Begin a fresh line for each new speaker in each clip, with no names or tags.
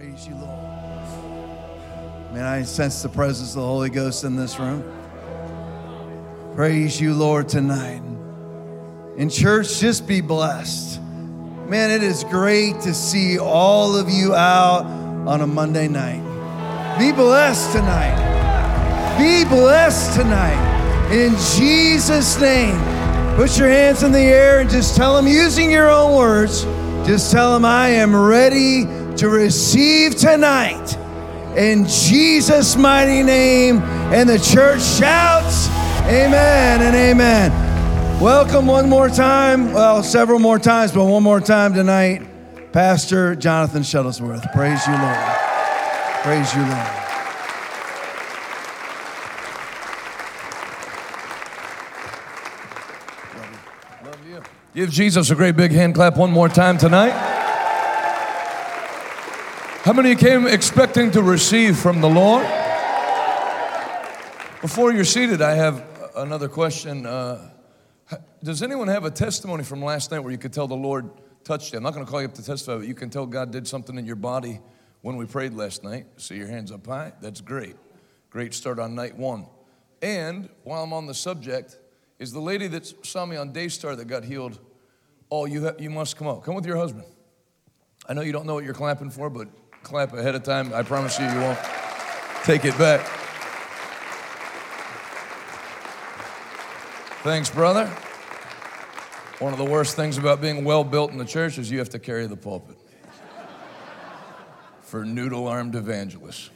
Praise you, Lord. Man, I sense the presence of the Holy Ghost in this room. Praise you, Lord, tonight. In church, just be blessed. Man, it is great to see all of you out on a Monday night. Be blessed tonight. Be blessed tonight. In Jesus' name. Put your hands in the air and just tell them, using your own words, just tell them, I am ready to receive tonight. In Jesus' mighty name. And the church shouts, Amen and amen. Welcome one more time. Well, several more times, but one more time tonight, Pastor Jonathan Shuttlesworth. Praise you, Lord. Praise you, Lord.
Give Jesus a great big hand clap one more time tonight. How many came expecting to receive from the Lord? Before you're seated, I have another question. Uh, does anyone have a testimony from last night where you could tell the Lord touched you? I'm not going to call you up to testify, but you can tell God did something in your body when we prayed last night. See your hands up high? That's great. Great start on night one. And while I'm on the subject, is the lady that saw me on Daystar that got healed. Oh, you, ha- you must come out. Come with your husband. I know you don't know what you're clapping for, but clap ahead of time. I promise you, you won't take it back. Thanks, brother. One of the worst things about being well built in the church is you have to carry the pulpit for noodle armed evangelists.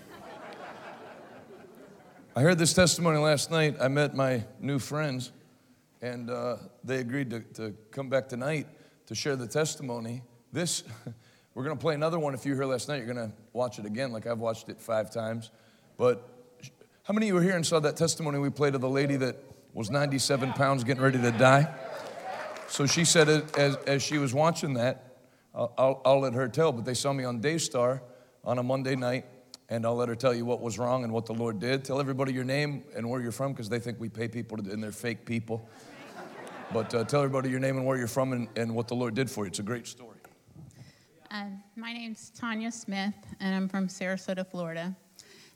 I heard this testimony last night. I met my new friends and uh, they agreed to, to come back tonight to share the testimony. This, we're going to play another one. If you were here last night, you're going to watch it again, like I've watched it five times. But how many of you were here and saw that testimony we played of the lady that was 97 pounds getting ready to die? So she said, as, as she was watching that, I'll, I'll, let her tell, but they saw me on Daystar on a Monday night, and I'll let her tell you what was wrong and what the Lord did. Tell everybody your name and where you're from because they think we pay people to, and they're fake people. But uh, tell everybody your name and where you're from and, and what the Lord did for you. It's a great story.
Um, my name's Tanya Smith, and I'm from Sarasota, Florida.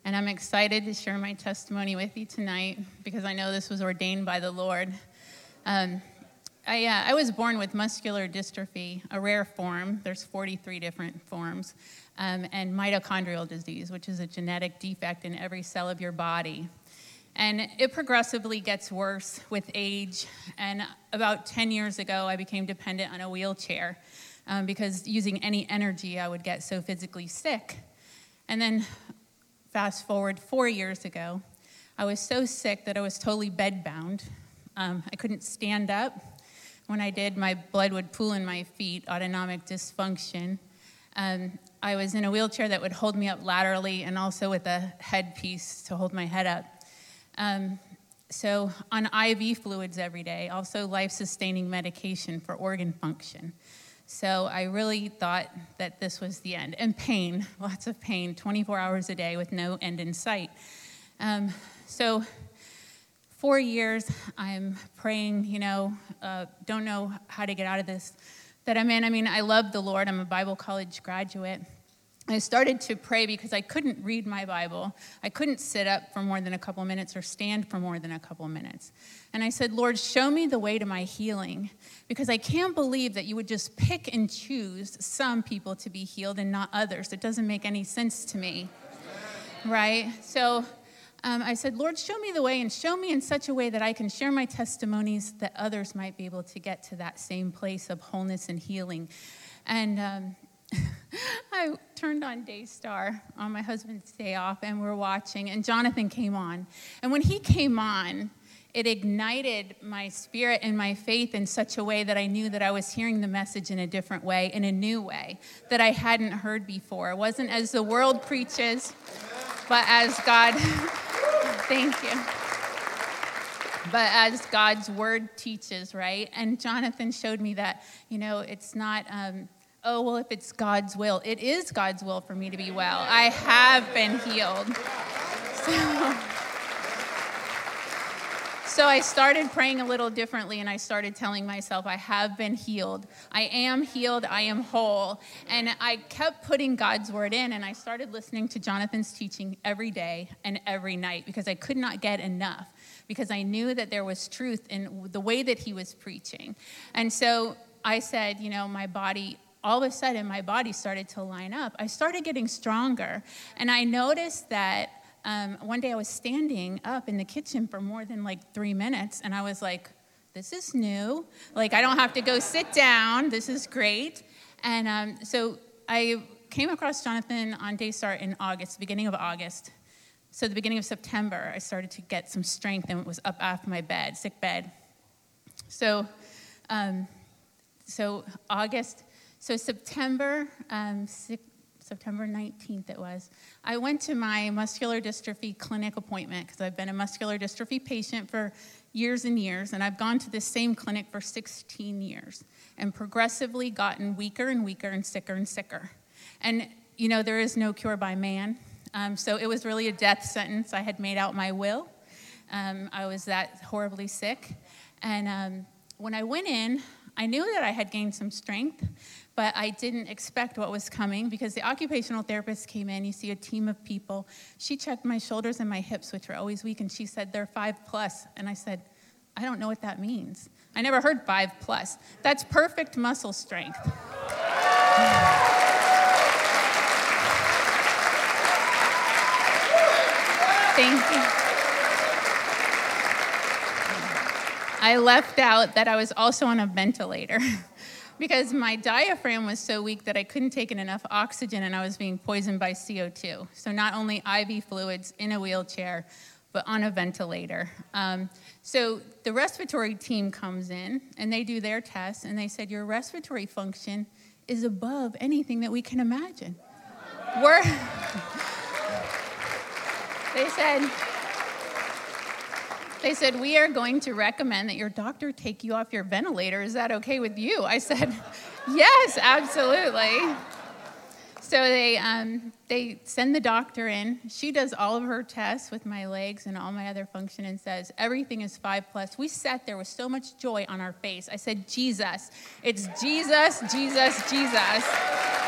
And I'm excited to share my testimony with you tonight because I know this was ordained by the Lord. Um, I, uh, I, was born with muscular dystrophy, a rare form. There's 43 different forms, um, and mitochondrial disease, which is a genetic defect in every cell of your body. And it progressively gets worse with age. And about 10 years ago, I became dependent on a wheelchair um, because using any energy, I would get so physically sick. And then, fast forward four years ago, I was so sick that I was totally bedbound. Um, I couldn't stand up. When I did, my blood would pool in my feet, autonomic dysfunction. Um, I was in a wheelchair that would hold me up laterally and also with a headpiece to hold my head up. Um, so, on IV fluids every day, also life sustaining medication for organ function. So, I really thought that this was the end. And pain, lots of pain, 24 hours a day with no end in sight. Um, so, four years, I'm praying, you know, uh, don't know how to get out of this that I'm in. I mean, I love the Lord, I'm a Bible college graduate. I started to pray because I couldn't read my Bible. I couldn't sit up for more than a couple minutes or stand for more than a couple minutes. And I said, Lord, show me the way to my healing because I can't believe that you would just pick and choose some people to be healed and not others. It doesn't make any sense to me. Right? So um, I said, Lord, show me the way and show me in such a way that I can share my testimonies that others might be able to get to that same place of wholeness and healing. And um, I turned on Daystar on my husband's day off, and we're watching, and Jonathan came on. And when he came on, it ignited my spirit and my faith in such a way that I knew that I was hearing the message in a different way, in a new way that I hadn't heard before. It wasn't as the world preaches, but as God, thank you. But as God's word teaches, right? And Jonathan showed me that, you know, it's not. Um, oh, well, if it's God's will, it is God's will for me to be well. I have been healed. So, So I started praying a little differently and I started telling myself, I have been healed. I am healed. I am whole. And I kept putting God's word in and I started listening to Jonathan's teaching every day and every night because I could not get enough because I knew that there was truth in the way that he was preaching. And so I said, you know, my body, all of a sudden, my body started to line up. I started getting stronger. And I noticed that um, one day I was standing up in the kitchen for more than like three minutes, and I was like, this is new. Like, I don't have to go sit down. This is great. And um, so I came across Jonathan on Daystar in August, beginning of August. So, the beginning of September, I started to get some strength and was up off my bed, sick bed. So, um, so August, so September, um, September 19th it was, I went to my muscular dystrophy clinic appointment because I've been a muscular dystrophy patient for years and years, and I've gone to this same clinic for 16 years and progressively gotten weaker and weaker and sicker and sicker. And, you know, there is no cure by man. Um, so it was really a death sentence. I had made out my will. Um, I was that horribly sick. And um, when I went in, I knew that I had gained some strength, but I didn't expect what was coming because the occupational therapist came in. You see a team of people. She checked my shoulders and my hips, which were always weak, and she said, They're five plus. And I said, I don't know what that means. I never heard five plus. That's perfect muscle strength. Thank you. I left out that I was also on a ventilator because my diaphragm was so weak that I couldn't take in enough oxygen and I was being poisoned by CO2. So, not only IV fluids in a wheelchair, but on a ventilator. Um, so, the respiratory team comes in and they do their tests and they said, Your respiratory function is above anything that we can imagine. We're, they said, they said, We are going to recommend that your doctor take you off your ventilator. Is that okay with you? I said, Yes, absolutely. So they, um, they send the doctor in. She does all of her tests with my legs and all my other function and says, Everything is five plus. We sat there with so much joy on our face. I said, Jesus. It's Jesus, Jesus, Jesus.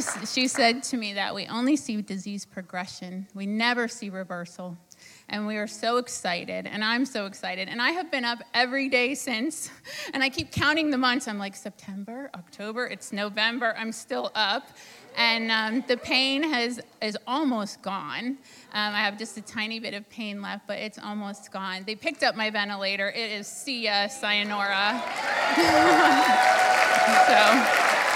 She, she said to me that we only see disease progression, we never see reversal. And we are so excited, and I'm so excited. And I have been up every day since, and I keep counting the months. I'm like, September, October, it's November, I'm still up. And um, the pain has, is almost gone. Um, I have just a tiny bit of pain left, but it's almost gone. They picked up my ventilator. It is see ya, sayonara. so.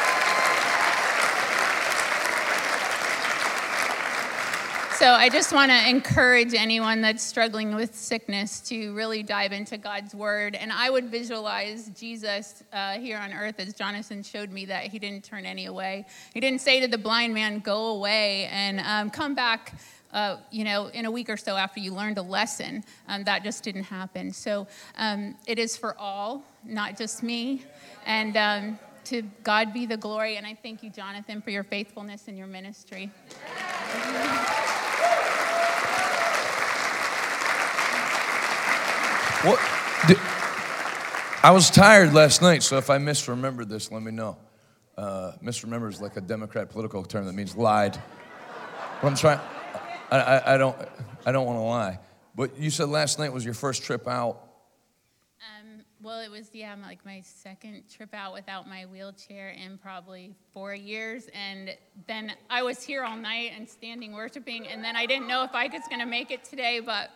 So I just want to encourage anyone that's struggling with sickness to really dive into God's word. And I would visualize Jesus uh, here on earth as Jonathan showed me that he didn't turn any away. He didn't say to the blind man, go away and um, come back. Uh, you know, in a week or so after you learned a lesson, um, that just didn't happen. So um, it is for all, not just me. And um, to God be the glory. And I thank you, Jonathan, for your faithfulness in your ministry.
What? I was tired last night, so if I misremembered this, let me know. Uh, misremember is like a Democrat political term that means lied. But I'm trying. I, I, I don't. I don't want to lie. But you said last night was your first trip out.
Um, well, it was yeah, like my second trip out without my wheelchair in probably four years, and then I was here all night and standing worshiping, and then I didn't know if I was going to make it today, but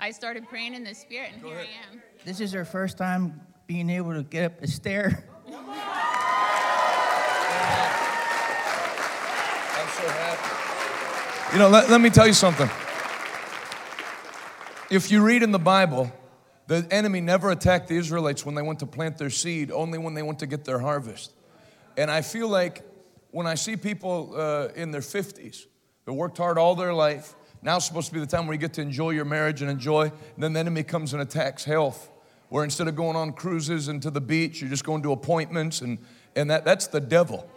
I started praying in the spirit, and Go here ahead. I am.
This is her first time being able to get up the stair. I'm
so happy. You know, let, let me tell you something. If you read in the Bible, the enemy never attacked the Israelites when they went to plant their seed, only when they went to get their harvest. And I feel like when I see people uh, in their 50s that worked hard all their life, Now's supposed to be the time where you get to enjoy your marriage and enjoy. And then the enemy comes and attacks health, where instead of going on cruises and to the beach, you're just going to appointments, and, and that, that's the devil.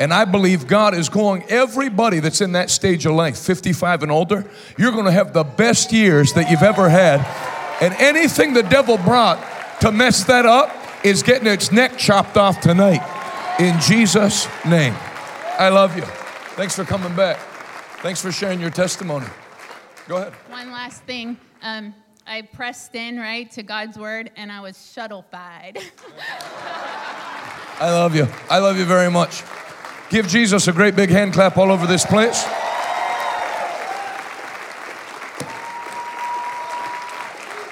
And I believe God is going, everybody that's in that stage of life, 55 and older, you're going to have the best years that you've ever had. And anything the devil brought to mess that up is getting its neck chopped off tonight. In Jesus' name. I love you. Thanks for coming back. Thanks for sharing your testimony. Go ahead.
One last thing. Um, I pressed in, right, to God's word, and I was shuttled-fied.
I love you. I love you very much. Give Jesus a great big hand clap all over this place.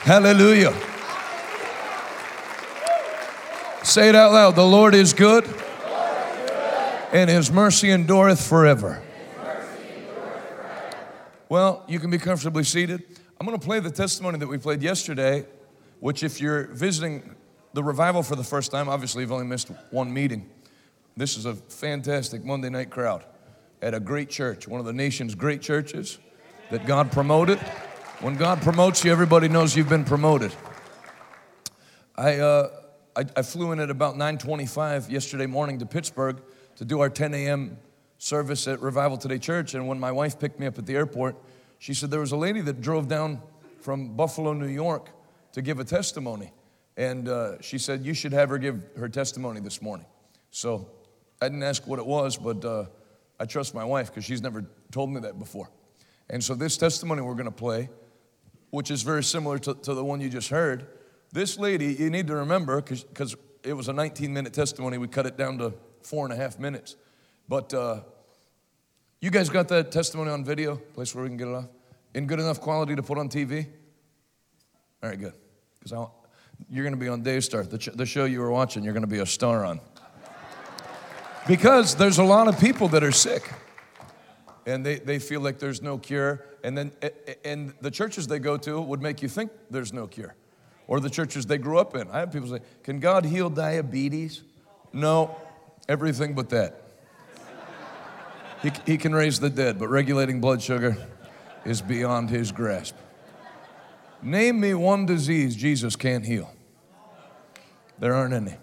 Hallelujah. Say it out loud. The Lord is good, and his mercy endureth forever. Well, you can be comfortably seated. I'm going to play the testimony that we played yesterday, which, if you're visiting the revival for the first time, obviously you've only missed one meeting. This is a fantastic Monday night crowd at a great church, one of the nation's great churches that God promoted. When God promotes you, everybody knows you've been promoted. I, uh, I, I flew in at about 9:25 yesterday morning to Pittsburgh to do our 10 a.m. service at Revival Today Church, and when my wife picked me up at the airport, she said there was a lady that drove down from Buffalo, New York, to give a testimony, and uh, she said you should have her give her testimony this morning. So I didn't ask what it was, but uh, I trust my wife because she's never told me that before. And so this testimony we're going to play, which is very similar to, to the one you just heard, this lady, you need to remember, because it was a 19 minute testimony, we cut it down to four and a half minutes. But uh, you guys got that testimony on video, place where we can get it off? In good enough quality to put on TV? All right, good. Because you're going to be on Daystar. The, ch- the show you were watching, you're going to be a star on. Because there's a lot of people that are sick and they, they feel like there's no cure. And then and the churches they go to would make you think there's no cure. Or the churches they grew up in. I have people say, Can God heal diabetes? No, everything but that. He, he can raise the dead, but regulating blood sugar is beyond his grasp. Name me one disease Jesus can't heal. There aren't any.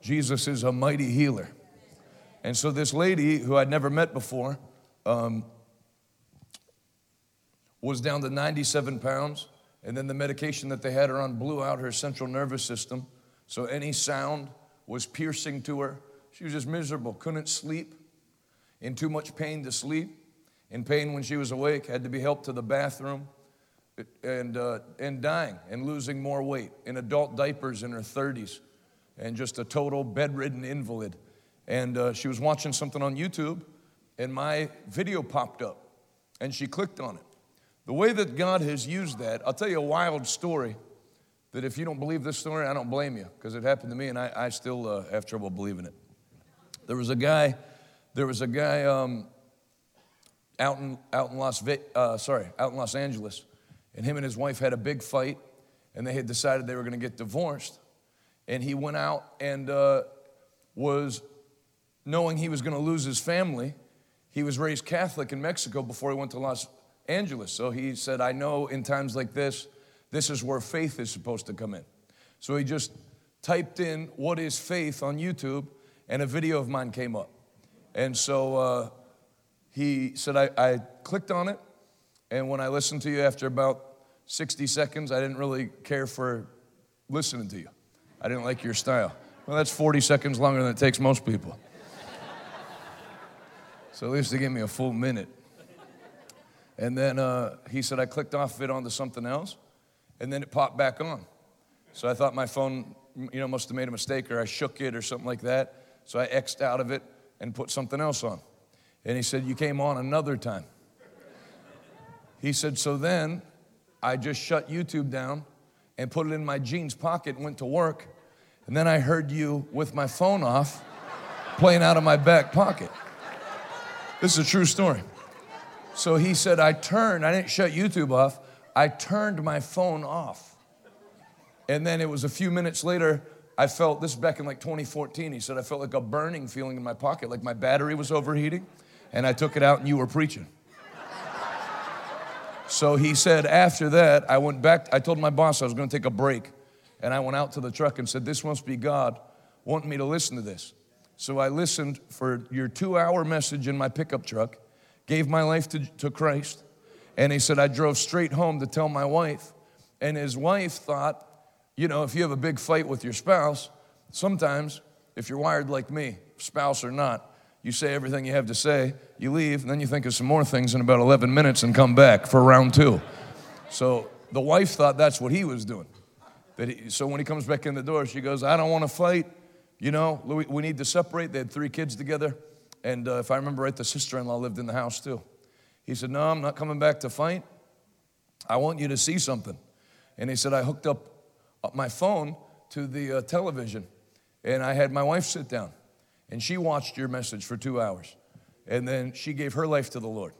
Jesus is a mighty healer. And so, this lady who I'd never met before um, was down to 97 pounds. And then the medication that they had her on blew out her central nervous system. So, any sound was piercing to her. She was just miserable, couldn't sleep, in too much pain to sleep, in pain when she was awake, had to be helped to the bathroom, and, uh, and dying and losing more weight in adult diapers in her 30s and just a total bedridden invalid. And uh, she was watching something on YouTube, and my video popped up, and she clicked on it. The way that God has used that, I'll tell you a wild story that if you don't believe this story, I don't blame you because it happened to me, and I, I still uh, have trouble believing it. There was a guy, there was a guy um, out in out in Las uh, sorry out in Los Angeles, and him and his wife had a big fight, and they had decided they were going to get divorced and he went out and uh, was knowing he was going to lose his family. He was raised Catholic in Mexico before he went to Los Angeles. So he said, I know in times like this, this is where faith is supposed to come in. So he just typed in, What is faith on YouTube, and a video of mine came up. And so uh, he said, I, I clicked on it, and when I listened to you after about 60 seconds, I didn't really care for listening to you. I didn't like your style. Well, that's 40 seconds longer than it takes most people. so at least they gave me a full minute. And then uh, he said I clicked off of it onto something else, and then it popped back on. So I thought my phone, you know, must have made a mistake, or I shook it, or something like that. So I X'd out of it and put something else on. And he said, You came on another time. He said, So then I just shut YouTube down and put it in my jeans pocket and went to work. And then I heard you with my phone off playing out of my back pocket. This is a true story. So he said, I turned, I didn't shut YouTube off, I turned my phone off. And then it was a few minutes later, I felt this back in like 2014. He said, I felt like a burning feeling in my pocket, like my battery was overheating. And I took it out and you were preaching. So he said, after that, I went back, I told my boss I was going to take a break. And I went out to the truck and said, This must be God wanting me to listen to this. So I listened for your two hour message in my pickup truck, gave my life to, to Christ, and he said, I drove straight home to tell my wife. And his wife thought, you know, if you have a big fight with your spouse, sometimes, if you're wired like me, spouse or not, you say everything you have to say, you leave, and then you think of some more things in about 11 minutes and come back for round two. So the wife thought that's what he was doing. That he, so when he comes back in the door, she goes, I don't want to fight. You know, we, we need to separate. They had three kids together. And uh, if I remember right, the sister in law lived in the house too. He said, No, I'm not coming back to fight. I want you to see something. And he said, I hooked up my phone to the uh, television and I had my wife sit down and she watched your message for two hours. And then she gave her life to the Lord.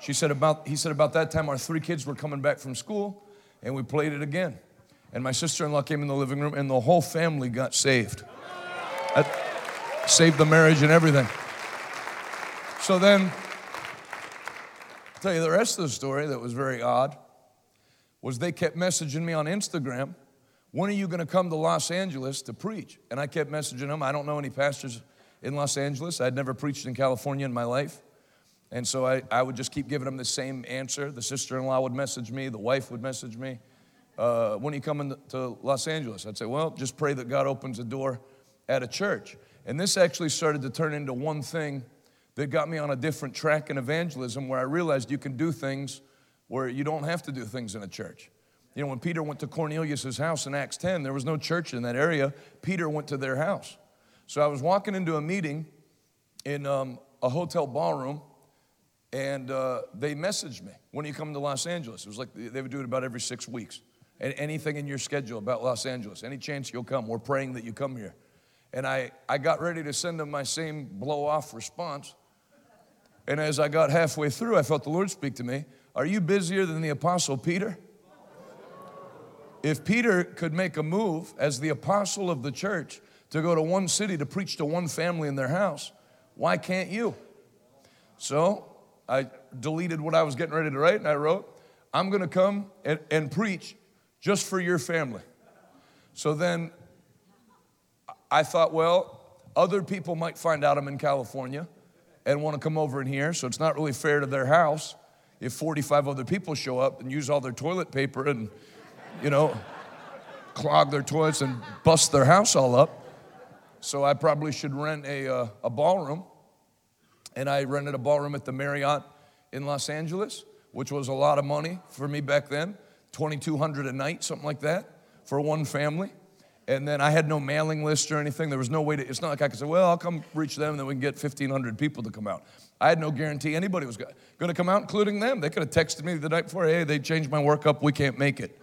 She said about, he said about that time our three kids were coming back from school and we played it again. And my sister-in-law came in the living room and the whole family got saved. Saved the marriage and everything. So then, I'll tell you the rest of the story that was very odd was they kept messaging me on Instagram, when are you going to come to Los Angeles to preach? And I kept messaging them. I don't know any pastors in Los Angeles. I'd never preached in California in my life. And so I, I would just keep giving them the same answer. The sister in law would message me, the wife would message me. Uh, when are you coming to Los Angeles? I'd say, well, just pray that God opens a door at a church. And this actually started to turn into one thing that got me on a different track in evangelism where I realized you can do things where you don't have to do things in a church. You know, when Peter went to Cornelius' house in Acts 10, there was no church in that area. Peter went to their house. So I was walking into a meeting in um, a hotel ballroom, and uh, they messaged me, When are you coming to Los Angeles? It was like they would do it about every six weeks. And anything in your schedule about Los Angeles, any chance you'll come, we're praying that you come here. And I, I got ready to send them my same blow off response. And as I got halfway through, I felt the Lord speak to me Are you busier than the Apostle Peter? If Peter could make a move as the apostle of the church to go to one city to preach to one family in their house. Why can't you? So I deleted what I was getting ready to write and I wrote, I'm going to come and, and preach just for your family. So then I thought, well, other people might find out I'm in California and want to come over in here, so it's not really fair to their house if 45 other people show up and use all their toilet paper and, you know, clog their toilets and bust their house all up. So I probably should rent a, uh, a ballroom. And I rented a ballroom at the Marriott in Los Angeles, which was a lot of money for me back then 2200 a night, something like that, for one family. And then I had no mailing list or anything. There was no way to, it's not like I could say, well, I'll come reach them and then we can get 1,500 people to come out. I had no guarantee anybody was going to come out, including them. They could have texted me the night before, hey, they changed my work up, we can't make it.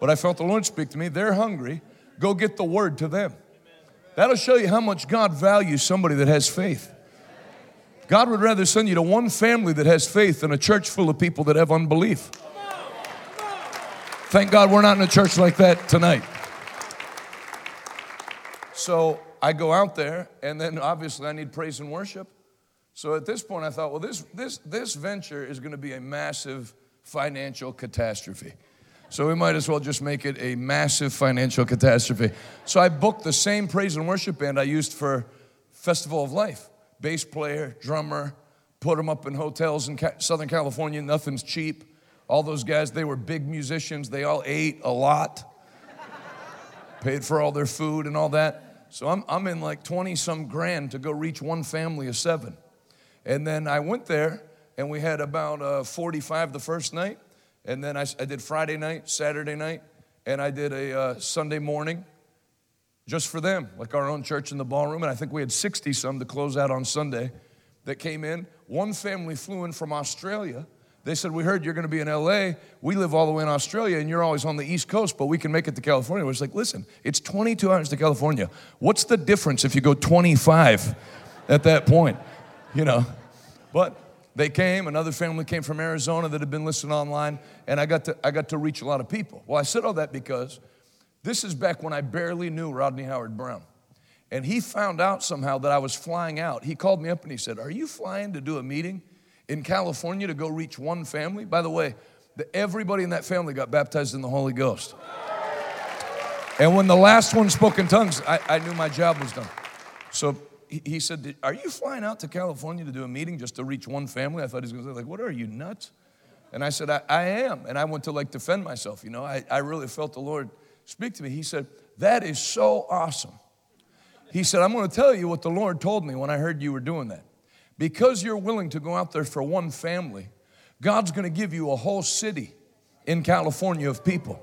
But I felt the Lord speak to me, they're hungry, go get the word to them. That'll show you how much God values somebody that has faith. God would rather send you to one family that has faith than a church full of people that have unbelief. Thank God we're not in a church like that tonight. So I go out there, and then obviously I need praise and worship. So at this point, I thought, well, this, this, this venture is going to be a massive financial catastrophe. So we might as well just make it a massive financial catastrophe. So I booked the same praise and worship band I used for Festival of Life bass player, drummer, put them up in hotels in Southern California. Nothing's cheap. All those guys, they were big musicians. They all ate a lot, paid for all their food and all that. So I'm, I'm in like 20 some grand to go reach one family of seven. And then I went there and we had about uh, 45 the first night. And then I, I did Friday night, Saturday night, and I did a uh, Sunday morning just for them, like our own church in the ballroom. And I think we had 60 some to close out on Sunday that came in. One family flew in from Australia. They said, We heard you're going to be in LA. We live all the way in Australia, and you're always on the East Coast, but we can make it to California. Was like, Listen, it's 22 hours to California. What's the difference if you go 25 at that point? You know, but they came, another family came from Arizona that had been listening online, and I got to, I got to reach a lot of people. Well, I said all that because this is back when I barely knew Rodney Howard Browne. And he found out somehow that I was flying out. He called me up and he said, Are you flying to do a meeting in California to go reach one family? By the way, the, everybody in that family got baptized in the Holy Ghost. And when the last one spoke in tongues, I, I knew my job was done. So he, said, Are you flying out to California to do a meeting just to reach one family? I thought he was going to say, like, What are you, nuts? And I said, I, I am. And I went to like defend myself, you know. I, I really felt the Lord speak to me. He said, That is so awesome. He said, I'm going to tell you what the Lord told me when I heard you were doing that. Because you're willing to go out there for one family, God's going to give you a whole city in California of people.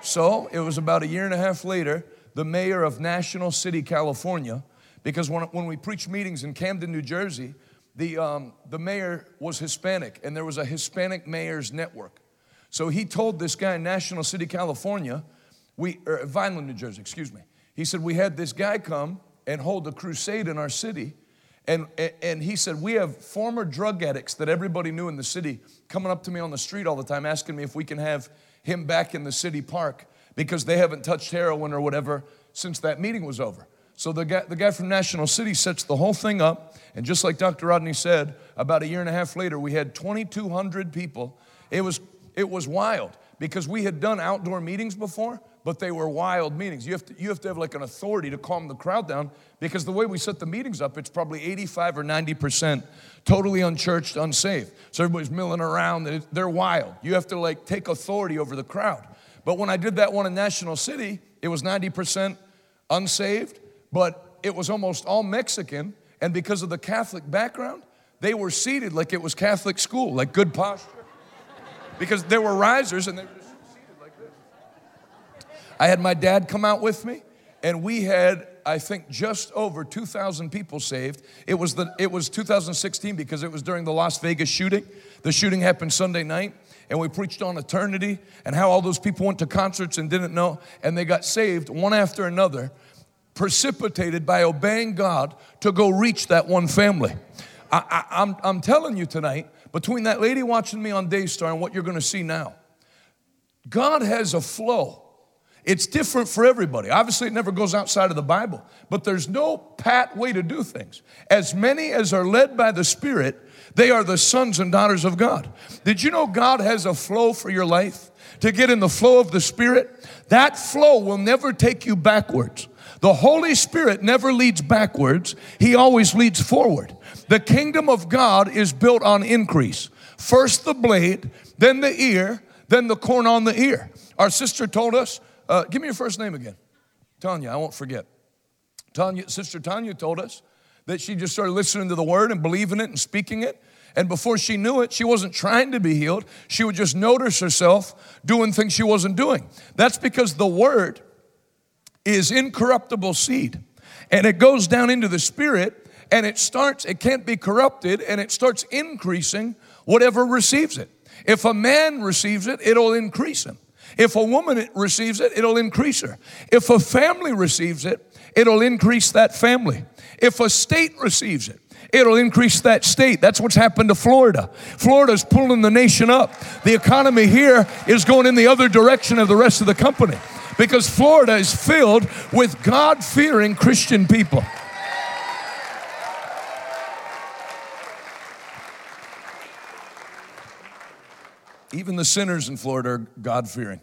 So it was about a year and a half later, the mayor of National City, California, because when, when we preached meetings in Camden, New Jersey, the, um, the mayor was Hispanic, and there was a Hispanic mayor's network. So he told this guy in National City, California, we, or Vineland, New Jersey, excuse me. He said, We had this guy come and hold a crusade in our city. And, and he said, We have former drug addicts that everybody knew in the city coming up to me on the street all the time asking me if we can have him back in the city park because they haven't touched heroin or whatever since that meeting was over. So the guy, the guy from National City sets the whole thing up. And just like Dr. Rodney said, about a year and a half later, we had 2,200 people. It was, it was wild because we had done outdoor meetings before, but they were wild meetings. You have, to, you have to have like an authority to calm the crowd down because the way we set the meetings up, it's probably 85 or 90% totally unchurched, unsaved. So everybody's milling around, they're wild. You have to like take authority over the crowd. But when I did that one in National City, it was 90% unsaved, but it was almost all Mexican. And because of the Catholic background, they were seated like it was Catholic school, like good posture. Because there were risers and they were just seated like this. I had my dad come out with me, and we had, I think, just over 2,000 people saved. It was, the, it was 2016 because it was during the Las Vegas shooting. The shooting happened Sunday night and we preached on eternity and how all those people went to concerts and didn't know, and they got saved one after another, precipitated by obeying God to go reach that one family. I, am I'm, I'm telling you tonight, between that lady watching me on Daystar and what you're gonna see now, God has a flow. It's different for everybody. Obviously, it never goes outside of the Bible, but there's no pat way to do things. As many as are led by the Spirit, they are the sons and daughters of God. Did you know God has a flow for your life? To get in the flow of the Spirit? That flow will never take you backwards. The Holy Spirit never leads backwards, He always leads forward. The kingdom of God is built on increase. First the blade, then the ear, then the corn on the ear. Our sister told us, uh, give me your first name again. Tanya, I won't forget. Tanya, Sister Tanya told us that she just started listening to the word and believing it and speaking it. And before she knew it, she wasn't trying to be healed. She would just notice herself doing things she wasn't doing. That's because the word is incorruptible seed. And it goes down into the spirit and it starts, it can't be corrupted, and it starts increasing whatever receives it. If a man receives it, it'll increase him. If a woman receives it, it'll increase her. If a family receives it, it'll increase that family. If a state receives it, it'll increase that state. That's what's happened to Florida. Florida's pulling the nation up. The economy here is going in the other direction of the rest of the company because Florida is filled with God fearing Christian people. Even the sinners in Florida are God fearing.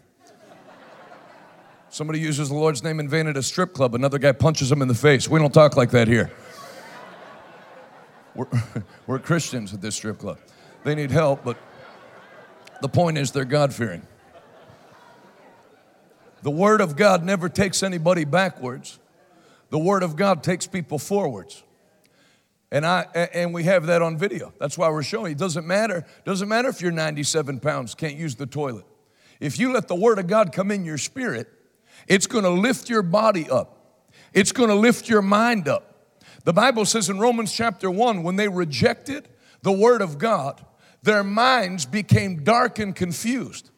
Somebody uses the Lord's name in vain at a strip club, another guy punches him in the face. We don't talk like that here. We're, we're Christians at this strip club. They need help, but the point is they're God fearing. The Word of God never takes anybody backwards, the Word of God takes people forwards. And I and we have that on video. That's why we're showing. It doesn't matter. Doesn't matter if you're 97 pounds, can't use the toilet. If you let the word of God come in your spirit, it's going to lift your body up. It's going to lift your mind up. The Bible says in Romans chapter 1 when they rejected the word of God, their minds became dark and confused.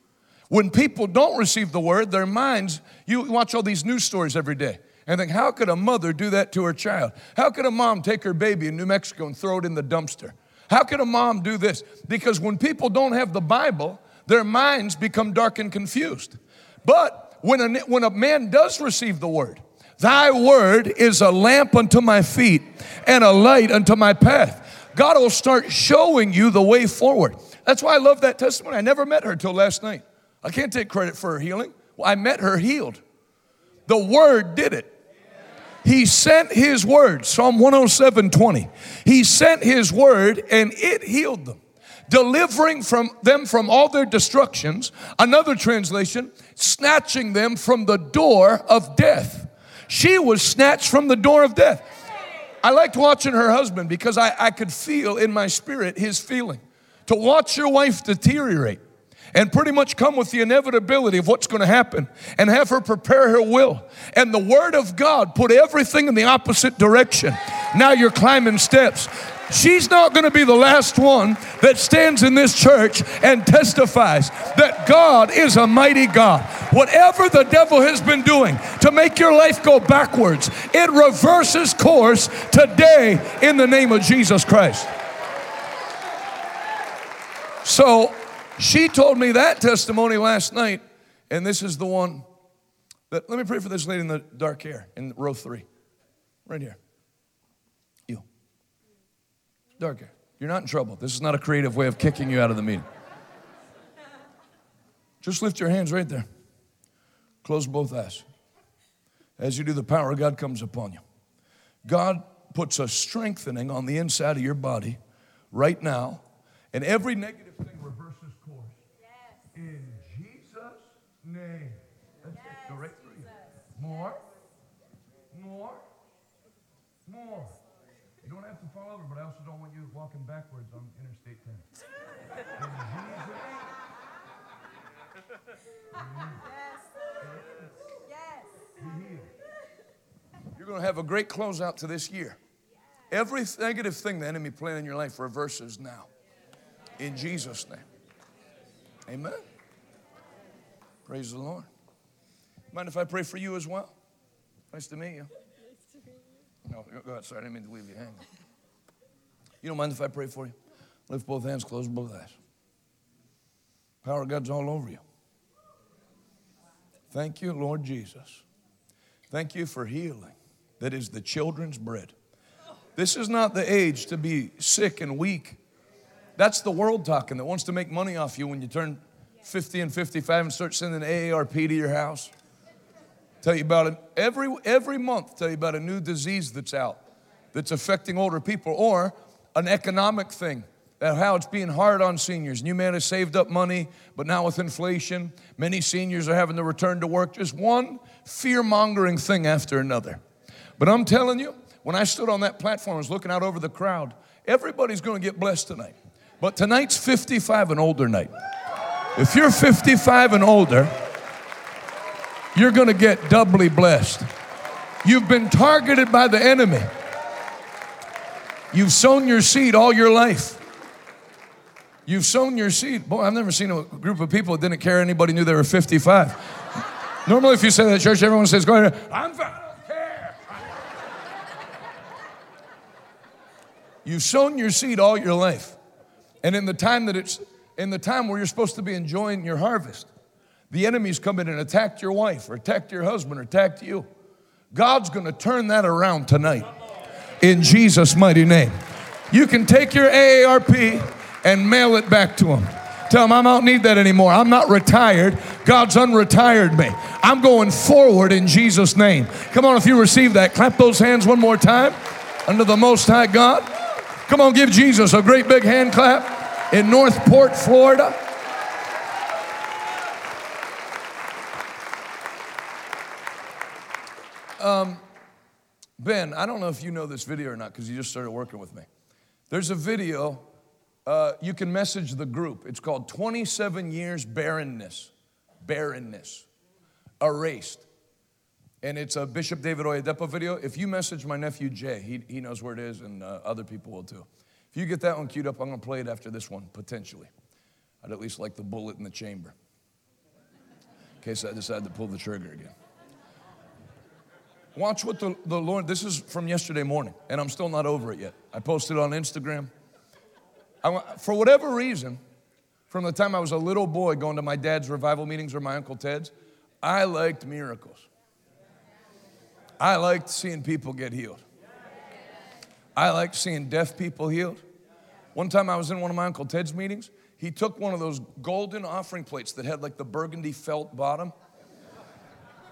When people don't receive the word, their minds, you watch all these news stories every day and think, how could a mother do that to her child? How could a mom take her baby in New Mexico and throw it in the dumpster? How could a mom do this? Because when people don't have the Bible, their minds become dark and confused. But when a, when a man does receive the word, thy word is a lamp unto my feet and a light unto my path. God will start showing you the way forward. That's why I love that testimony. I never met her till last night. I can't take credit for her healing. Well, I met her healed. The word did it. He sent his word, Psalm 107 20. He sent his word and it healed them, delivering from them from all their destructions. Another translation, snatching them from the door of death. She was snatched from the door of death. I liked watching her husband because I, I could feel in my spirit his feeling. To watch your wife deteriorate and pretty much come with the inevitability of what's going to happen and have her prepare her will. And the Word of God put everything in the opposite direction. Now you're climbing steps. She's not going to be the last one that stands in this church and testifies that God is a mighty God. Whatever the devil has been doing to make your life go backwards, it reverses course today in the name of Jesus Christ. So she told me that testimony last night, and this is the one that, let me pray for this lady in the dark hair in row three, right here. You. Dark hair. You're not in trouble. This is not a creative way of kicking you out of the meeting. Just lift your hands right there. Close both eyes. As you do, the power of God comes upon you. God puts a strengthening on the inside of your body right now, and every negative thing reverses course. In Jesus' name. That's it. Go right through you. More. More. More. You don't have to fall over, but I also don't want you walking backwards on Interstate 10. In Jesus' Be healed. You're going to have a great closeout to this year. Every negative thing the enemy planned in your life reverses now. In Jesus' name. Amen. Praise the Lord. Mind if I pray for you as well? Nice to meet you. No, go ahead. Sorry, I didn't mean to leave you hanging. You don't mind if I pray for you? Lift both hands, close both eyes. Power of God's all over you. Thank you, Lord Jesus. Thank you for healing that is the children's bread. This is not the age to be sick and weak. That's the world talking that wants to make money off you when you turn 50 and 55 and start sending AARP to your house. Tell you about it every, every month, tell you about a new disease that's out that's affecting older people or an economic thing how it's being hard on seniors. And you may have saved up money, but now with inflation, many seniors are having to return to work. Just one fear mongering thing after another. But I'm telling you, when I stood on that platform, I was looking out over the crowd. Everybody's going to get blessed tonight. But tonight's 55 and older night. If you're 55 and older, you're going to get doubly blessed. You've been targeted by the enemy. You've sown your seed all your life. You've sown your seed. Boy, I've never seen a group of people that didn't care anybody knew they were 55. Normally, if you say that at church, everyone says, Go ahead, I'm I don't care. You've sown your seed all your life. And in the time that it's in the time where you're supposed to be enjoying your harvest, the enemy's come in and attacked your wife or attacked your husband or attacked you. God's gonna turn that around tonight in Jesus' mighty name. You can take your AARP and mail it back to him. Tell him I don't need that anymore. I'm not retired. God's unretired me. I'm going forward in Jesus' name. Come on, if you receive that, clap those hands one more time under the Most High God. Come on, give Jesus a great big hand clap in Northport, Florida. Um, ben, I don't know if you know this video or not because you just started working with me. There's a video, uh, you can message the group. It's called 27 Years Barrenness. Barrenness. Erased. And it's a Bishop David Oyedepo video. If you message my nephew Jay, he, he knows where it is, and uh, other people will too. If you get that one queued up, I'm going to play it after this one, potentially. I'd at least like the bullet in the chamber in case I decide to pull the trigger again. Watch what the, the Lord, this is from yesterday morning, and I'm still not over it yet. I posted on Instagram. I, for whatever reason, from the time I was a little boy going to my dad's revival meetings or my Uncle Ted's, I liked miracles. I liked seeing people get healed. I liked seeing deaf people healed. One time I was in one of my Uncle Ted's meetings. He took one of those golden offering plates that had like the burgundy felt bottom.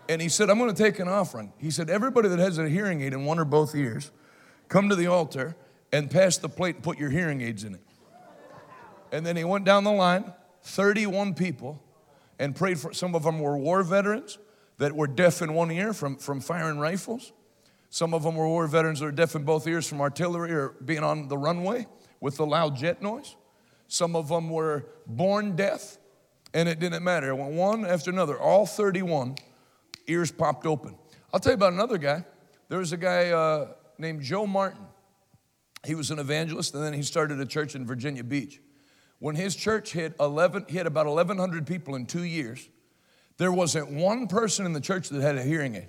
And he said, I'm going to take an offering. He said, Everybody that has a hearing aid in one or both ears, come to the altar and pass the plate and put your hearing aids in it. And then he went down the line, 31 people, and prayed for some of them were war veterans that were deaf in one ear from, from firing rifles. Some of them were war veterans that were deaf in both ears from artillery or being on the runway with the loud jet noise. Some of them were born deaf, and it didn't matter. It went one after another. All 31 ears popped open. I'll tell you about another guy. There was a guy uh, named Joe Martin. He was an evangelist, and then he started a church in Virginia Beach. When his church hit 11, he had about 1,100 people in two years. There wasn't one person in the church that had a hearing aid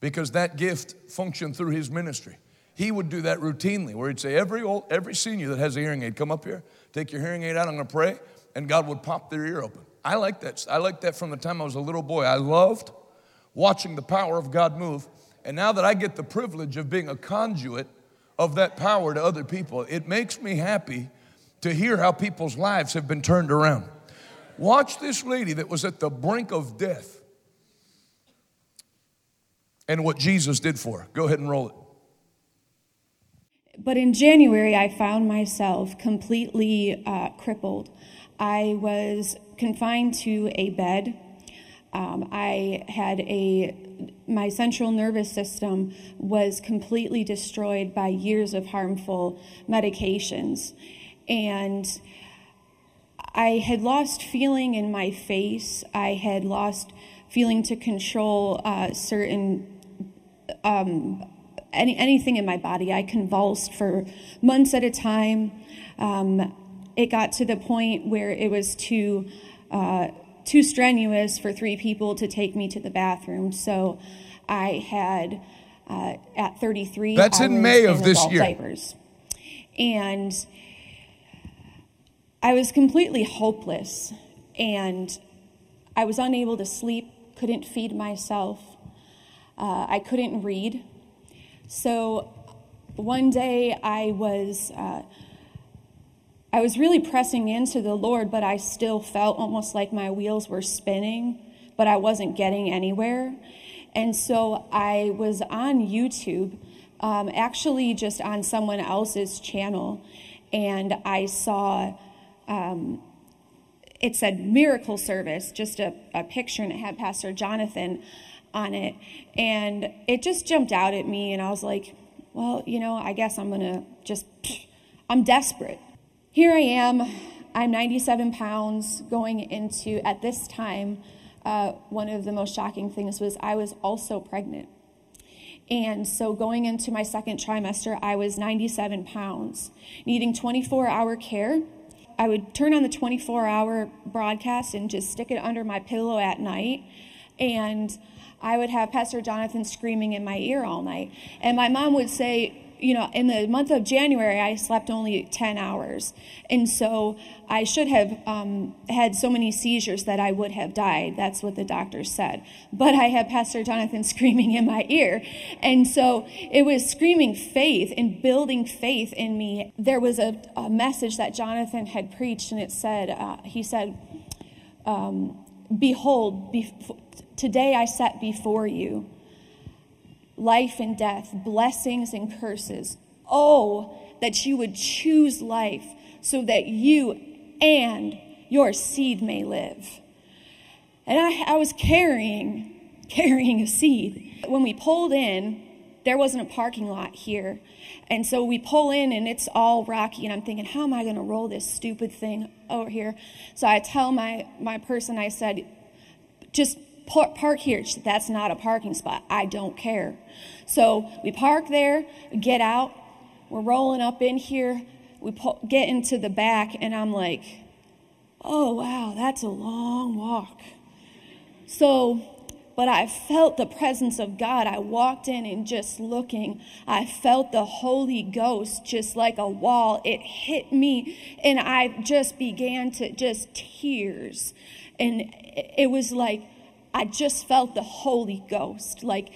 because that gift functioned through his ministry. He would do that routinely, where he'd say, Every, old, every senior that has a hearing aid, come up here, take your hearing aid out, I'm gonna pray, and God would pop their ear open. I like that. I like that from the time I was a little boy. I loved watching the power of God move. And now that I get the privilege of being a conduit of that power to other people, it makes me happy to hear how people's lives have been turned around. Watch this lady that was at the brink of death and what Jesus did for her. Go ahead and roll it.
But in January, I found myself completely uh, crippled. I was confined to a bed. Um, I had a my central nervous system was completely destroyed by years of harmful medications, and I had lost feeling in my face. I had lost feeling to control uh, certain um, any, anything in my body. I convulsed for months at a time. Um, it got to the point where it was too uh, too strenuous for three people to take me to the bathroom. So I had uh, at 33.
That's in May of this year.
Diapers. And I was completely hopeless, and I was unable to sleep, couldn't feed myself, uh, I couldn't read. So one day I was. Uh, I was really pressing into the Lord, but I still felt almost like my wheels were spinning, but I wasn't getting anywhere. And so I was on YouTube, um, actually just on someone else's channel, and I saw um, it said miracle service, just a, a picture, and it had Pastor Jonathan on it. And it just jumped out at me, and I was like, well, you know, I guess I'm gonna just, I'm desperate. Here I am, I'm 97 pounds going into, at this time, uh, one of the most shocking things was I was also pregnant. And so going into my second trimester, I was 97 pounds, needing 24 hour care. I would turn on the 24 hour broadcast and just stick it under my pillow at night. And I would have Pastor Jonathan screaming in my ear all night. And my mom would say, you know, in the month of January, I slept only 10 hours. And so I should have um, had so many seizures that I would have died. That's what the doctor said. But I had Pastor Jonathan screaming in my ear. And so it was screaming faith and building faith in me. There was a, a message that Jonathan had preached, and it said, uh, he said, um, Behold, be- today I set before you life and death, blessings and curses. Oh, that you would choose life so that you and your seed may live. And I, I was carrying, carrying a seed. When we pulled in, there wasn't a parking lot here. And so we pull in and it's all rocky and I'm thinking, how am I going to roll this stupid thing over here? So I tell my, my person, I said, just park here. Said, That's not a parking spot. I don't care. So we park there, get out. We're rolling up in here. We get into the back, and I'm like, oh, wow, that's a long walk. So, but I felt the presence of God. I walked in and just looking, I felt the Holy Ghost just like a wall. It hit me, and I just began to just tears. And it was like, I just felt the Holy Ghost, like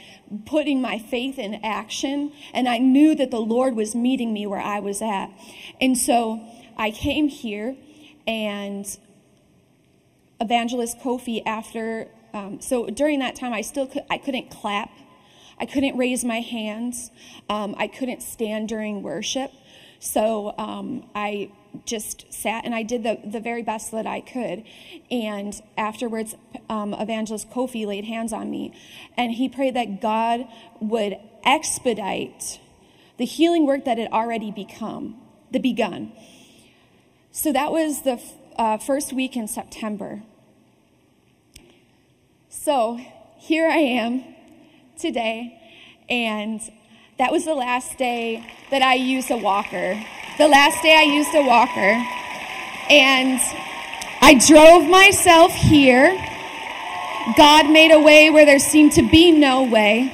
putting my faith in action. And I knew that the Lord was meeting me where I was at. And so I came here, and Evangelist Kofi, after um, so during that time, I still could, I couldn't clap. I couldn't raise my hands. Um, I couldn't stand during worship. So um, I just sat and I did the, the very best that I could. And afterwards, um, Evangelist Kofi laid hands on me and he prayed that God would expedite the healing work that had already become, the begun. So that was the uh, first week in September. So here I am today, and that was the last day that I used a walker. The last day I used a walker. And I drove myself here. God made a way where there seemed to be no way.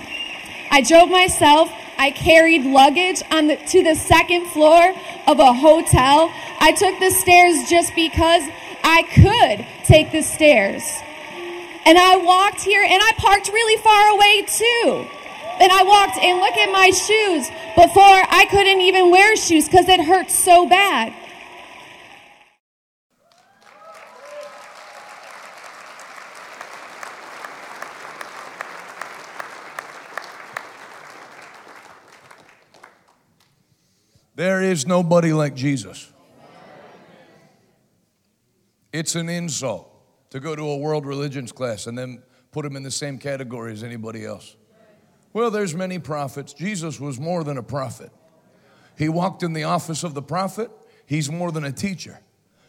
I drove myself. I carried luggage on the, to the second floor of a hotel. I took the stairs just because I could take the stairs. And I walked here and I parked really far away too. And I walked and look at my shoes. Before I couldn't even wear shoes because it hurt so bad.
There is nobody like Jesus. It's an insult to go to a world religions class and then put him in the same category as anybody else. Well, there's many prophets. Jesus was more than a prophet. He walked in the office of the prophet. He's more than a teacher.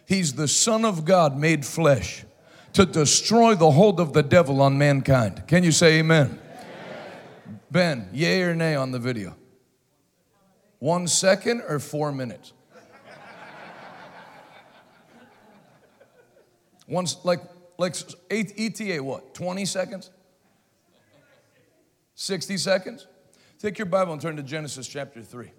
He's the Son of God made flesh to destroy the hold of the devil on mankind. Can you say amen? amen? Ben, yay or nay on the video? One second or four minutes? Once, like, like ETA, what, 20 seconds? 60 seconds? Take your Bible and turn to Genesis chapter 3.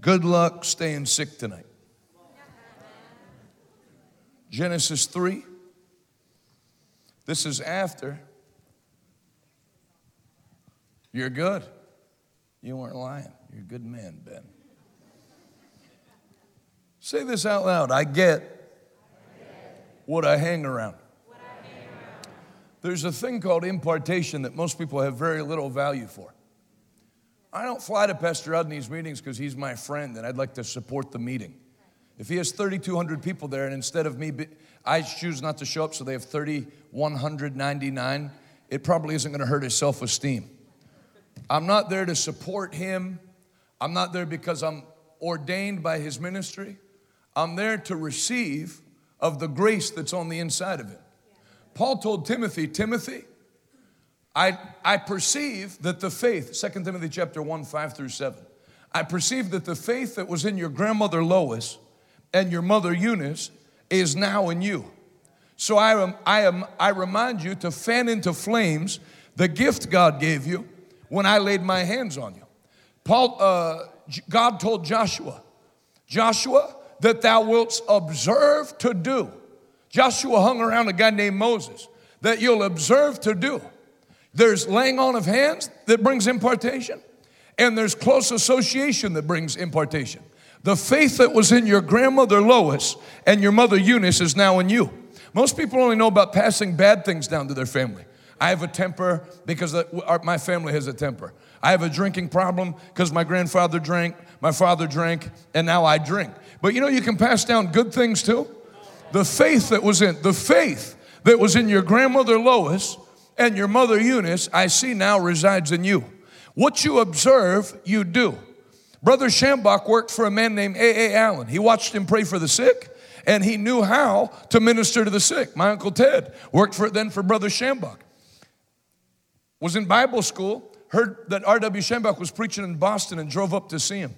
Good luck staying sick tonight. Genesis 3. This is after. You're good. You weren't lying. You're a good man, Ben. Say this out loud I get what I hang around. There's a thing called impartation that most people have very little value for. I don't fly to Pastor Rodney's meetings because he's my friend and I'd like to support the meeting. If he has 3,200 people there and instead of me, I choose not to show up so they have 3,199, it probably isn't going to hurt his self esteem. I'm not there to support him. I'm not there because I'm ordained by his ministry. I'm there to receive of the grace that's on the inside of him. Paul told Timothy, Timothy, I, I perceive that the faith, 2 Timothy chapter 1, 5 through 7, I perceive that the faith that was in your grandmother Lois and your mother Eunice is now in you. So I, am, I, am, I remind you to fan into flames the gift God gave you when I laid my hands on you. Paul, uh, God told Joshua, Joshua, that thou wilt observe to do. Joshua hung around a guy named Moses, that you'll observe to do. There's laying on of hands that brings impartation, and there's close association that brings impartation. The faith that was in your grandmother Lois and your mother Eunice is now in you. Most people only know about passing bad things down to their family. I have a temper because my family has a temper. I have a drinking problem because my grandfather drank, my father drank, and now I drink. But you know, you can pass down good things too. The faith that was in, the faith that was in your grandmother Lois and your mother Eunice, I see now resides in you. What you observe, you do. Brother Schambach worked for a man named A.A. Allen. He watched him pray for the sick and he knew how to minister to the sick. My uncle Ted worked for then for Brother Schambach. Was in Bible school, heard that R.W. Schambach was preaching in Boston and drove up to see him.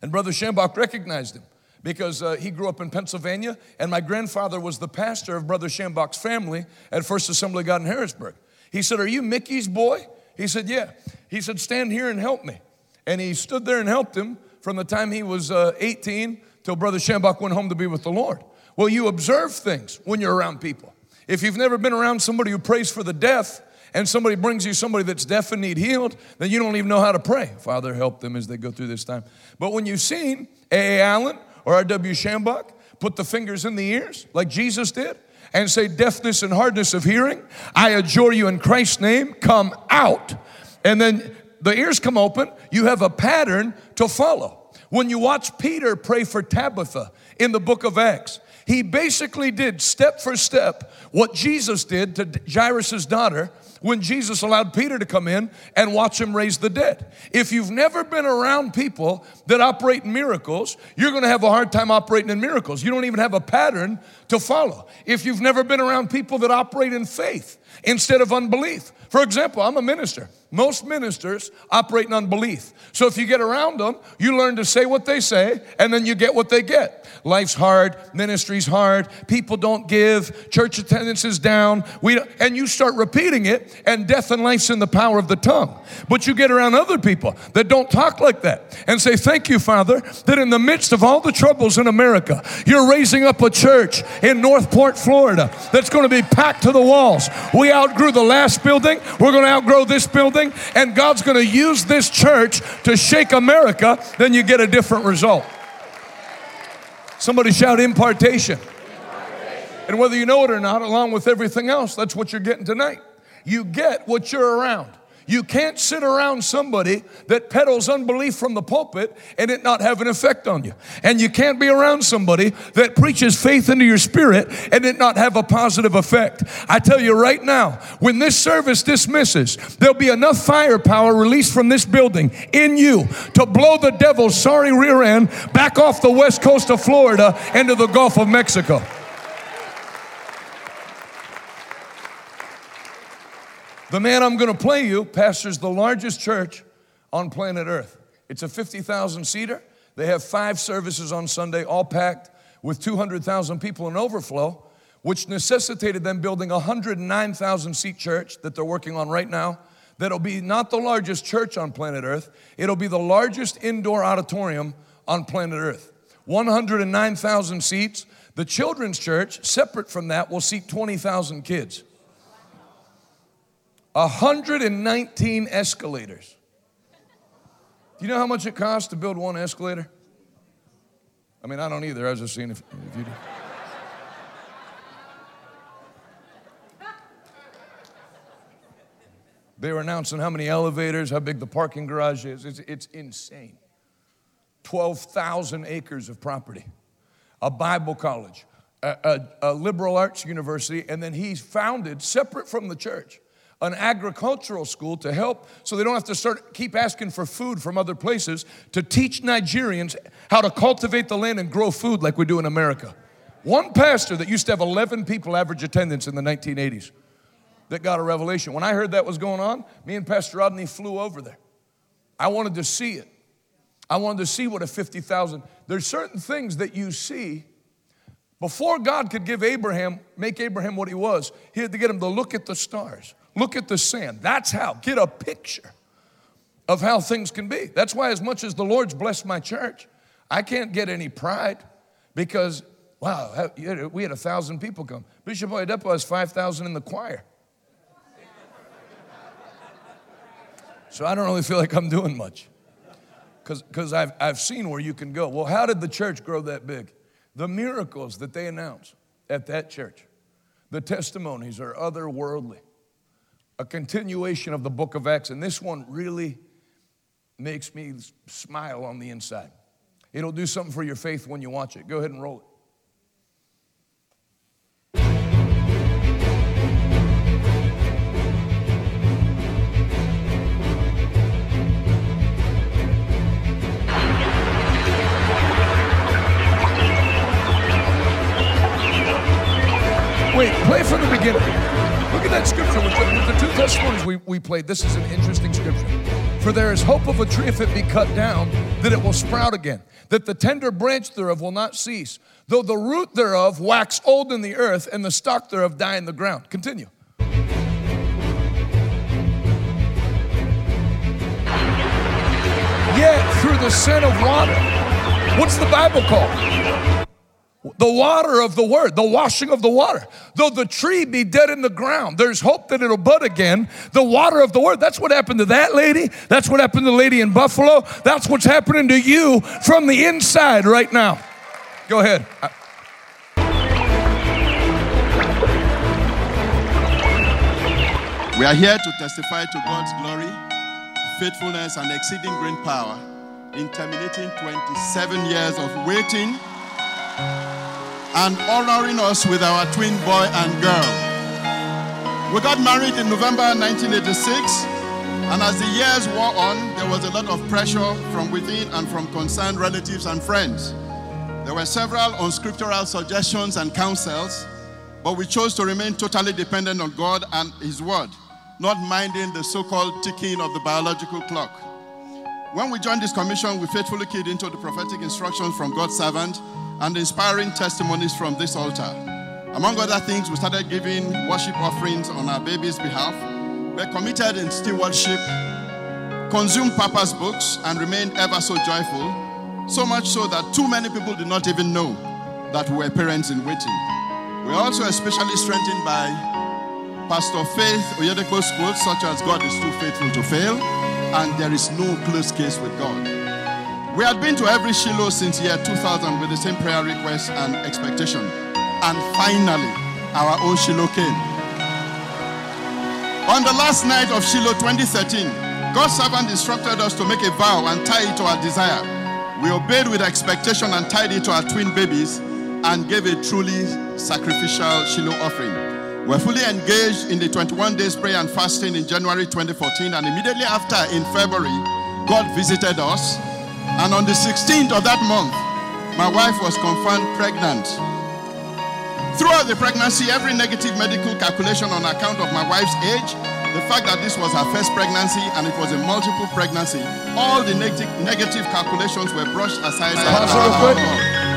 And Brother Schambach recognized him because uh, he grew up in Pennsylvania, and my grandfather was the pastor of Brother Schambach's family at First Assembly God in Harrisburg. He said, Are you Mickey's boy? He said, Yeah. He said, Stand here and help me. And he stood there and helped him from the time he was uh, 18 till Brother Schambach went home to be with the Lord. Well, you observe things when you're around people. If you've never been around somebody who prays for the deaf, and somebody brings you somebody that's deaf and need healed, then you don't even know how to pray. Father, help them as they go through this time. But when you've seen A.A. Allen or R.W. Schambach put the fingers in the ears like Jesus did and say, deafness and hardness of hearing, I adjure you in Christ's name, come out. And then the ears come open, you have a pattern to follow. When you watch Peter pray for Tabitha in the book of Acts, he basically did step for step what Jesus did to Jairus' daughter when Jesus allowed Peter to come in and watch him raise the dead. If you've never been around people that operate in miracles, you're to have a hard time operating in miracles. You don't even have a pattern to follow. If you've never been around people that operate in faith instead of unbelief, for example, I'm a minister. Most ministers operate in unbelief. So if you get around them, you learn to say what they say, and then you get what they get. Life's hard, ministry's hard, people don't give, church attendance is down, we and you start repeating it, and death and life's in the power of the tongue. But you get around other people that don't talk like that and say, Thank you, Father, that in the midst of all the troubles in America, you're raising up a church in Northport, Florida, that's going to be packed to the walls. We outgrew the last building, we're going to outgrow this building, and God's going to use this church to shake America, then you get a different result. Somebody shout impartation. And whether you know it or not, along with everything else, that's what you're getting tonight. You get what you're around. You can't sit around somebody that peddles unbelief from the pulpit and it not have an effect on you. And you can't be around somebody that preaches faith into your spirit and it not have a positive effect. I tell you right now, when this service dismisses, there'll be enough firepower released from this building in you to blow the devil's sorry rear end back off the west coast of Florida into the Gulf of Mexico. The man I'm going to play you pastors the largest church on planet Earth. It's a 50,000 seater. They have five services on Sunday, all packed with 200,000 people in overflow, which necessitated them building a 109,000 seat church that they're working on right now. That'll be not the largest church on planet Earth, it'll be the largest indoor auditorium on planet Earth. 109,000 seats. The children's church, separate from that, will seat 20,000 kids. 119 escalators. Do you know how much it costs to build one escalator? I mean, I don't either. I was just seeing if, if you do. They were announcing how many elevators, how big the parking garage is. It's, it's insane. 12,000 acres of property, a Bible college, a, a, a liberal arts university, and then he's founded, separate from the church, an agricultural school to help so they don't have to start keep asking for food from other places to teach Nigerians how to cultivate the land and grow food like we do in America. One pastor that used to have 11 people average attendance in the 1980s that got a revelation. When I heard that was going on, me and Pastor Rodney flew over there. I wanted to see it. I wanted to see what a 50,000. There's certain things that you see before God could give Abraham, make Abraham what he was, he had to get him to look at the stars. Look at the sand. That's how. Get a picture of how things can be. That's why, as much as the Lord's blessed my church, I can't get any pride because, wow, we had a thousand people come. Bishop Oyedepo has 5,000 in the choir. So I don't really feel like I'm doing much because I've, I've seen where you can go. Well, how did the church grow that big? The miracles that they announce at that church, the testimonies are otherworldly a continuation of the book of Acts, and this one really makes me smile on the inside. It'll do something for your faith when you watch it. Go ahead and roll it. Wait, play from the beginning. Look at that scripture with the, with the two testimonies we, we played. This is an interesting scripture. For there is hope of a tree if it be cut down, that it will sprout again, that the tender branch thereof will not cease, though the root thereof wax old in the earth, and the stalk thereof die in the ground. Continue. Yet through the sin of water, what's the Bible called? The water of the word, the washing of the water. Though the tree be dead in the ground, there's hope that it'll bud again. The water of the word. That's what happened to that lady. That's what happened to the lady in Buffalo. That's what's happening to you from the inside right now. Go ahead.
We are here to testify to God's glory, faithfulness, and exceeding great power in terminating 27 years of waiting and honoring us with our twin boy and girl. We got married in November 1986, and as the years wore on, there was a lot of pressure from within and from concerned relatives and friends. There were several unscriptural suggestions and counsels, but we chose to remain totally dependent on God and His Word, not minding the so called ticking of the biological clock. When we joined this commission, we faithfully keyed into the prophetic instructions from God's servant and the inspiring testimonies from this altar. Among other things, we started giving worship offerings on our baby's behalf. We're committed in stewardship, consumed Papa's books, and remained ever so joyful. So much so that too many people did not even know that we were parents in waiting. We're also especially strengthened by Pastor Faith Oyedepo's quotes, such as God is too faithful to fail, and there is no close case with God. We had been to every Shiloh since year 2000 with the same prayer request and expectation. And finally, our own Shiloh came. On the last night of Shiloh 2013, God's servant instructed us to make a vow and tie it to our desire. We obeyed with expectation and tied it to our twin babies and gave a truly sacrificial Shiloh offering. We're fully engaged in the 21 days prayer and fasting in January 2014, and immediately after, in February, God visited us and on the 16th of that month, my wife was confirmed pregnant. Throughout the pregnancy, every negative medical calculation on account of my wife's age, the fact that this was her first pregnancy and it was a multiple pregnancy, all the neg- negative calculations were brushed aside.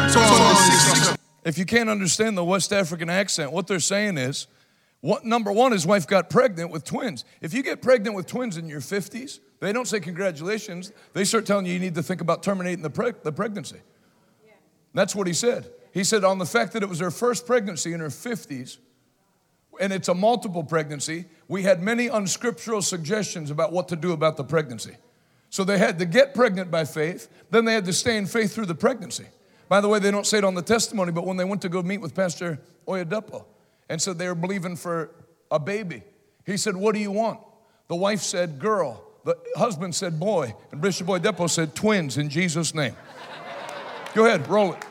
So, so if you can't understand the West African accent, what they're saying is, what, number one, his wife got pregnant with twins. If you get pregnant with twins in your 50s, they don't say congratulations. They start telling you you need to think about terminating the, preg- the pregnancy. Yeah. That's what he said. He said on the fact that it was her first pregnancy in her 50s, and it's a multiple pregnancy, we had many unscriptural suggestions about what to do about the pregnancy. So they had to get pregnant by faith, then they had to stay in faith through the pregnancy. By the way, they don't say it on the testimony, but when they went to go meet with Pastor Oyedepo and said they were believing for a baby, he said, What do you want? The wife said, Girl. The husband said boy, and Bishop Oyedepo said twins in Jesus' name. Go ahead, roll it.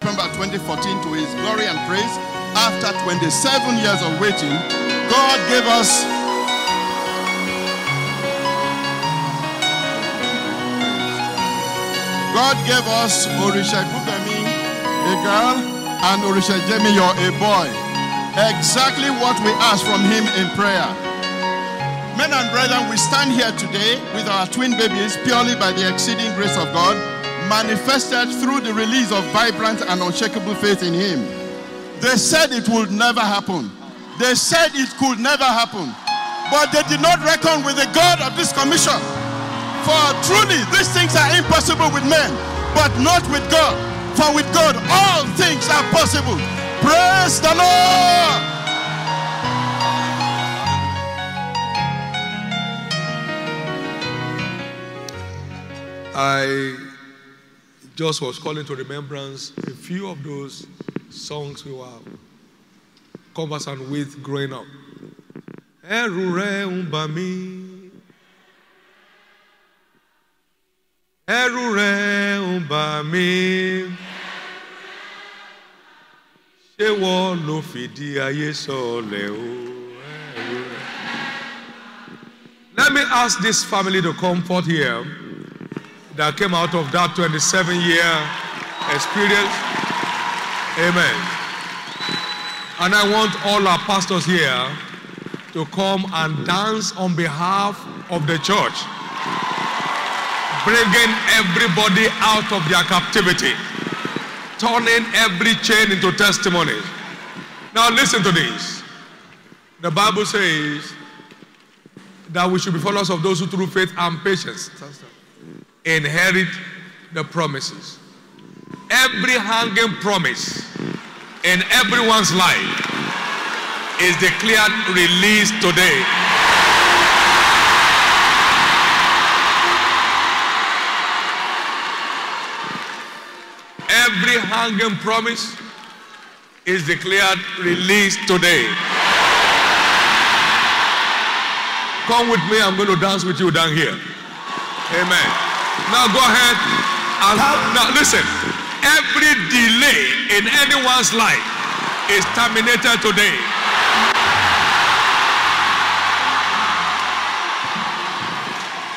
Remember 2014 to his glory and praise. After 27 years of waiting, God gave us God gave us Orisha Bukami, a girl, and Orisha Jemiyo, a boy. Exactly what we asked from him in prayer. Men and brethren, we stand here today with our twin babies purely by the exceeding grace of God, manifested through the release of vibrant and unshakable faith in Him. They said it would never happen. They said it could never happen. But they did not reckon with the God of this commission. For truly, these things are impossible with men, but not with God. For with God, all things are possible. Praise the Lord.
I just was calling to remembrance a few of those songs we were conversant with growing up. Ẹ̀rù rẹ̀ ń mí. Ló fìdí ayé sọlẹ̀ o? Let me ask this family to come forth here that came out of that 27 year experience. Amen. And I want all our pastors here to come and dance on behalf of the church, bringing everybody out of their captivity, turning every chain into testimonies. Now, listen to this. The Bible says that we should be followers of those who, through faith and patience, inherit the promises. every hanging promise in everyone's life is declared released today. Every hanging promise is declared released today. Come with me, I'm going to dance with you down here. Amen. Now go ahead. And, now listen. Every delay in anyone's life is terminated today.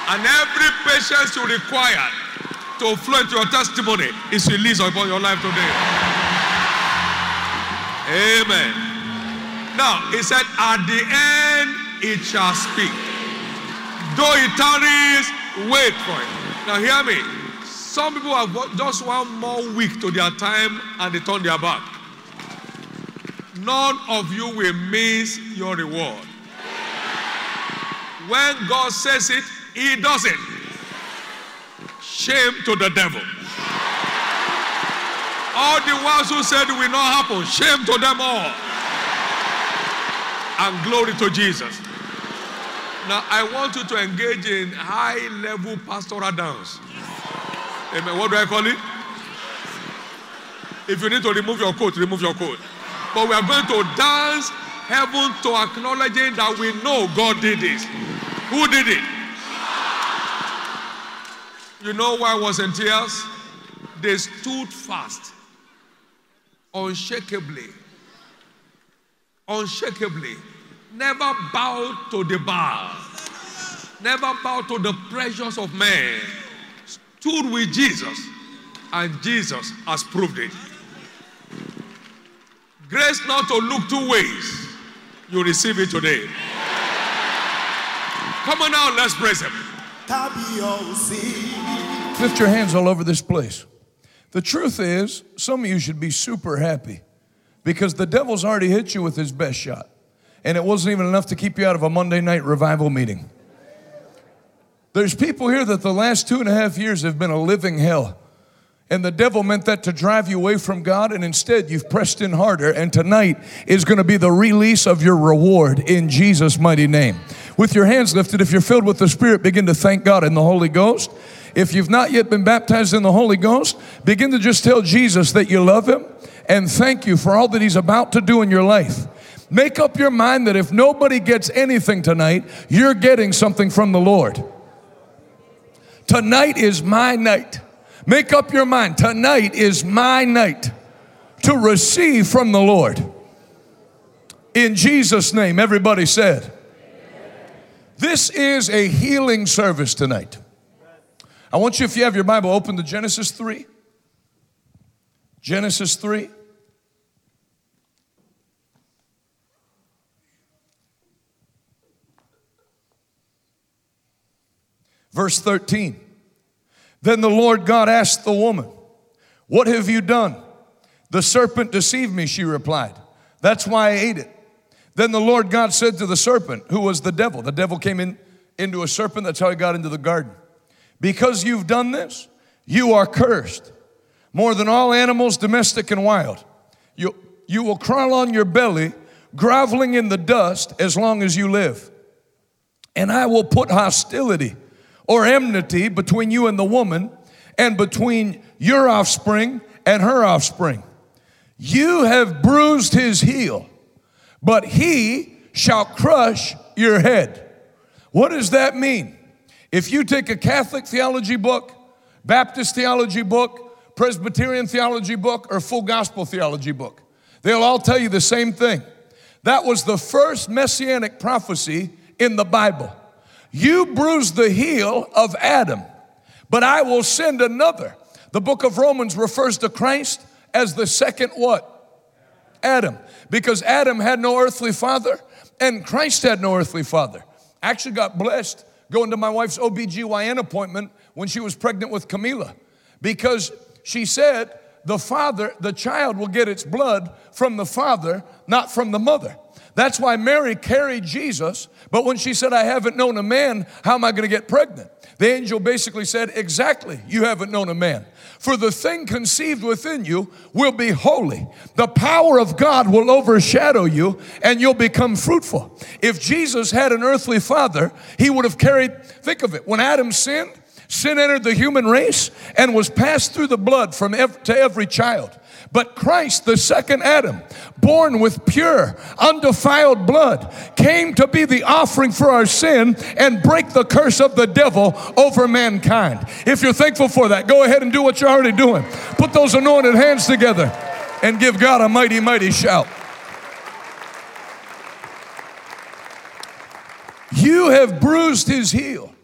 And every patience you require to flow into your testimony is released upon your life today. Amen. Now, he said, At the end it shall speak. Though it tarries, wait for it. Now, hear me. Some people have just one more week to their time and they turn their back. None of you will miss your reward. When God says it, He does it. Shame to the devil. All the ones who said it will not happen, shame to them all. And glory to Jesus. Now, I want you to engage in high level pastoral dance. Amen. What do I call it? If you need to remove your coat, remove your coat. But we are going to dance heaven to acknowledging that we know God did this. Who did it? You know why I was in tears? They stood fast, unshakably, unshakably, never bowed to the bar, never bowed to the pressures of man, stood with Jesus, and Jesus has proved it. Grace not to look two ways, you receive it today. Come on now, let's praise Him.
Lift your hands all over this place. The truth is, some of you should be super happy because the devil's already hit you with his best shot. And it wasn't even enough to keep you out of a Monday night revival meeting. There's people here that the last two and a half years have been a living hell. And the devil meant that to drive you away from God, and instead you've pressed in harder. And tonight is going to be the release of your reward in Jesus' mighty name. With your hands lifted, if you're filled with the Spirit, begin to thank God in the Holy Ghost. If you've not yet been baptized in the Holy Ghost, begin to just tell Jesus that you love Him and thank you for all that He's about to do in your life. Make up your mind that if nobody gets anything tonight, you're getting something from the Lord. Tonight is my night. Make up your mind. Tonight is my night to receive from the Lord. In Jesus' name, everybody said. This is a healing service tonight. I want you, if you have your Bible, open to Genesis 3. Genesis 3. Verse 13. Then the Lord God asked the woman, What have you done? The serpent deceived me, she replied. That's why I ate it. Then the Lord God said to the serpent, who was the devil, the devil came in into a serpent, that's how he got into the garden. Because you've done this, you are cursed more than all animals, domestic and wild. You, you will crawl on your belly, groveling in the dust as long as you live. And I will put hostility or enmity between you and the woman, and between your offspring and her offspring. You have bruised his heel, but he shall crush your head. What does that mean? If you take a Catholic theology book, Baptist theology book, Presbyterian theology book, or full gospel theology book, they'll all tell you the same thing. That was the first messianic prophecy in the Bible. You bruised the heel of Adam, but I will send another. The book of Romans refers to Christ as the second what? Adam. Because Adam had no earthly father and Christ had no earthly father. I actually got blessed going to my wife's OBGYN appointment when she was pregnant with Camila because she said the father, the child will get its blood from the father, not from the mother. That's why Mary carried Jesus, but when she said, I haven't known a man, how am I going to get pregnant? The angel basically said, Exactly, you haven't known a man. For the thing conceived within you will be holy. The power of God will overshadow you and you'll become fruitful. If Jesus had an earthly father, he would have carried, think of it, when Adam sinned, sin entered the human race and was passed through the blood from ev- to every child. But Christ, the second Adam, born with pure, undefiled blood, came to be the offering for our sin and break the curse of the devil over mankind. If you're thankful for that, go ahead and do what you're already doing. Put those anointed hands together and give God a mighty, mighty shout. You have bruised his heel,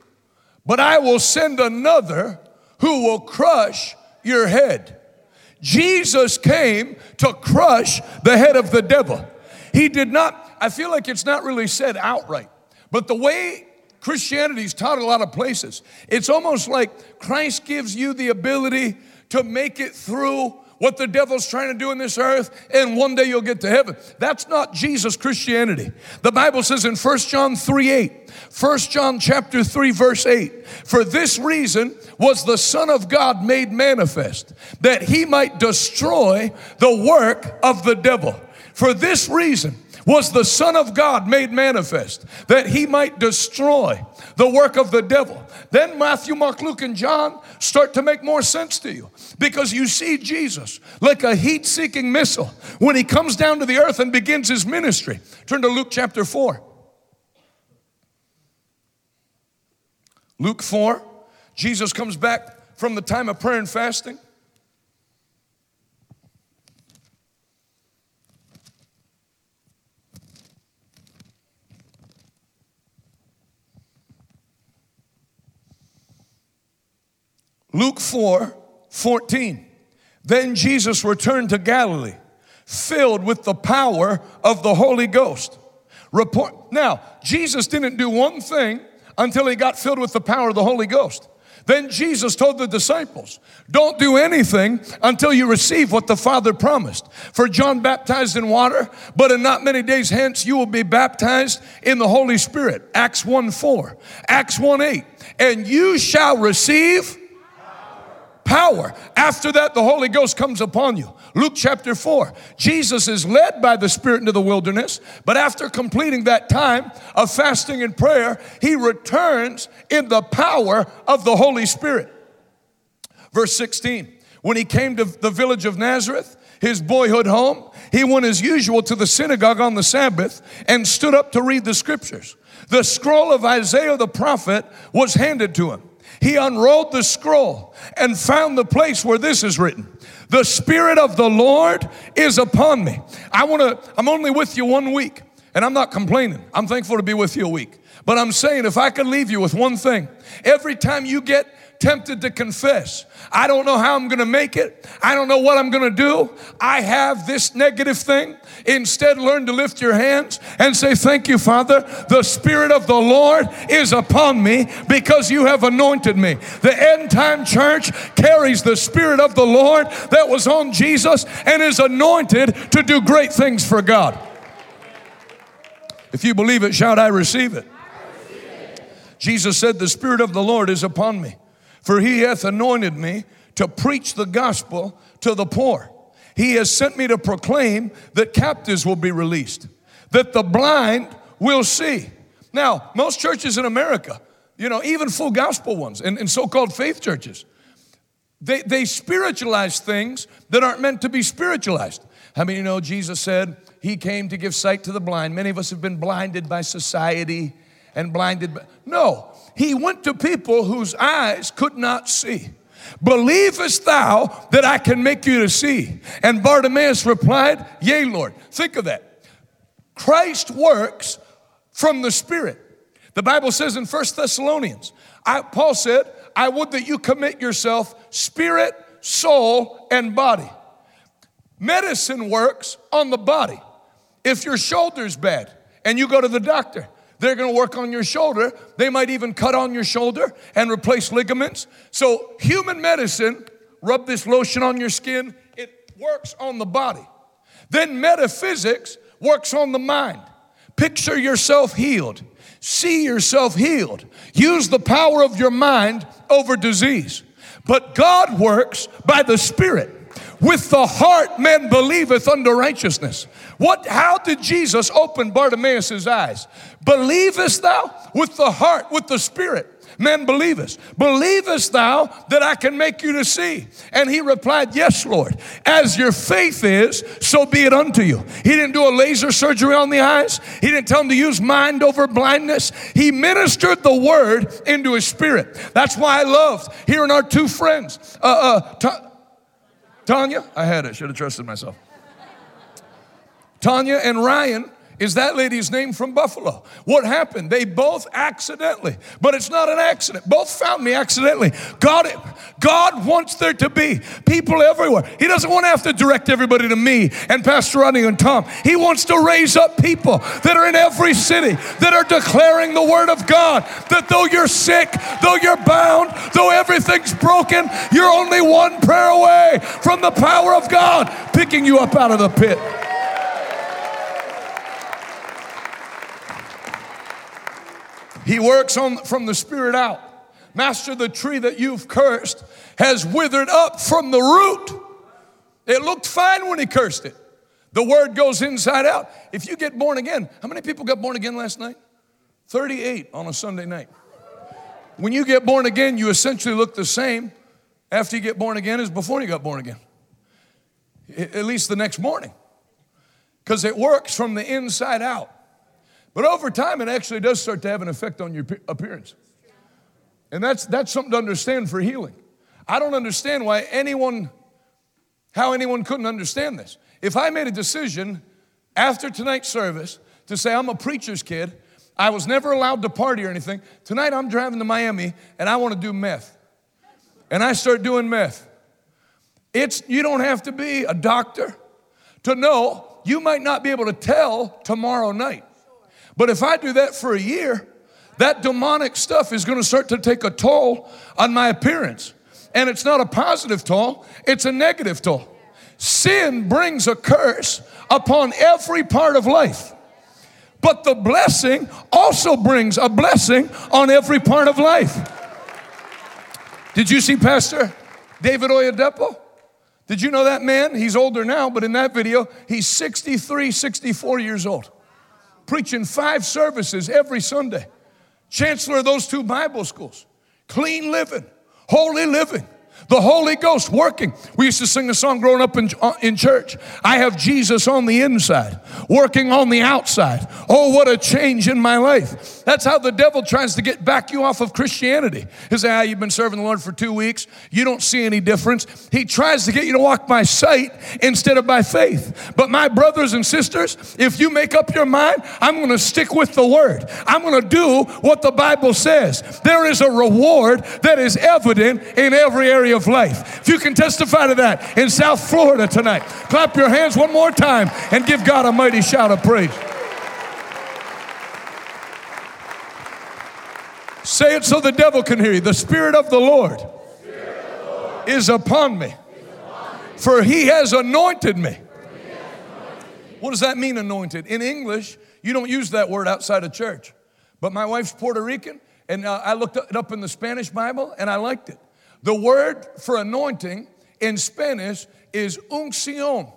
but I will send another who will crush your head. Jesus came to crush the head of the devil. He did not, I feel like it's not really said outright, but the way Christianity is taught a lot of places, it's almost like Christ gives you the ability to make it through what the devil's trying to do in this earth, and one day you'll get to heaven. That's not Jesus Christianity. The Bible says in 1 John 3 8, 1 John chapter 3, verse 8, for this reason was the Son of God made manifest, that he might destroy the work of the devil. For this reason, was the Son of God made manifest that he might destroy the work of the devil. Then Matthew, Mark, Luke, and John start to make more sense to you because you see Jesus like a heat seeking missile when he comes down to the earth and begins his ministry. Turn to Luke chapter 4. Luke 4, Jesus comes back from the time of prayer and fasting. Luke 4 14. Then Jesus returned to Galilee, filled with the power of the Holy Ghost. Report. Now, Jesus didn't do one thing until he got filled with the power of the Holy Ghost. Then Jesus told the disciples, Don't do anything until you receive what the Father promised. For John baptized in water, but in not many days hence you will be baptized in the Holy Spirit. Acts 1 4. Acts 1 8. And you shall receive power. After that, the Holy Ghost comes upon you. Luke chapter 4. Jesus is led by the Spirit into the wilderness, but after completing that time of fasting and prayer, he returns in the power of the Holy Spirit. Verse 16. When he came to the village of Nazareth, his boyhood home, he went as usual to the synagogue on the Sabbath and stood up to read the scriptures. The scroll of Isaiah the prophet was handed to him. He unrolled the scroll and found the place where this is written. The Spirit of the Lord is upon me. I want to, I'm only with you one week, and I'm not complaining. I'm thankful to be with you a week. But I'm saying if I could leave you with one thing, every time you get tempted to confess. I don't know how I'm going to make it. I don't know what I'm going to do. I have this negative thing. Instead, learn to lift your hands and say, Thank you, Father. The Spirit of the Lord is upon me because you have anointed me. The end time church carries the Spirit of the Lord that was on Jesus and is anointed to do great things for God. If you believe it, shout, I receive it. Jesus said, The Spirit of the Lord is upon me for he hath anointed me to preach the gospel to the poor. He has sent me to proclaim that captives will be released, that the blind will see. Now, most churches in America, you know, even full gospel ones and, and so called faith churches, they, they spiritualize things that aren't meant to be spiritualized. How many you know Jesus said he came to give sight to the blind? Many of us have been blinded by society and blinded by. No, he went to people whose eyes could not see. Believest thou that I can make you to see? And Bartimaeus replied, Yea, Lord. Think of that. Christ works from the Spirit. The Bible says in First Thessalonians, I, Paul said, I would that you commit yourself spirit, soul, and body. Medicine works on the body. If your shoulder's bad and you go to the doctor, they're going to work on your shoulder. They might even cut on your shoulder and replace ligaments. So, human medicine, rub this lotion on your skin, it works on the body. Then, metaphysics works on the mind. Picture yourself healed. See yourself healed. Use the power of your mind over disease. But God works by the Spirit. With the heart man believeth unto righteousness. What how did Jesus open Bartimaeus' eyes? Believest thou with the heart, with the spirit? Man, believest. Believest thou that I can make you to see? And he replied, Yes, Lord. As your faith is, so be it unto you. He didn't do a laser surgery on the eyes, he didn't tell him to use mind over blindness. He ministered the word into his spirit. That's why I loved hearing our two friends. Uh, uh, Ta- Tanya, I had it, should have trusted myself. Tanya and Ryan is that lady's name from Buffalo. What happened? They both accidentally, but it's not an accident. Both found me accidentally. God, God wants there to be people everywhere. He doesn't want to have to direct everybody to me and Pastor Rodney and Tom. He wants to raise up people that are in every city that are declaring the word of God. That though you're sick, though you're bound, though everything's broken, you're only one prayer away from the power of God picking you up out of the pit. He works on from the spirit out. Master, the tree that you've cursed has withered up from the root. It looked fine when he cursed it. The word goes inside out. If you get born again, how many people got born again last night? 38 on a Sunday night. When you get born again, you essentially look the same after you get born again as before you got born again. At least the next morning. Because it works from the inside out. But over time, it actually does start to have an effect on your appearance. And that's, that's something to understand for healing. I don't understand why anyone, how anyone couldn't understand this. If I made a decision after tonight's service to say, I'm a preacher's kid, I was never allowed to party or anything. Tonight I'm driving to Miami and I want to do meth. And I start doing meth. It's, you don't have to be a doctor to know you might not be able to tell tomorrow night. But if I do that for a year, that demonic stuff is going to start to take a toll on my appearance. And it's not a positive toll, it's a negative toll. Sin brings a curse upon every part of life. But the blessing also brings a blessing on every part of life. Did you see Pastor David Oyedepo? Did you know that man? He's older now, but in that video, he's 63, 64 years old preaching five services every Sunday. Chancellor of those two Bible schools. Clean living, holy living the Holy Ghost working. We used to sing a song growing up in, uh, in church. I have Jesus on the inside, working on the outside. Oh, what a change in my life. That's how the devil tries to get back you off of Christianity. He say, ah, you've been serving the Lord for two weeks. You don't see any difference. He tries to get you to walk by sight instead of by faith. But my brothers and sisters, if you make up your mind, I'm going to stick with the word. I'm going to do what the Bible says. There is a reward that is evident in every area of life. If you can testify to that in South Florida tonight, clap your hands one more time and give God a mighty shout of praise. Say it so the devil can hear you. The Spirit of the Lord, is upon me, for he has anointed me. What does that mean, anointed? In English, you don't use that word outside of church. But my wife's Puerto Rican, and uh, I looked it up in the Spanish Bible, and I liked it. The word for anointing in Spanish is unción,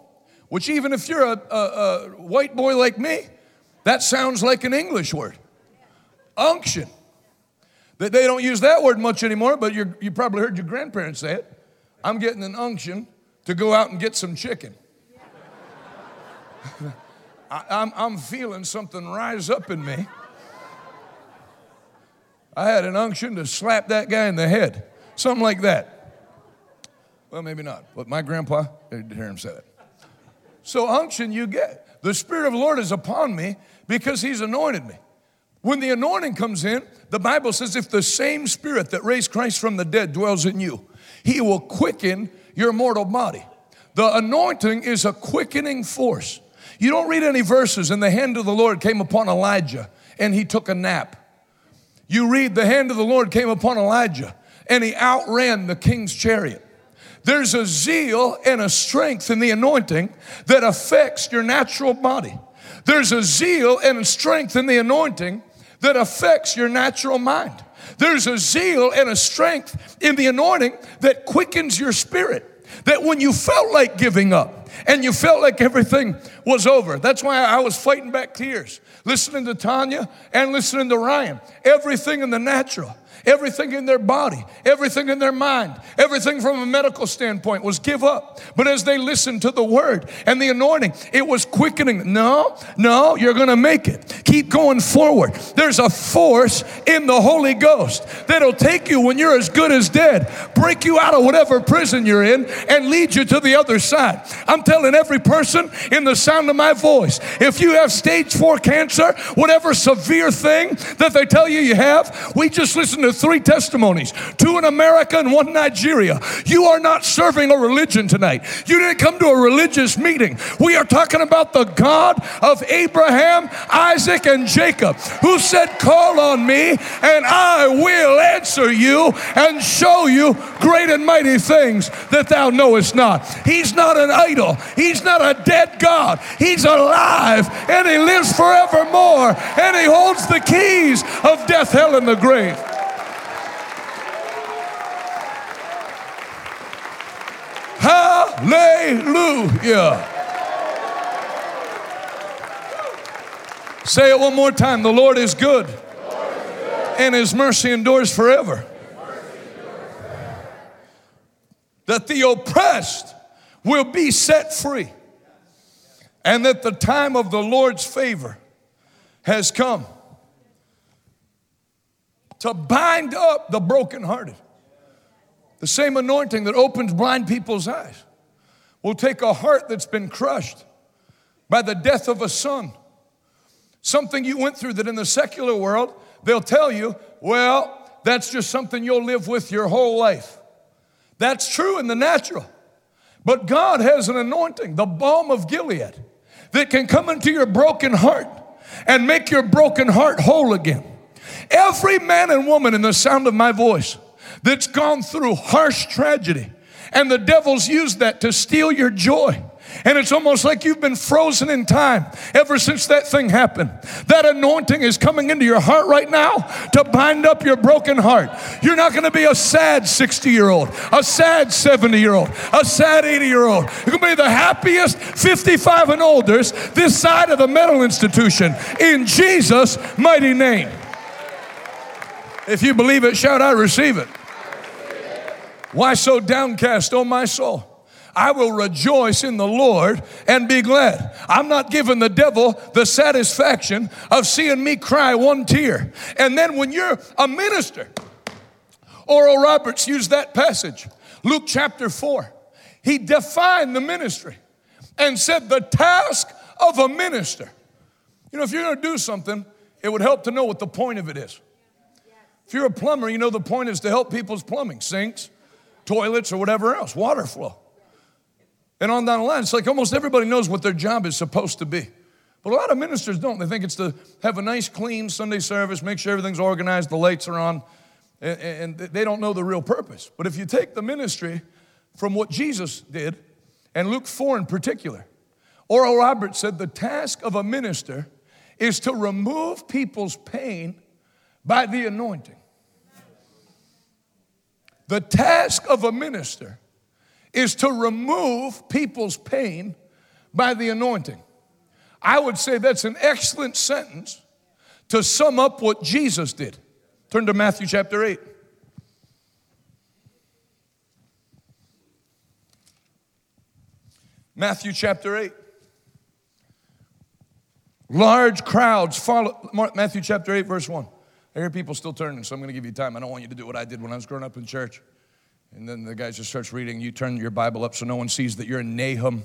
which, even if you're a, a, a white boy like me, that sounds like an English word. Unction. They don't use that word much anymore, but you probably heard your grandparents say it. I'm getting an unction to go out and get some chicken. I, I'm, I'm feeling something rise up in me. I had an unction to slap that guy in the head. Something like that. Well, maybe not, but my grandpa, did hear him say that. So, unction you get. The Spirit of the Lord is upon me because He's anointed me. When the anointing comes in, the Bible says if the same Spirit that raised Christ from the dead dwells in you, He will quicken your mortal body. The anointing is a quickening force. You don't read any verses, and the hand of the Lord came upon Elijah and he took a nap. You read the hand of the Lord came upon Elijah and he outran the king's chariot. There's a zeal and a strength in the anointing that affects your natural body. There's a zeal and a strength in the anointing that affects your natural mind. There's a zeal and a strength in the anointing that quickens your spirit. That when you felt like giving up and you felt like everything was over, that's why I was fighting back tears, listening to Tanya and listening to Ryan. Everything in the natural Everything in their body, everything in their mind, everything from a medical standpoint was give up. But as they listened to the word and the anointing, it was quickening. No, no, you're going to make it. Keep going forward. There's a force in the Holy Ghost that'll take you when you're as good as dead, break you out of whatever prison you're in, and lead you to the other side. I'm telling every person in the sound of my voice if you have stage four cancer, whatever severe thing that they tell you you have, we just listen to three testimonies two in America and one in Nigeria. You are not serving a religion tonight. You didn't come to a religious meeting. We are talking about the God of Abraham, Isaac, and Jacob, who said, Call on me, and I will answer you and show you great and mighty things that thou knowest not. He's not an idol, He's not a dead God. He's alive, and He lives forevermore, and He holds the keys of death, hell, and the grave. Hallelujah. Say it one more time. The Lord is good, and his mercy endures forever. That the oppressed will be set free, and that the time of the Lord's favor has come to bind up the brokenhearted. The same anointing that opens blind people's eyes will take a heart that's been crushed by the death of a son. Something you went through that in the secular world, they'll tell you, well, that's just something you'll live with your whole life. That's true in the natural. But God has an anointing, the balm of Gilead, that can come into your broken heart and make your broken heart whole again. Every man and woman in the sound of my voice that's gone through harsh tragedy. And the devil's used that to steal your joy. And it's almost like you've been frozen in time ever since that thing happened. That anointing is coming into your heart right now to bind up your broken heart. You're not going to be a sad 60 year old, a sad 70 year old, a sad 80 year old. You're going to be the happiest 55 and olders this side of the mental institution in Jesus' mighty name. If you believe it, shout, I receive it. Why so downcast, O my soul? I will rejoice in the Lord and be glad. I'm not giving the devil the satisfaction of seeing me cry one tear. And then when you're a minister, Oral Roberts used that passage, Luke chapter 4. He defined the ministry and said the task of a minister. You know, if you're going to do something, it would help to know what the point of it is. If you're a plumber, you know the point is to help people's plumbing, sinks, toilets, or whatever else, water flow. And on down the line, it's like almost everybody knows what their job is supposed to be. But a lot of ministers don't. They think it's to have a nice, clean Sunday service, make sure everything's organized, the lights are on, and they don't know the real purpose. But if you take the ministry from what Jesus did, and Luke 4 in particular, Oral Roberts said the task of a minister is to remove people's pain by the anointing. The task of a minister is to remove people's pain by the anointing. I would say that's an excellent sentence to sum up what Jesus did. Turn to Matthew chapter 8. Matthew chapter 8. Large crowds follow. Matthew chapter 8, verse 1. I hear people still turning, so I'm going to give you time. I don't want you to do what I did when I was growing up in church. And then the guy just starts reading. You turn your Bible up so no one sees that you're in Nahum.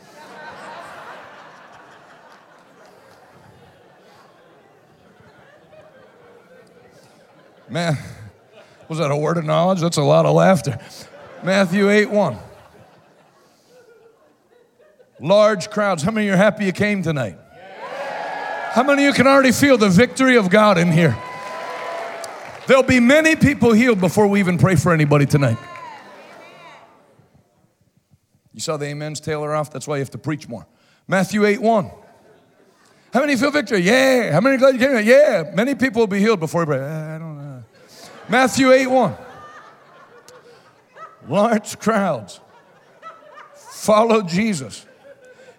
Man, was that a word of knowledge? That's a lot of laughter. Matthew 8 1. Large crowds. How many are happy you came tonight? How many of you can already feel the victory of God in here? There'll be many people healed before we even pray for anybody tonight. You saw the amens tailor off? That's why you have to preach more. Matthew 8 1. How many feel victory? Yeah. How many glad you came? Yeah. Many people will be healed before you pray. Uh, I don't know. Matthew 8 1. Large crowds followed Jesus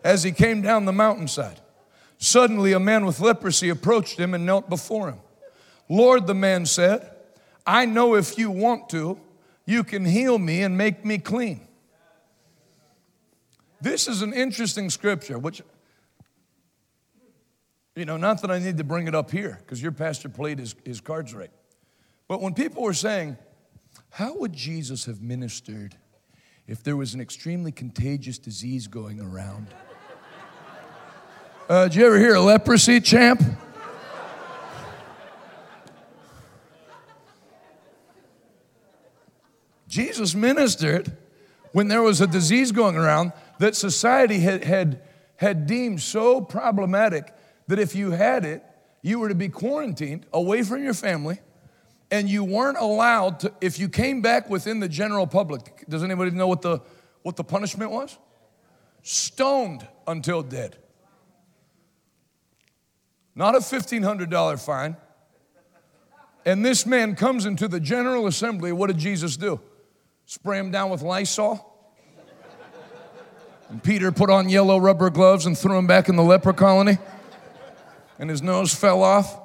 as he came down the mountainside. Suddenly, a man with leprosy approached him and knelt before him. Lord, the man said, I know if you want to, you can heal me and make me clean. This is an interesting scripture, which, you know, not that I need to bring it up here because your pastor played his, his cards right. But when people were saying, How would Jesus have ministered if there was an extremely contagious disease going around? Uh, did you ever hear of leprosy, champ? Jesus ministered when there was a disease going around that society had, had, had deemed so problematic that if you had it, you were to be quarantined away from your family and you weren't allowed to, if you came back within the general public, does anybody know what the, what the punishment was? Stoned until dead. Not a $1,500 fine. And this man comes into the General Assembly. What did Jesus do? Spray him down with Lysol? And Peter put on yellow rubber gloves and threw him back in the leper colony? And his nose fell off?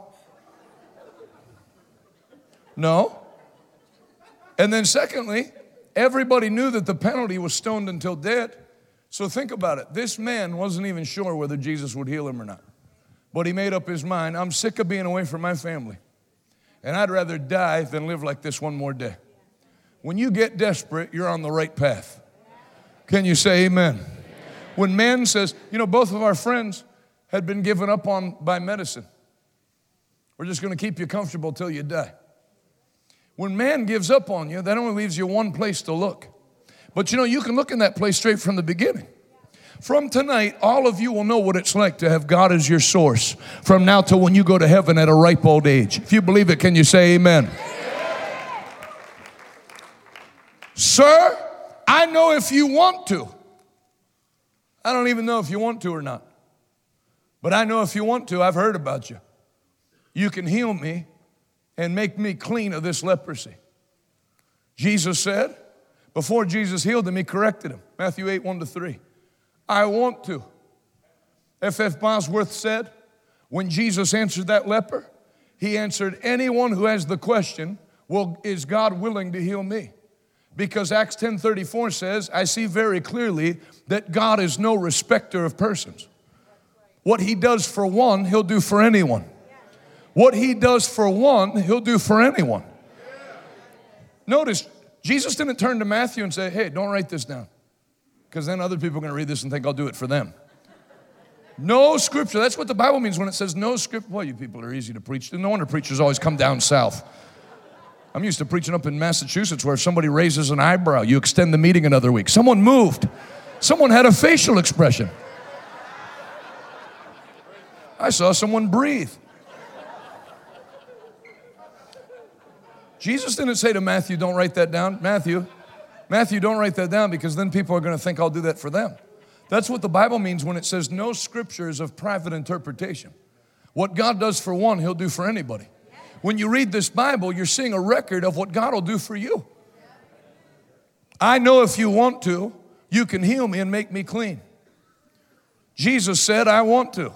No. And then, secondly, everybody knew that the penalty was stoned until dead. So think about it. This man wasn't even sure whether Jesus would heal him or not. But he made up his mind I'm sick of being away from my family. And I'd rather die than live like this one more day. When you get desperate, you're on the right path. Can you say amen? When man says, you know, both of our friends had been given up on by medicine. We're just going to keep you comfortable till you die. When man gives up on you, that only leaves you one place to look. But you know, you can look in that place straight from the beginning. From tonight, all of you will know what it's like to have God as your source from now till when you go to heaven at a ripe old age. If you believe it, can you say amen? Sir, I know if you want to. I don't even know if you want to or not. But I know if you want to, I've heard about you. You can heal me and make me clean of this leprosy. Jesus said, before Jesus healed him, he corrected him. Matthew 8, 1 to 3. I want to. F.F. F. Bosworth said, when Jesus answered that leper, he answered, Anyone who has the question, well, is God willing to heal me? Because Acts 10:34 says, I see very clearly that God is no respecter of persons. What he does for one, he'll do for anyone. What he does for one, he'll do for anyone. Notice, Jesus didn't turn to Matthew and say, Hey, don't write this down because then other people are going to read this and think I'll do it for them. No scripture. That's what the Bible means when it says no scripture. Well, you people are easy to preach to. No wonder preachers always come down south. I'm used to preaching up in Massachusetts where if somebody raises an eyebrow, you extend the meeting another week. Someone moved. Someone had a facial expression. I saw someone breathe. Jesus didn't say to Matthew, Don't write that down. Matthew, Matthew, don't write that down because then people are going to think I'll do that for them. That's what the Bible means when it says no scripture is of private interpretation. What God does for one, He'll do for anybody. When you read this Bible, you're seeing a record of what God will do for you. I know if you want to, you can heal me and make me clean. Jesus said, I want to.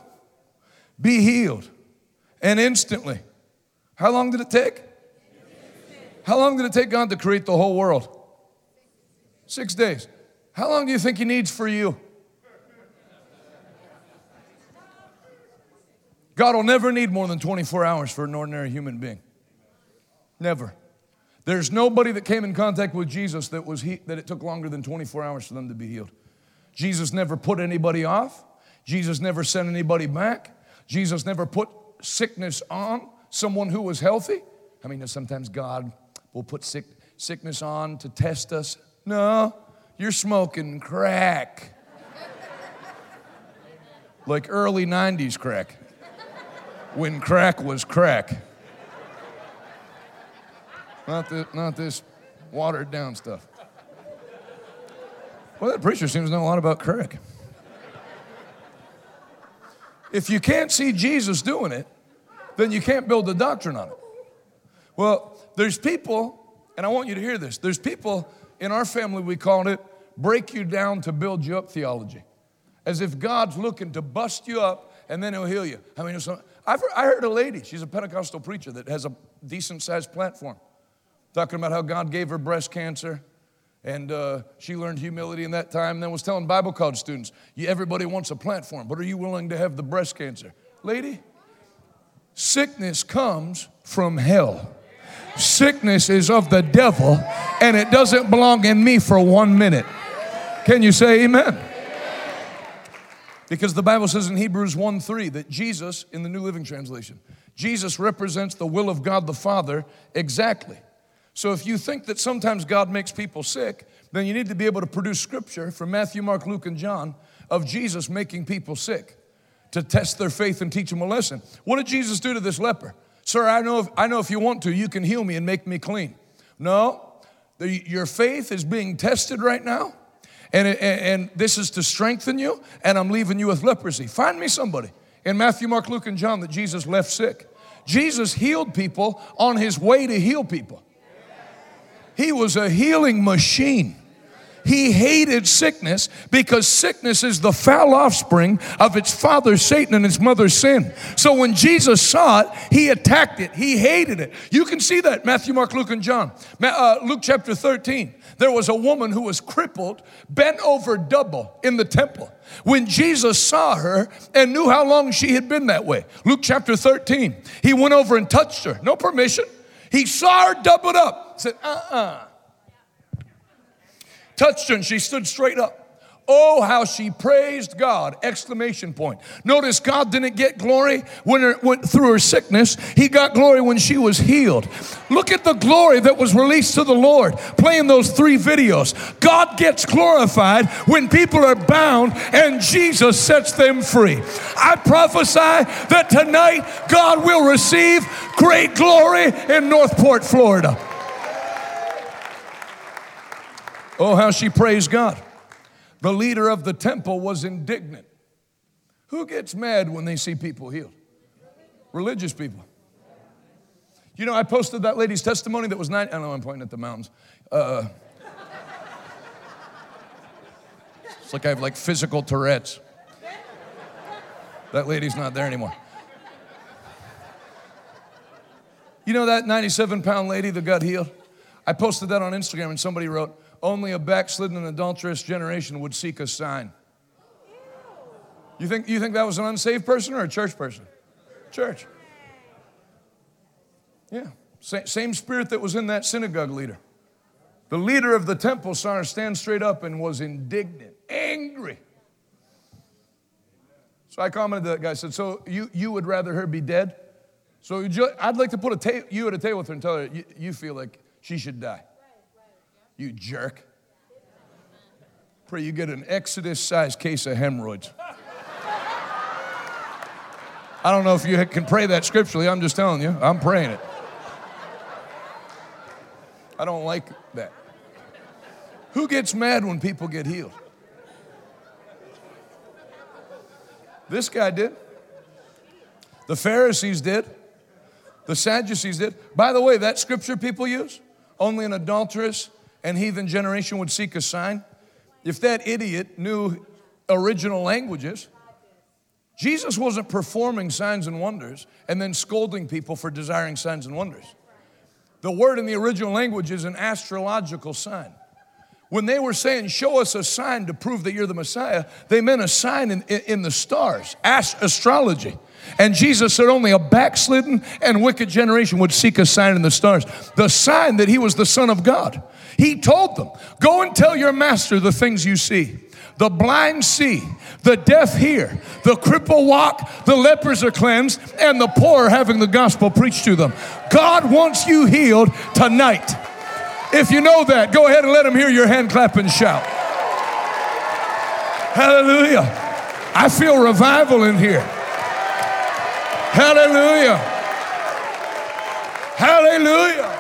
Be healed. And instantly. How long did it take? How long did it take God to create the whole world? Six days. How long do you think He needs for you? God will never need more than 24 hours for an ordinary human being. Never. There's nobody that came in contact with Jesus that, was he, that it took longer than 24 hours for them to be healed. Jesus never put anybody off. Jesus never sent anybody back. Jesus never put sickness on someone who was healthy. I mean, sometimes God will put sick, sickness on to test us. No, you're smoking crack. like early 90s crack, when crack was crack. Not, the, not this watered down stuff. Well, that preacher seems to know a lot about crack. If you can't see Jesus doing it, then you can't build the doctrine on it. Well, there's people, and I want you to hear this. There's people in our family, we called it break you down to build you up theology. As if God's looking to bust you up and then he'll heal you. I mean, I've heard, I heard a lady, she's a Pentecostal preacher that has a decent sized platform, talking about how God gave her breast cancer. And uh, she learned humility in that time and then was telling Bible college students, everybody wants a platform, but are you willing to have the breast cancer? Lady, sickness comes from hell. Sickness is of the devil, and it doesn't belong in me for one minute. Can you say amen? Because the Bible says in Hebrews 1 3 that Jesus, in the New Living Translation, Jesus represents the will of God the Father exactly. So if you think that sometimes God makes people sick, then you need to be able to produce scripture from Matthew, Mark, Luke, and John of Jesus making people sick to test their faith and teach them a lesson. What did Jesus do to this leper? Sir, I know if, I know if you want to, you can heal me and make me clean. No, the, your faith is being tested right now, and, and, and this is to strengthen you, and I'm leaving you with leprosy. Find me somebody in Matthew, Mark, Luke, and John that Jesus left sick. Jesus healed people on his way to heal people. He was a healing machine. He hated sickness because sickness is the foul offspring of its father Satan and its mother sin. So when Jesus saw it, he attacked it. He hated it. You can see that Matthew, Mark, Luke, and John. Uh, Luke chapter 13. There was a woman who was crippled, bent over double in the temple. When Jesus saw her and knew how long she had been that way, Luke chapter 13, he went over and touched her. No permission. He saw her doubled up. Said, uh uh-uh. uh touched her and she stood straight up. Oh, how she praised God! Exclamation point. Notice God didn't get glory when her, went through her sickness. He got glory when she was healed. Look at the glory that was released to the Lord playing those three videos. God gets glorified when people are bound and Jesus sets them free. I prophesy that tonight God will receive great glory in Northport, Florida. Oh, how she praised God. The leader of the temple was indignant. Who gets mad when they see people healed? Religious people. You know, I posted that lady's testimony that was nine. I know I'm pointing at the mountains. Uh, it's like I have like physical Tourette's. That lady's not there anymore. You know that 97 pound lady that got healed? I posted that on Instagram and somebody wrote, only a backslidden and adulterous generation would seek a sign. You think, you think that was an unsaved person or a church person? Church. Yeah. Same spirit that was in that synagogue leader. The leader of the temple saw her stand straight up and was indignant, angry. So I commented to that guy, I said, So you, you would rather her be dead? So I'd like to put a ta- you at a table with her and tell her you, you feel like she should die. You jerk. Pray you get an Exodus sized case of hemorrhoids. I don't know if you can pray that scripturally. I'm just telling you, I'm praying it. I don't like that. Who gets mad when people get healed? This guy did. The Pharisees did. The Sadducees did. By the way, that scripture people use, only an adulteress and heathen generation would seek a sign. If that idiot knew original languages, Jesus wasn't performing signs and wonders and then scolding people for desiring signs and wonders. The word in the original language is an astrological sign. When they were saying, Show us a sign to prove that you're the Messiah, they meant a sign in, in, the stars, astrology. And Jesus said only a backslidden and wicked generation would seek a sign in the stars. The sign that he was the Son of God. He told them, Go and tell your master the things you see. The blind see, the deaf hear, the cripple walk, the lepers are cleansed, and the poor having the gospel preached to them. God wants you healed tonight. If you know that, go ahead and let him hear your hand clap and shout. Hallelujah. I feel revival in here. Hallelujah. Hallelujah.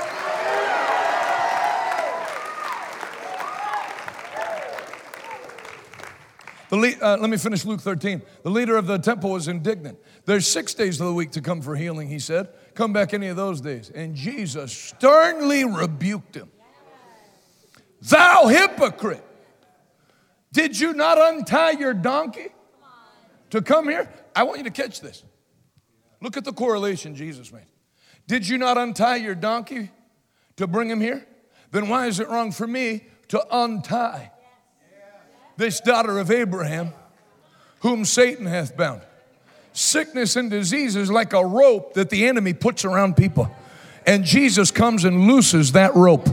The uh, let me finish Luke 13. The leader of the temple was indignant. There's six days of the week to come for healing, he said. Come back any of those days. And Jesus sternly rebuked him. Thou hypocrite, did you not untie your donkey to come here? I want you to catch this. Look at the correlation Jesus made. Did you not untie your donkey to bring him here? Then why is it wrong for me to untie this daughter of Abraham, whom Satan hath bound? Sickness and disease is like a rope that the enemy puts around people. And Jesus comes and looses that rope.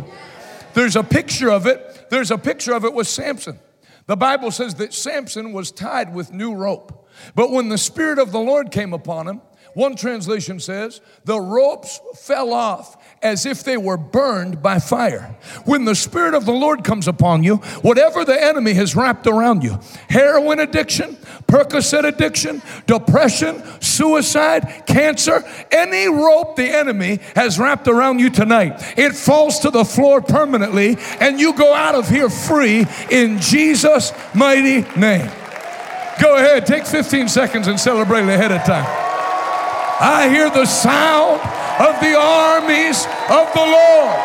There's a picture of it. There's a picture of it with Samson. The Bible says that Samson was tied with new rope. But when the Spirit of the Lord came upon him, one translation says, the ropes fell off as if they were burned by fire. When the Spirit of the Lord comes upon you, whatever the enemy has wrapped around you heroin addiction, Percocet addiction, depression, suicide, cancer any rope the enemy has wrapped around you tonight, it falls to the floor permanently, and you go out of here free in Jesus' mighty name. Go ahead, take 15 seconds and celebrate ahead of time. I hear the sound of the armies of the Lord.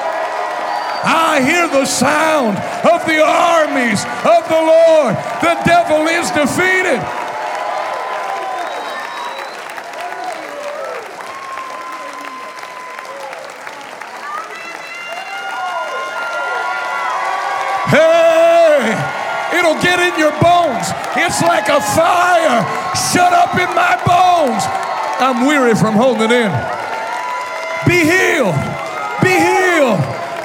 I hear the sound of the armies of the Lord. The devil is defeated. Hey, it'll get in your bones. It's like a fire shut up in my bones. I'm weary from holding in. Be healed. Be healed.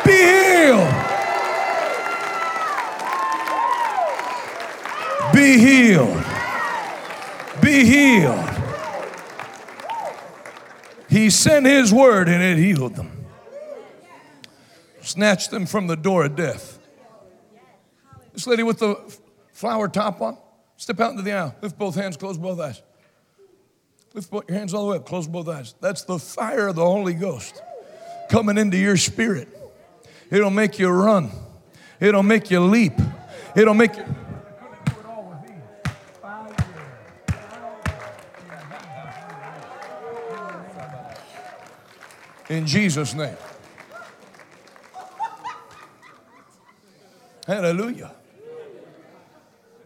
Be healed. Be healed. Be healed. He sent his word and it healed them. Snatched them from the door of death. This lady with the flower top on, step out into the aisle. Lift both hands, close both eyes. Lift your hands all the way up, close both eyes. That's the fire of the Holy Ghost coming into your spirit. It'll make you run, it'll make you leap, it'll make you. In Jesus' name. Hallelujah.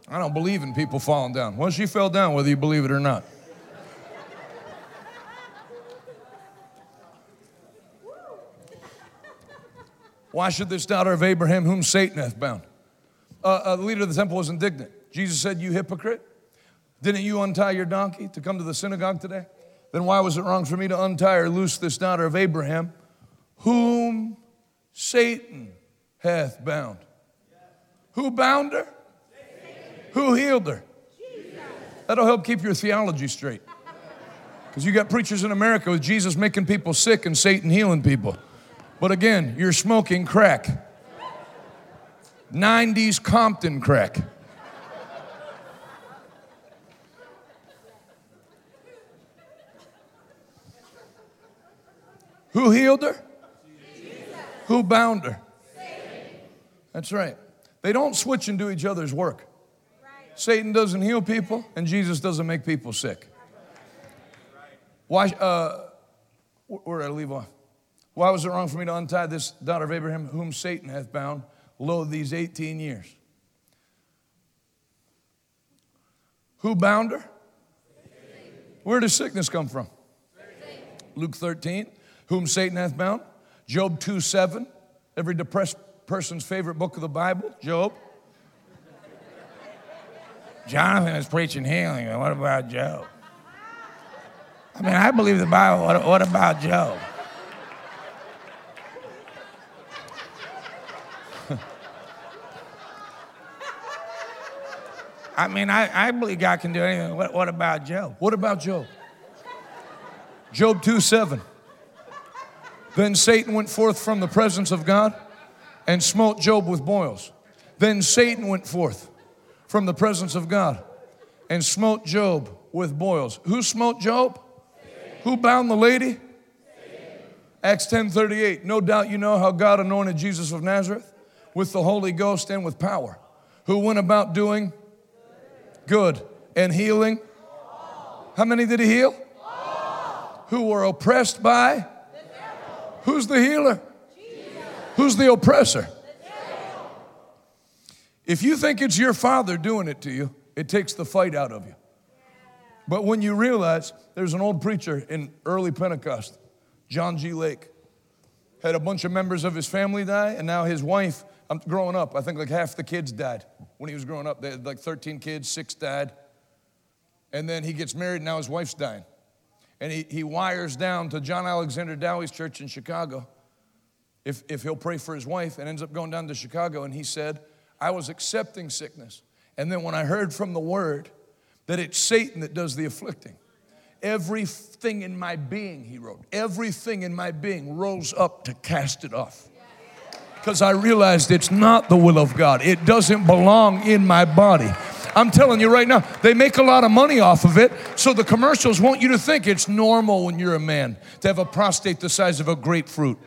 I don't believe in people falling down. Once you fell down, whether you believe it or not. Why should this daughter of Abraham, whom Satan hath bound? Uh, the leader of the temple was indignant. Jesus said, You hypocrite, didn't you untie your donkey to come to the synagogue today? Then why was it wrong for me to untie or loose this daughter of Abraham, whom Satan hath bound? Who bound her? Who healed her? That'll help keep your theology straight. Because you got preachers in America with Jesus making people sick and Satan healing people. But again, you're smoking crack. 90s Compton crack. Who healed her? Jesus. Who bound her? Satan. That's right. They don't switch and do each other's work. Right. Satan doesn't heal people, and Jesus doesn't make people sick. Why? Uh, where did I leave off? Why was it wrong for me to untie this daughter of Abraham, whom Satan hath bound, lo, these 18 years? Who bound her? Where does sickness come from? Luke 13, whom Satan hath bound. Job 2 7, every depressed person's favorite book of the Bible, Job. Jonathan is preaching healing. What about Job? I mean, I believe the Bible. What, what about Job? I mean, I, I believe God can do anything. What, what about Job? What about Job? Job 2 7. Then Satan went forth from the presence of God and smote Job with boils. Then Satan went forth from the presence of God and smote Job with boils. Who smote Job? Who bound the lady? Acts 10:38. No doubt you know how God anointed Jesus of Nazareth with the Holy Ghost and with power, who went about doing Good. And healing? How many did he heal? Who were oppressed by? Who's the healer? Who's the oppressor? If you think it's your father doing it to you, it takes the fight out of you. But when you realize there's an old preacher in early Pentecost, John G. Lake, had a bunch of members of his family die, and now his wife, I'm growing up, I think like half the kids died when he was growing up. They had like 13 kids, six died. And then he gets married, and now his wife's dying. And he, he wires down to John Alexander Dowie's church in Chicago if, if he'll pray for his wife, and ends up going down to Chicago. And he said, I was accepting sickness. And then when I heard from the word that it's Satan that does the afflicting, everything in my being, he wrote, everything in my being rose up to cast it off. Because I realized it's not the will of God, it doesn't belong in my body. I'm telling you right now, they make a lot of money off of it. So the commercials want you to think it's normal when you're a man to have a prostate the size of a grapefruit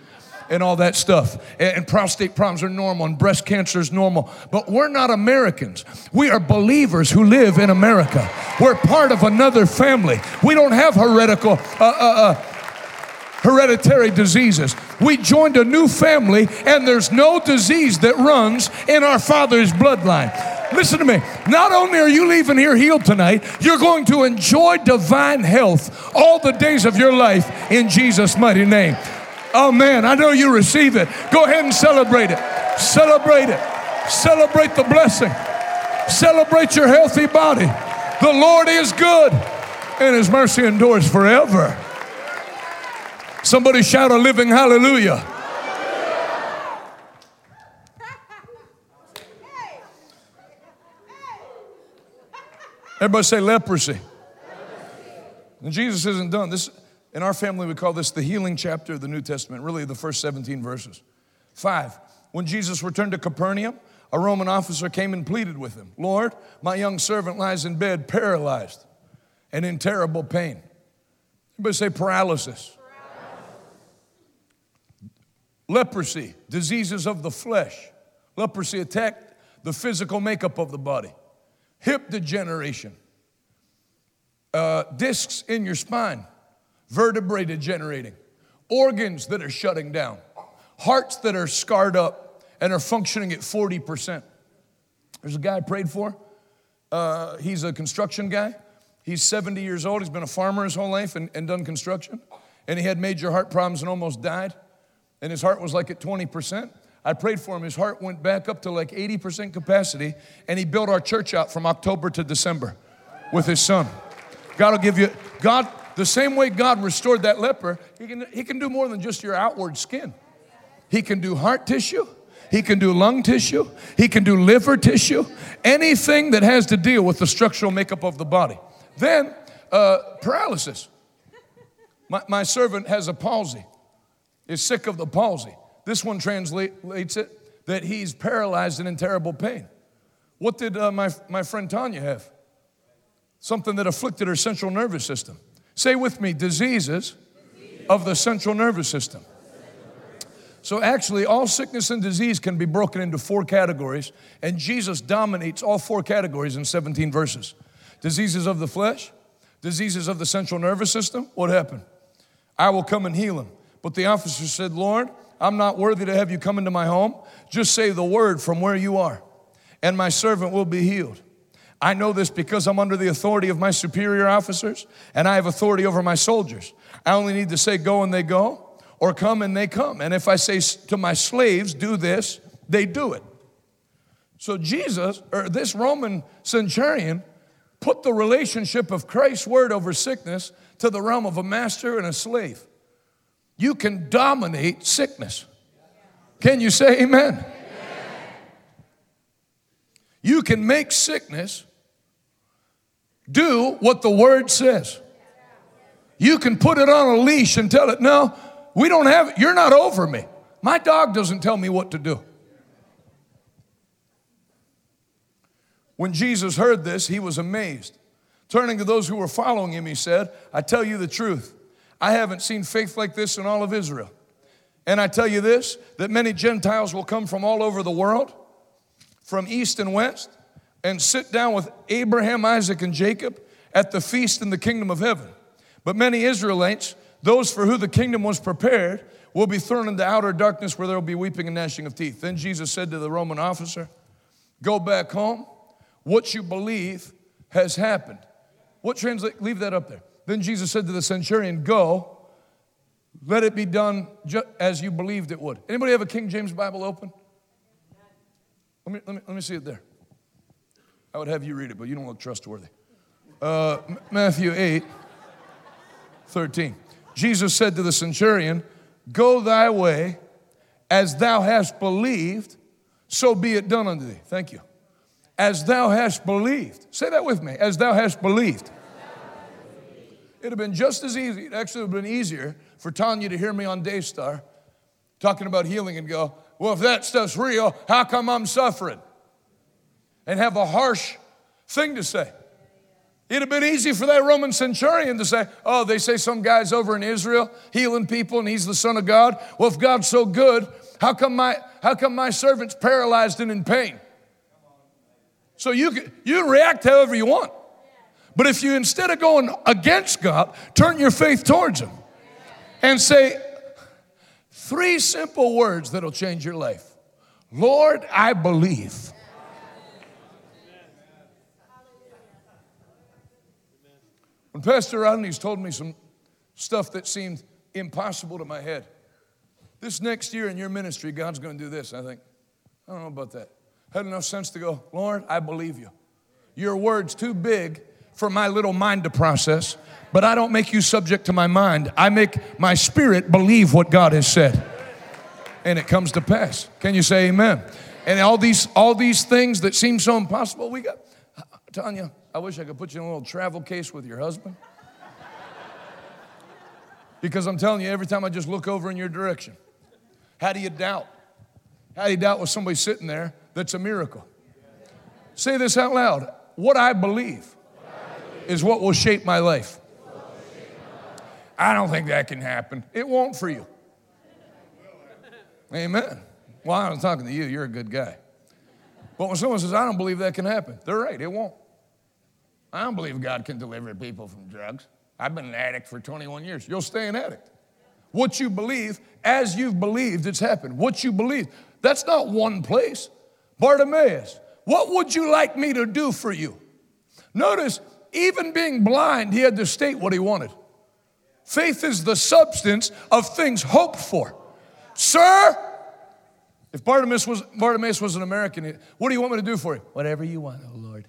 and all that stuff. And, prostate problems are normal and breast cancer is normal. But we're not Americans. We are believers who live in America. We're part of another family. We don't have heretical, uh, uh, uh, hereditary diseases. We joined a new family, and there's no disease that runs in our father's bloodline. Listen to me. Not only are you leaving here healed tonight, you're going to enjoy divine health all the days of your life in Jesus' mighty name. Oh man, I know you receive it. Go ahead and celebrate it. Celebrate it. Celebrate the blessing. Celebrate your healthy body. The Lord is good and his mercy endures forever. Somebody shout a living hallelujah. Everybody say leprosy. And Jesus isn't done. This in our family, we call this the healing chapter of the New Testament, really the first 17 verses. Five, when Jesus returned to Capernaum, a Roman officer came and pleaded with him Lord, my young servant lies in bed, paralyzed and in terrible pain. Everybody say paralysis. Leprosy, diseases of the flesh. Leprosy attacked the physical makeup of the body. Hip degeneration, uh, discs in your spine vertebrae degenerating, organs that are shutting down, hearts that are scarred up and are functioning at 40%. There's a guy I prayed for. Uh, he's a construction guy. He's 70 years old. He's been a farmer his whole life and, and done construction. And he had major heart problems and almost died. And his heart was like at 20%. I prayed for him. His heart went back up to like 80% capacity. And he built our church out from October to December with his son. God will give you, God, the same way God restored that leper, he can, he can do more than just your outward skin. He can do heart tissue, he can do lung tissue, he can do liver tissue, anything that has to deal with the structural makeup of the body. Then, uh, paralysis. My, my servant has a palsy, is sick of the palsy. This one translates it that he's paralyzed and in terrible pain. What did uh, my, my friend Tanya have? Something that afflicted her central nervous system. Say with me, diseases of the central nervous system. So, actually, all sickness and disease can be broken into four categories, and Jesus dominates all four categories in 17 verses diseases of the flesh, diseases of the central nervous system. What happened? I will come and heal him. But the officer said, Lord, I'm not worthy to have you come into my home. Just say the word from where you are, and my servant will be healed. I know this because I'm under the authority of my superior officers and I have authority over my soldiers. I only need to say go and they go or come and they come. And if I say to my slaves, do this, they do it. So Jesus, or this Roman centurion, put the relationship of Christ's word over sickness to the realm of a master and a slave. You can dominate sickness. Can you say amen? You can make sickness do what the word says. You can put it on a leash and tell it, no, we don't have it. You're not over me. My dog doesn't tell me what to do. When Jesus heard this, he was amazed. Turning to those who were following him, he said, I tell you the truth. I haven't seen faith like this in all of Israel. And I tell you this that many Gentiles will come from all over the world from east and west, and sit down with Abraham, Isaac, and Jacob at the feast in the kingdom of heaven. But many Israelites, those for who the kingdom was prepared, will be thrown into outer darkness where there will be weeping and gnashing of teeth. Then Jesus said to the Roman officer, Go back home. What you believe has happened. What translate? Leave that up there. Then Jesus said to the centurion, Go, let it be done ju- as you believed it would. Anybody have a King James Bible open? Let me, let me, let me see it there. I would have you read it, but you don't look trustworthy. Uh, M- Matthew 8, 13. Jesus said to the centurion, Go thy way, as thou hast believed, so be it done unto thee. Thank you. As thou hast believed. Say that with me. As thou hast believed. It'd have been just as easy, it actually would have been easier for Tanya to hear me on Daystar talking about healing and go, Well, if that stuff's real, how come I'm suffering? And have a harsh thing to say. It'd have been easy for that Roman centurion to say, Oh, they say some guy's over in Israel healing people and he's the Son of God. Well, if God's so good, how come my, how come my servant's paralyzed and in pain? So you, can, you react however you want. But if you, instead of going against God, turn your faith towards Him and say three simple words that'll change your life Lord, I believe. When Pastor Rodney's told me some stuff that seemed impossible to my head, this next year in your ministry, God's going to do this. I think, I don't know about that. Had enough sense to go, Lord, I believe you. Your word's too big for my little mind to process, but I don't make you subject to my mind. I make my spirit believe what God has said. And it comes to pass. Can you say amen? And all these all these things that seem so impossible, we got Tanya, I wish I could put you in a little travel case with your husband. Because I'm telling you, every time I just look over in your direction, how do you doubt? How do you doubt with somebody sitting there that's a miracle? Say this out loud. What I believe is what will shape my life. I don't think that can happen. It won't for you. Amen. Well, I'm talking to you. You're a good guy. But when someone says, I don't believe that can happen, they're right. It won't. I don't believe God can deliver people from drugs. I've been an addict for 21 years. You'll stay an addict. What you believe, as you've believed, it's happened. What you believe, that's not one place. Bartimaeus, what would you like me to do for you? Notice, even being blind, he had to state what he wanted. Faith is the substance of things hoped for. Sir, if Bartimaeus was, Bartimaeus was an American, what do you want me to do for you? Whatever you want, oh Lord.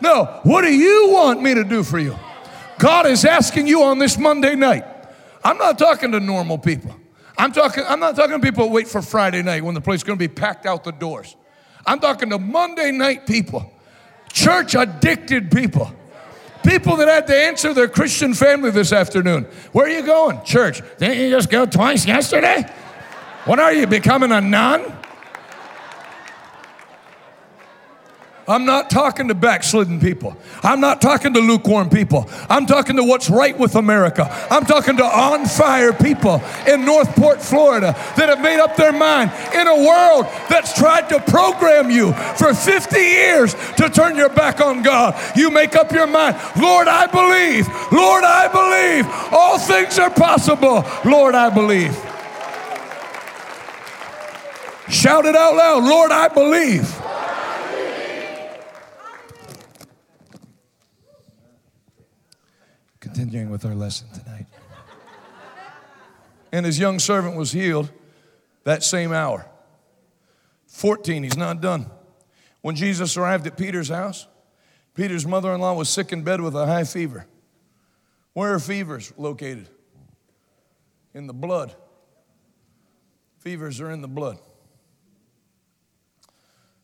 No, what do you want me to do for you? God is asking you on this Monday night. I'm not talking to normal people. I'm talking, I'm not talking to people who wait for Friday night when the place is going to be packed out the doors. I'm talking to Monday night people, church addicted people, people that had to answer their Christian family this afternoon. Where are you going? Church. Didn't you just go twice yesterday? What are you, becoming a nun? I'm not talking to backslidden people. I'm not talking to lukewarm people. I'm talking to what's right with America. I'm talking to on fire people in Northport, Florida that have made up their mind in a world that's tried to program you for 50 years to turn your back on God. You make up your mind, Lord, I believe. Lord, I believe. All things are possible. Lord, I believe. Shout it out loud, Lord, I believe. Continuing with our lesson tonight. And his young servant was healed that same hour. 14, he's not done. When Jesus arrived at Peter's house, Peter's mother in law was sick in bed with a high fever. Where are fevers located? In the blood. Fevers are in the blood.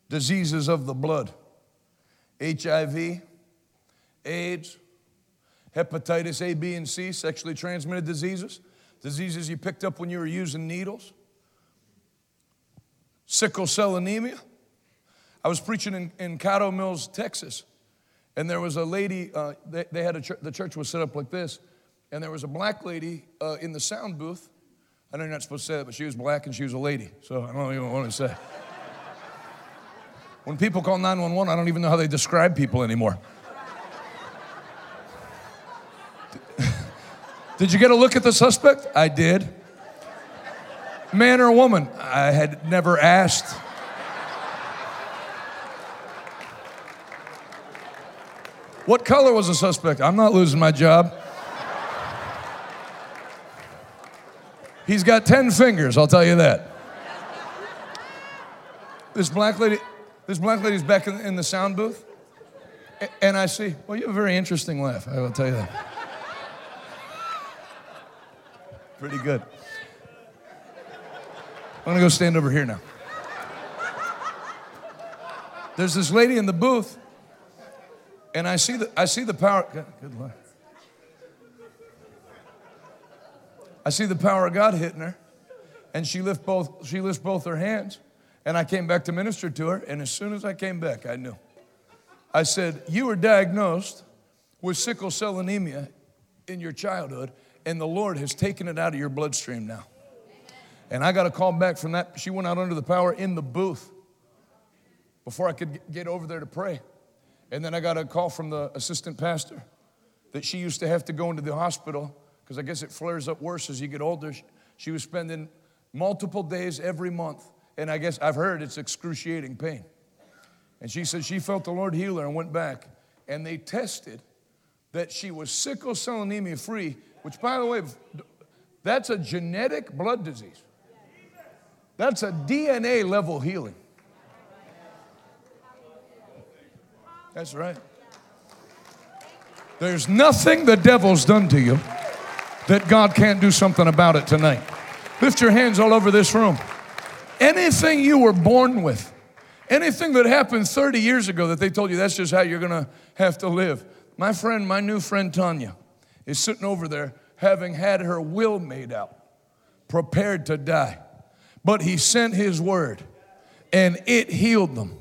Diseases of the blood HIV, AIDS, hepatitis A, B, and C, sexually transmitted diseases, diseases you picked up when you were using needles, sickle cell anemia. I was preaching in, in Caddo Mills, Texas, and there was a lady, uh, they, they, had a ch- the church was set up like this, and there was a black lady uh, in the sound booth. I know you're not supposed to say that, but she was black and she was a lady, so I don't even want to say. When people call 911, I don't even know how they describe people anymore. Did you get a look at the suspect? I did. Man or woman? I had never asked. What color was the suspect? I'm not losing my job. He's got 10 fingers, I'll tell you that. This black lady, this black lady's back in, in the sound booth. And I see, well, you have a very interesting laugh, I will tell you that. Pretty good. I'm gonna go stand over here now. There's this lady in the booth, and I see the, I see the power. Good Lord. I see the power of God hitting her, and she lift both she lifts both her hands, and I came back to minister to her, and as soon as I came back, I knew. I said, "You were diagnosed with sickle cell anemia in your childhood, and the Lord has taken it out of your bloodstream now." And I got a call back from that. She went out under the power in the booth before I could get over there to pray. And then I got a call from the assistant pastor that she used to have to go into the hospital because I guess it flares up worse as you get older. She was spending multiple days every month. And I guess I've heard it's excruciating pain. And she said she felt the Lord heal her and went back. And they tested that she was sickle cell anemia free, which, by the way, that's a genetic blood disease. That's a DNA level healing. That's right. There's nothing the devil's done to you that God can't do something about it tonight. Lift your hands all over this room. Anything you were born with, anything that happened 30 years ago that they told you that's just how you're gonna have to live. My friend, my new friend Tanya, is sitting over there having had her will made out, prepared to die. But he sent his word and it healed them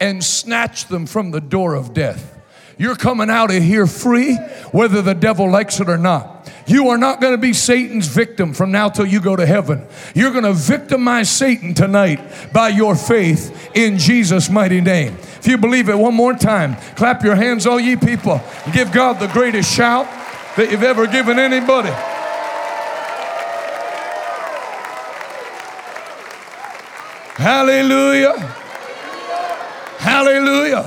and snatched them from the door of death. You're coming out of here free, whether the devil likes it or not. You are not going to be Satan's victim from now till you go to heaven. You're going to victimize Satan tonight by your faith in Jesus' mighty name. If you believe it one more time, clap your hands, all ye people, give God the greatest shout that you've ever given anybody. Hallelujah. Hallelujah.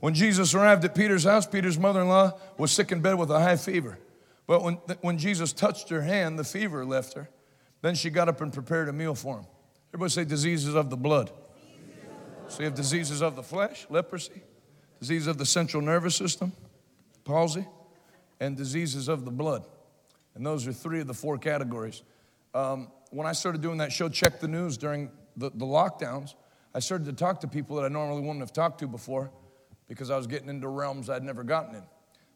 When Jesus arrived at Peter's house, Peter's mother in law was sick in bed with a high fever. But when, when Jesus touched her hand, the fever left her. Then she got up and prepared a meal for him. Everybody say diseases of the blood. So you have diseases of the flesh, leprosy, disease of the central nervous system, palsy, and diseases of the blood. And those are three of the four categories. Um, when I started doing that show, Check the News, during the, the lockdowns, I started to talk to people that I normally wouldn't have talked to before because I was getting into realms I'd never gotten in.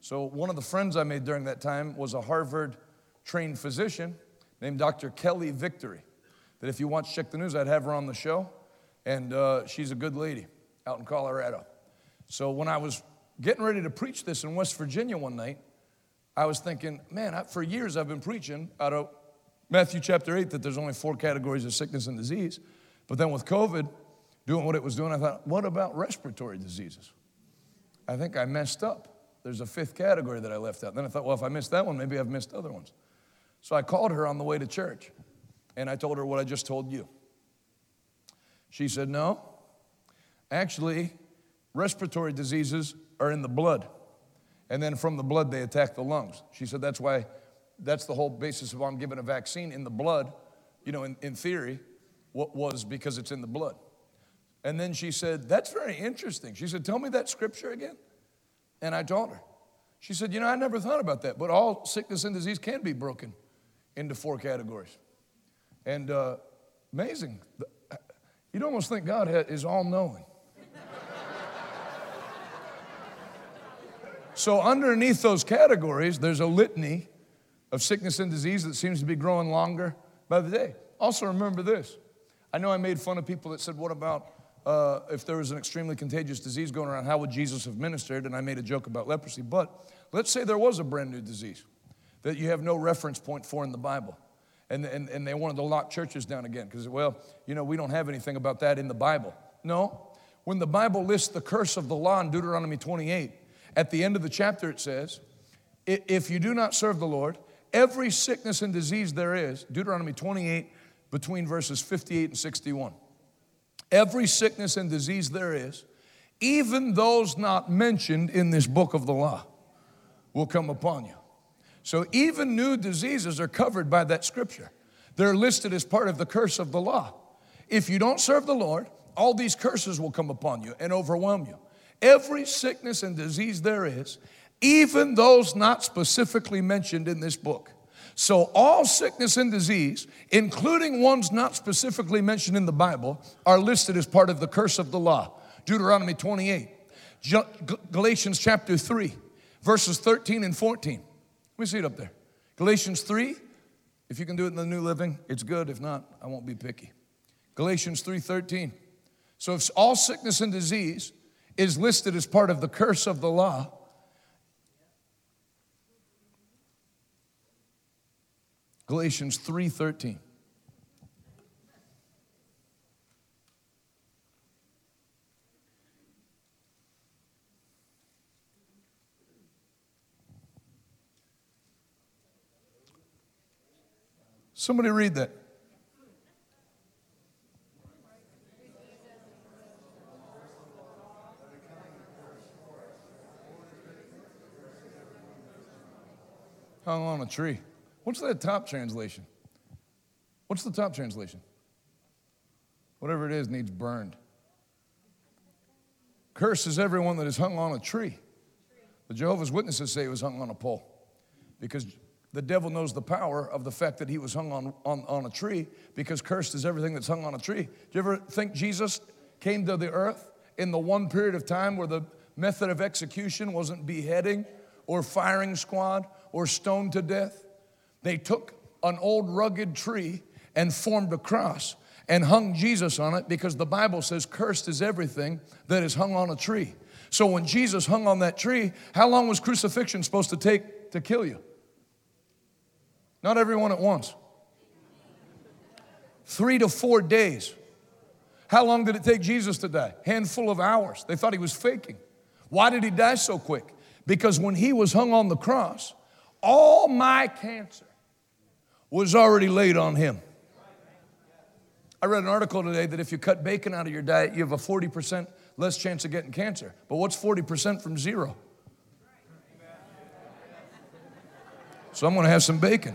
So, one of the friends I made during that time was a Harvard trained physician named Dr. Kelly Victory. That if you watch Check the News, I'd have her on the show. And uh, she's a good lady out in Colorado. So, when I was getting ready to preach this in West Virginia one night, I was thinking, man, I, for years I've been preaching out of Matthew chapter 8 that there's only four categories of sickness and disease. But then with COVID doing what it was doing, I thought, what about respiratory diseases? I think I messed up. There's a fifth category that I left out. Then I thought, well, if I missed that one, maybe I've missed other ones. So I called her on the way to church and I told her what I just told you. She said, no, actually, respiratory diseases are in the blood. And then from the blood, they attack the lungs. She said, that's why, that's the whole basis of why I'm giving a vaccine in the blood, you know, in, in theory, what was because it's in the blood. And then she said, That's very interesting. She said, Tell me that scripture again. And I told her. She said, You know, I never thought about that, but all sickness and disease can be broken into four categories. And uh, amazing. You'd almost think God is all knowing. so, underneath those categories, there's a litany of sickness and disease that seems to be growing longer by the day. Also, remember this. I know I made fun of people that said, What about uh, if there was an extremely contagious disease going around, how would Jesus have ministered? And I made a joke about leprosy. But let's say there was a brand new disease that you have no reference point for in the Bible. And, and, and they wanted to lock churches down again because, well, you know, we don't have anything about that in the Bible. No. When the Bible lists the curse of the law in Deuteronomy 28, at the end of the chapter it says, if you do not serve the Lord, every sickness and disease there is, Deuteronomy 28, between verses 58 and 61. Every sickness and disease there is, even those not mentioned in this book of the law, will come upon you. So even new diseases are covered by that scripture. They're listed as part of the curse of the law. If you don't serve the Lord, all these curses will come upon you and overwhelm you. Every sickness and disease there is, even those not specifically mentioned in this book. So, all sickness and disease, including ones not specifically mentioned in the Bible, are listed as part of the curse of the law. Deuteronomy 28, Galatians chapter 3, verses 13 and 14. Let me see it up there. Galatians 3, if you can do it in the New Living, it's good. If not, I won't be picky. Galatians 3:13. So if all sickness and disease is listed as part of the curse of the law, Galatians 3:13. Somebody read that. Hung on a tree. What's that top translation? What's the top translation? Whatever it is needs burned. Curse is everyone that is hung on a tree. The Jehovah's Witnesses say he was hung on a pole because the devil knows the power of the fact that he was hung on, on, on a tree because cursed is everything that's hung on a tree. Do you ever think Jesus came to the earth in the one period of time where the method of execution wasn't beheading or firing squad or stoned to death? They took an old rugged tree and formed a cross and hung Jesus on it because the Bible says, Cursed is everything that is hung on a tree. So when Jesus hung on that tree, how long was crucifixion supposed to take to kill you? Not everyone at once. Three to four days. How long did it take Jesus to die? Handful of hours. They thought he was faking. Why did he die so quick? Because when he was hung on the cross, all my cancer was already laid on him. I read an article today that if you cut bacon out of your diet, you have a 40% less chance of getting cancer. But what's 40% from zero? So I'm going to have some bacon.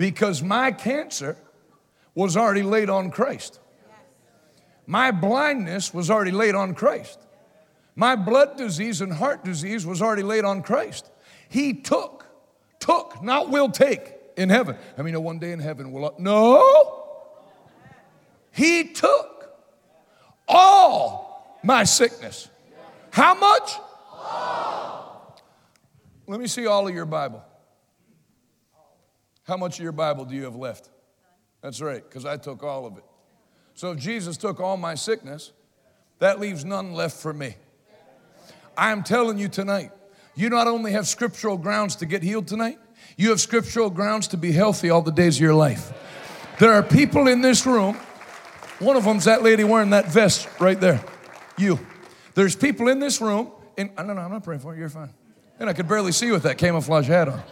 Because my cancer was already laid on Christ. My blindness was already laid on Christ. My blood disease and heart disease was already laid on Christ. He took, took, not will take in heaven. I mean, one day in heaven will, no. He took all my sickness. How much? Let me see all of your Bible. How much of your Bible do you have left? That's right, because I took all of it. So if Jesus took all my sickness, that leaves none left for me. I am telling you tonight, you not only have scriptural grounds to get healed tonight, you have scriptural grounds to be healthy all the days of your life. There are people in this room, one of them's that lady wearing that vest right there. You. There's people in this room, and no, no, I'm not praying for you, you're fine. And I could barely see with that camouflage hat on.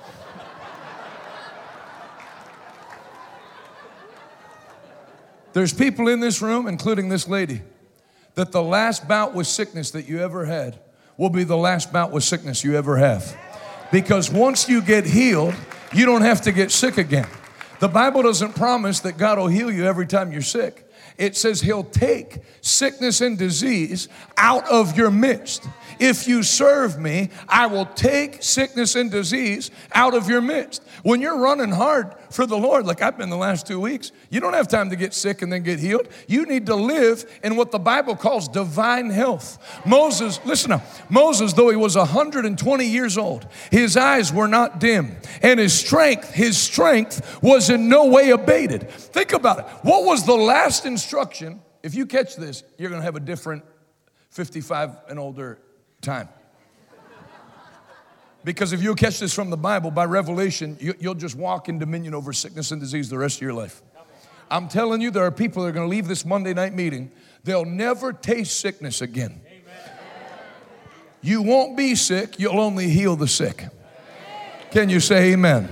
There's people in this room, including this lady, that the last bout with sickness that you ever had will be the last bout with sickness you ever have. Because once you get healed, you don't have to get sick again. The Bible doesn't promise that God will heal you every time you're sick. It says He'll take sickness and disease out of your midst. If you serve me, I will take sickness and disease out of your midst. When you're running hard for the Lord, like I've been the last two weeks, you don't have time to get sick and then get healed. You need to live in what the Bible calls divine health. Moses, listen now, Moses, though he was 120 years old, his eyes were not dim, and his strength, his strength was in no way abated. Think about it. What was the last instruction? If you catch this, you're going to have a different 55 and older time. Because if you catch this from the Bible, by revelation, you, will just walk in dominion over sickness and disease the rest of your life. I'm telling you, there are people that are going to leave this Monday night meeting, they'll never taste sickness again. You won't be sick, you'll only heal the sick. Can you say amen?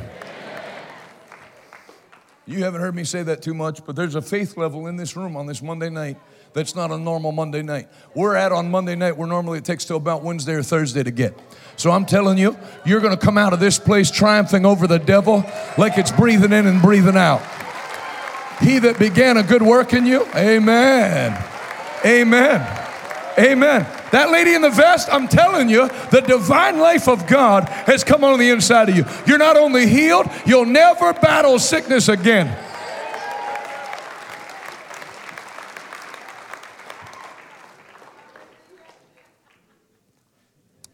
You haven't heard me say that too much, but there's a faith level in this room on this Monday night that's not a normal Monday night. We're at on Monday night where normally it takes till about Wednesday or Thursday to get. So I'm telling you, you're going to come out of this place triumphing over the devil like it's breathing in and breathing out. He that began a good work in you, amen. Amen. Amen. That lady in the vest, I'm telling you, the divine life of God has come on the inside of you. You're not only healed, you'll never battle sickness again.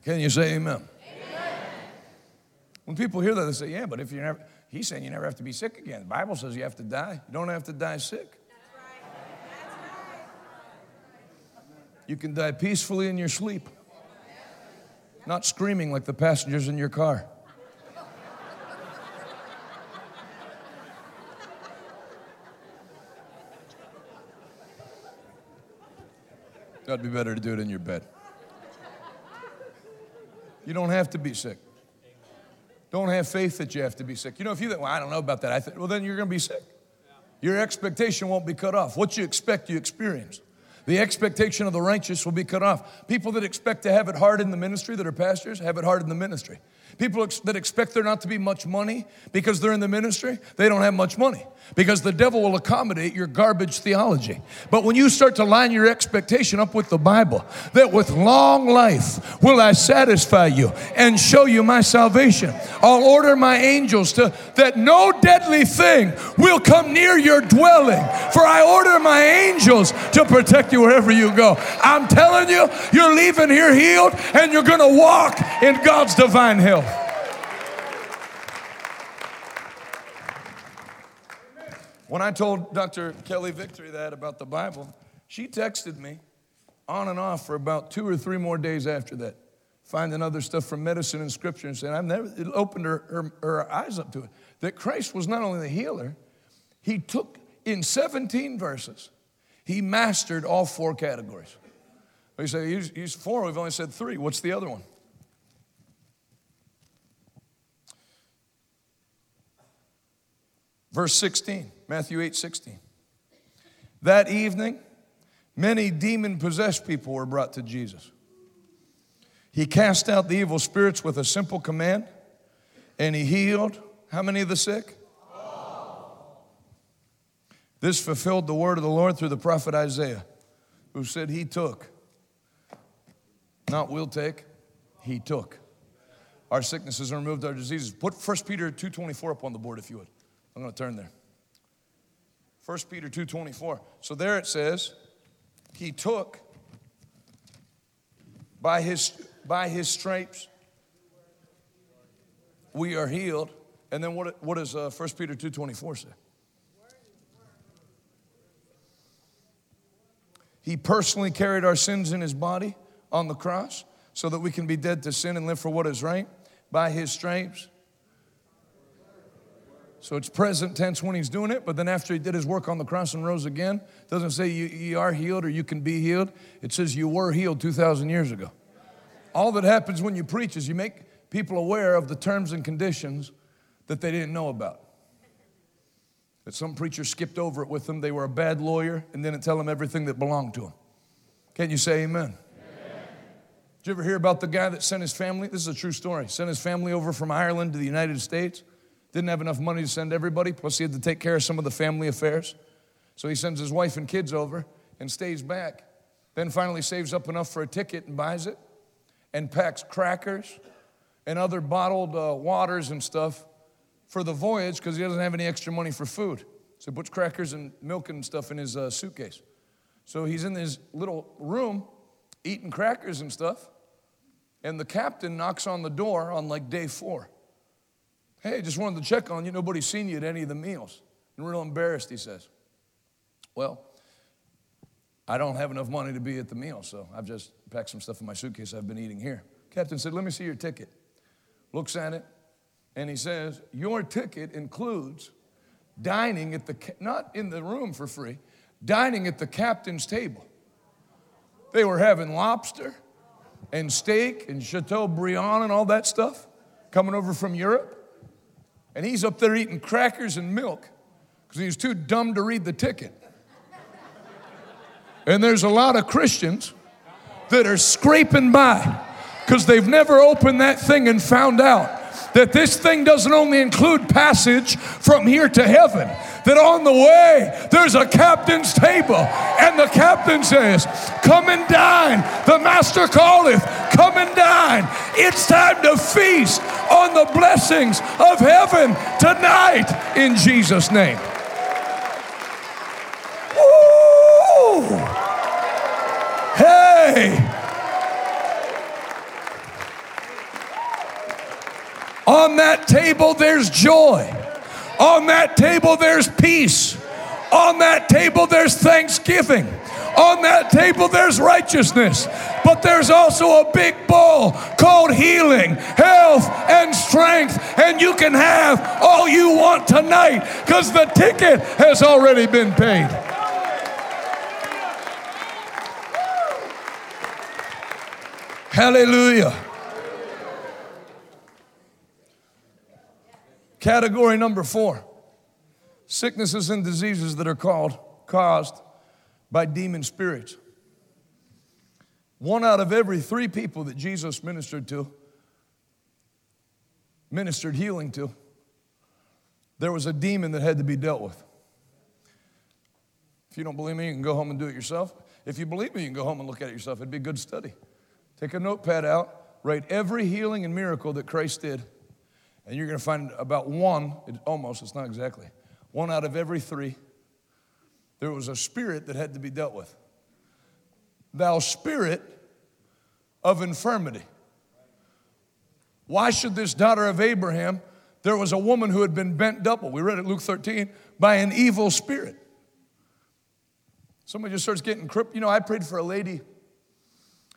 Can you say amen? amen? When people hear that, they say, Yeah, but if you're never, he's saying you never have to be sick again. The Bible says you have to die. You don't have to die sick. You can die peacefully in your sleep, not screaming like the passengers in your car. That'd be better to do it in your bed. You don't have to be sick. Don't have faith that you have to be sick. You know, if you think, well, I don't know about that, I think, well, then you're going to be sick. Your expectation won't be cut off. What you expect, you experience. The expectation of the righteous will be cut off. People that expect to have it hard in the ministry, that are pastors, have it hard in the ministry. People that expect there not to be much money because they're in the ministry, they don't have much money because the devil will accommodate your garbage theology. But when you start to line your expectation up with the Bible, that with long life will I satisfy you and show you my salvation. I'll order my angels to that no deadly thing will come near your dwelling, for I order my angels to protect you wherever you go. I'm telling you, you're leaving here healed and you're going to walk in God's divine health. When I told Dr. Kelly Victory that about the Bible, she texted me on and off for about two or three more days after that, finding other stuff from medicine and scripture and saying, I've never, it opened her, her, her eyes up to it. That Christ was not only the healer, he took in 17 verses, he mastered all four categories. You say, he's, four, we've only said three. What's the other one? Verse 16, Matthew 8 16. That evening, many demon possessed people were brought to Jesus. He cast out the evil spirits with a simple command, and he healed how many of the sick? This fulfilled the word of the Lord through the prophet Isaiah, who said, He took, not will take, He took. Our sicknesses and removed our diseases. Put 1 Peter 2.24 up on the board if you would. I'm going to turn there. 1 Peter 2:24. So there it says, he took by his by his stripes we are healed. And then what, what does uh, 1 Peter 2.24 say? He personally carried our sins in his body on the cross so that we can be dead to sin and live for what is right. By his stripes so it's present tense when he's doing it, but then after he did his work on the cross and rose again, doesn't say you, you are healed or you can be healed. It says you were healed 2,000 years ago. All that happens when you preach is you make people aware of the terms and conditions that they didn't know about. That some preacher skipped over it with them. They were a bad lawyer and didn't tell them everything that belonged to them. Can you say amen? amen? Did you ever hear about the guy that sent his family? This is a true story. Sent his family over from Ireland to the United States didn't have enough money to send everybody, plus he had to take care of some of the family affairs. So he sends his wife and kids over and stays back. Then finally saves up enough for a ticket and buys it and packs crackers and other bottled uh, waters and stuff for the voyage because he doesn't have any extra money for food. So he puts crackers and milk and stuff in his uh, suitcase. So he's in his little room eating crackers and stuff. And the captain knocks on the door on like day four. Hey, just wanted to check on you. Nobody's seen you at any of the meals. And real embarrassed, he says. Well, I don't have enough money to be at the meal, so I've just packed some stuff in my suitcase I've been eating here. Captain said, Let me see your ticket. looks at it, and he says, Your ticket includes dining at the, not in the room for free, dining at the captain's table. They were having lobster and steak and Chateaubriand and all that stuff coming over from Europe. And he's up there eating crackers and milk because he was too dumb to read the ticket. And there's a lot of Christians that are scraping by because they've never opened that thing and found out that this thing doesn't only include passage from here to heaven, that on the way there's a captain's table, and the captain says, Come and dine. The master calleth, Come and dine. It's time to feast on the blessings of heaven tonight in Jesus' name. Woo! Hey! On that table, there's joy. On that table, there's peace. On that table, there's thanksgiving. On that table, there's righteousness. But there's also a big bowl called healing, health, and strength. And you can have all you want tonight because the ticket has already been paid. Hallelujah. Category number four sicknesses and diseases that are called, caused by demon spirits. One out of every three people that Jesus ministered to, ministered healing to, there was a demon that had to be dealt with. If you don't believe me, you can go home and do it yourself. If you believe me, you can go home and look at it yourself. It'd be a good study. Take a notepad out, write every healing and miracle that Christ did, and you're going to find about one, it, almost, it's not exactly, one out of every three, there was a spirit that had to be dealt with. Thou spirit of infirmity. Why should this daughter of Abraham, there was a woman who had been bent double, we read it Luke 13, by an evil spirit. Somebody just starts getting crippled. You know, I prayed for a lady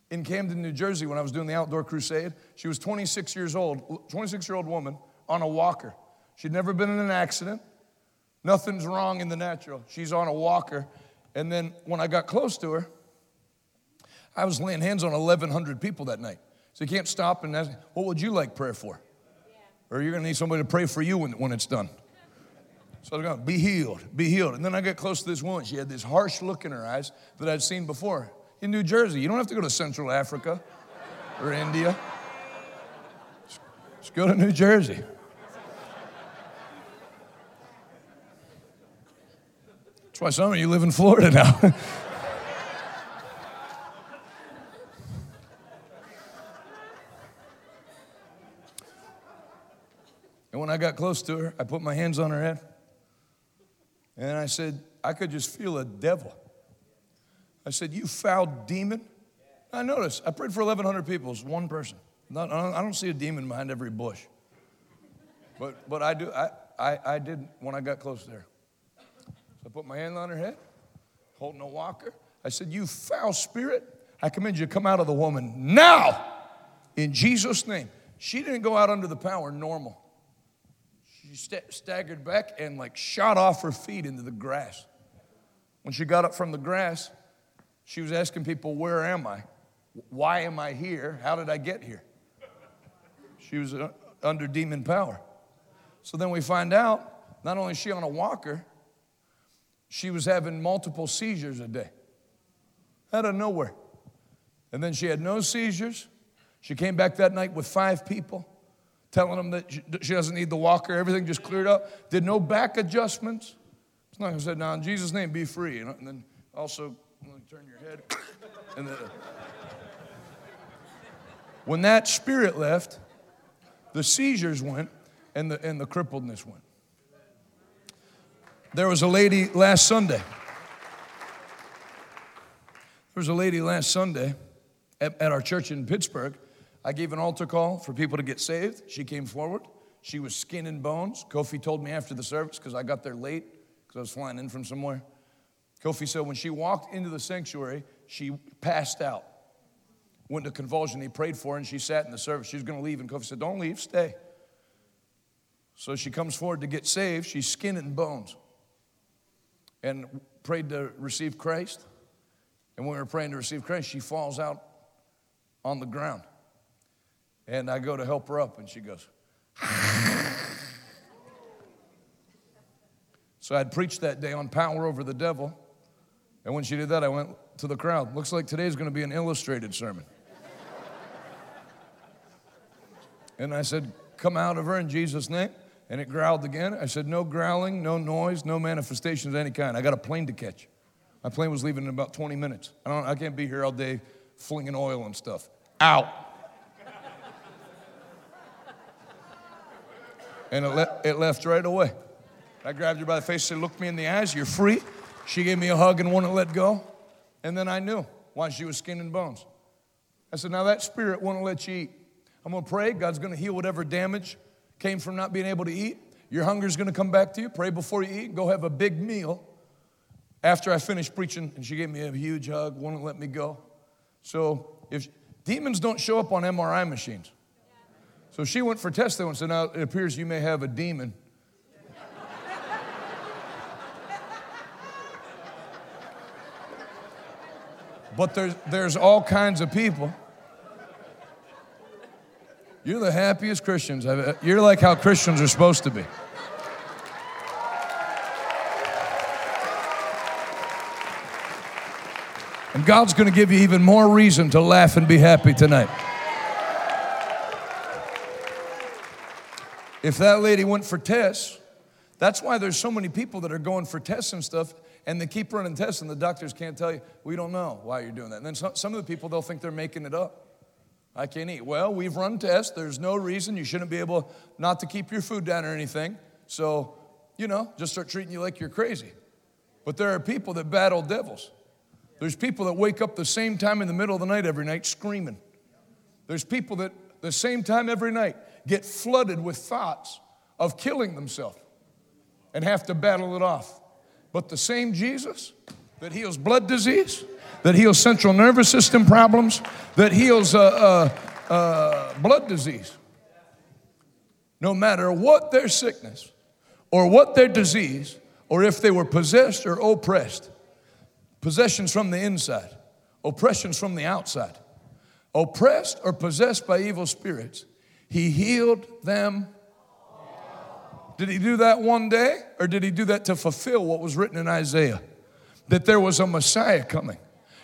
in Camden, New Jersey, when I was doing the outdoor crusade. She was 26 years old, 26 year old woman on a walker. She'd never been in an accident. Nothing's wrong in the natural. She's on a walker. And then when I got close to her, I was laying hands on 1,100 people that night. So you can't stop and ask, what would you like prayer for? Or you're going to need somebody to pray for you when, when it's done. So I was going, be healed, be healed. And then I got close to this woman. She had this harsh look in her eyes that I'd seen before in New Jersey. You don't have to go to Central Africa or India. Just go to New Jersey. That's why some of you live in Florida now. and when I got close to her, I put my hands on her head. And I said, I could just feel a devil. I said, You foul demon. I noticed, I prayed for 1,100 people, it's one person. Not, I don't see a demon behind every bush. But, but I, do, I, I, I did when I got close to her. So I put my hand on her head, holding a walker. I said, You foul spirit, I command you to come out of the woman now in Jesus' name. She didn't go out under the power normal. She st- staggered back and like shot off her feet into the grass. When she got up from the grass, she was asking people, Where am I? Why am I here? How did I get here? She was uh, under demon power. So then we find out not only is she on a walker, she was having multiple seizures a day out of nowhere. And then she had no seizures. She came back that night with five people, telling them that she doesn't need the walker. Everything just cleared up. Did no back adjustments. It's not going to say, now in Jesus' name, be free. And then also, turn your head. And then, uh, when that spirit left, the seizures went and the, and the crippledness went. There was a lady last Sunday. There was a lady last Sunday at, at our church in Pittsburgh. I gave an altar call for people to get saved. She came forward. She was skin and bones. Kofi told me after the service because I got there late because I was flying in from somewhere. Kofi said when she walked into the sanctuary, she passed out. went to convulsion. He prayed for her, and she sat in the service. She was going to leave, and Kofi said, Don't leave, stay. So she comes forward to get saved. She's skin and bones. And prayed to receive Christ. And when we were praying to receive Christ, she falls out on the ground. And I go to help her up, and she goes, So I'd preached that day on power over the devil. And when she did that, I went to the crowd. Looks like today's going to be an illustrated sermon. and I said, Come out of her in Jesus' name. And it growled again. I said, No growling, no noise, no manifestations of any kind. I got a plane to catch. My plane was leaving in about 20 minutes. I, don't, I can't be here all day flinging oil and stuff. Out. and it, le- it left right away. I grabbed her by the face and said, Look me in the eyes, you're free. She gave me a hug and wouldn't let go. And then I knew why she was skin and bones. I said, Now that spirit won't let you eat. I'm gonna pray. God's gonna heal whatever damage came from not being able to eat. Your hunger is gonna come back to you. Pray before you eat. Go have a big meal. After I finished preaching, and she gave me a huge hug, wouldn't let me go. So if demons don't show up on MRI machines. So she went for testing and said, Now it appears you may have a demon. But there's, there's all kinds of people. You're the happiest Christians. I've- You're like how Christians are supposed to be. And God's going to give you even more reason to laugh and be happy tonight. If that lady went for tests, that's why there's so many people that are going for tests and stuff, and they keep running tests, and the doctors can't tell you, we don't know why you're doing that. And then some, some of the people, they'll think they're making it up. I can't eat. Well, we've run tests. There's no reason you shouldn't be able not to keep your food down or anything. So, you know, just start treating you like you're crazy. But there are people that battle devils. There's people that wake up the same time in the middle of the night every night screaming. There's people that the same time every night get flooded with thoughts of killing themselves and have to battle it off. But the same Jesus that heals blood disease, that heals central nervous system problems, that heals uh, uh, uh, blood disease, no matter what their sickness or what their disease, or if they were possessed or oppressed, possessions from the inside, oppressions from the outside, oppressed or possessed by evil spirits, he healed them. Did he do that one day, or did he do that to fulfill what was written in Isaiah? That there was a Messiah coming.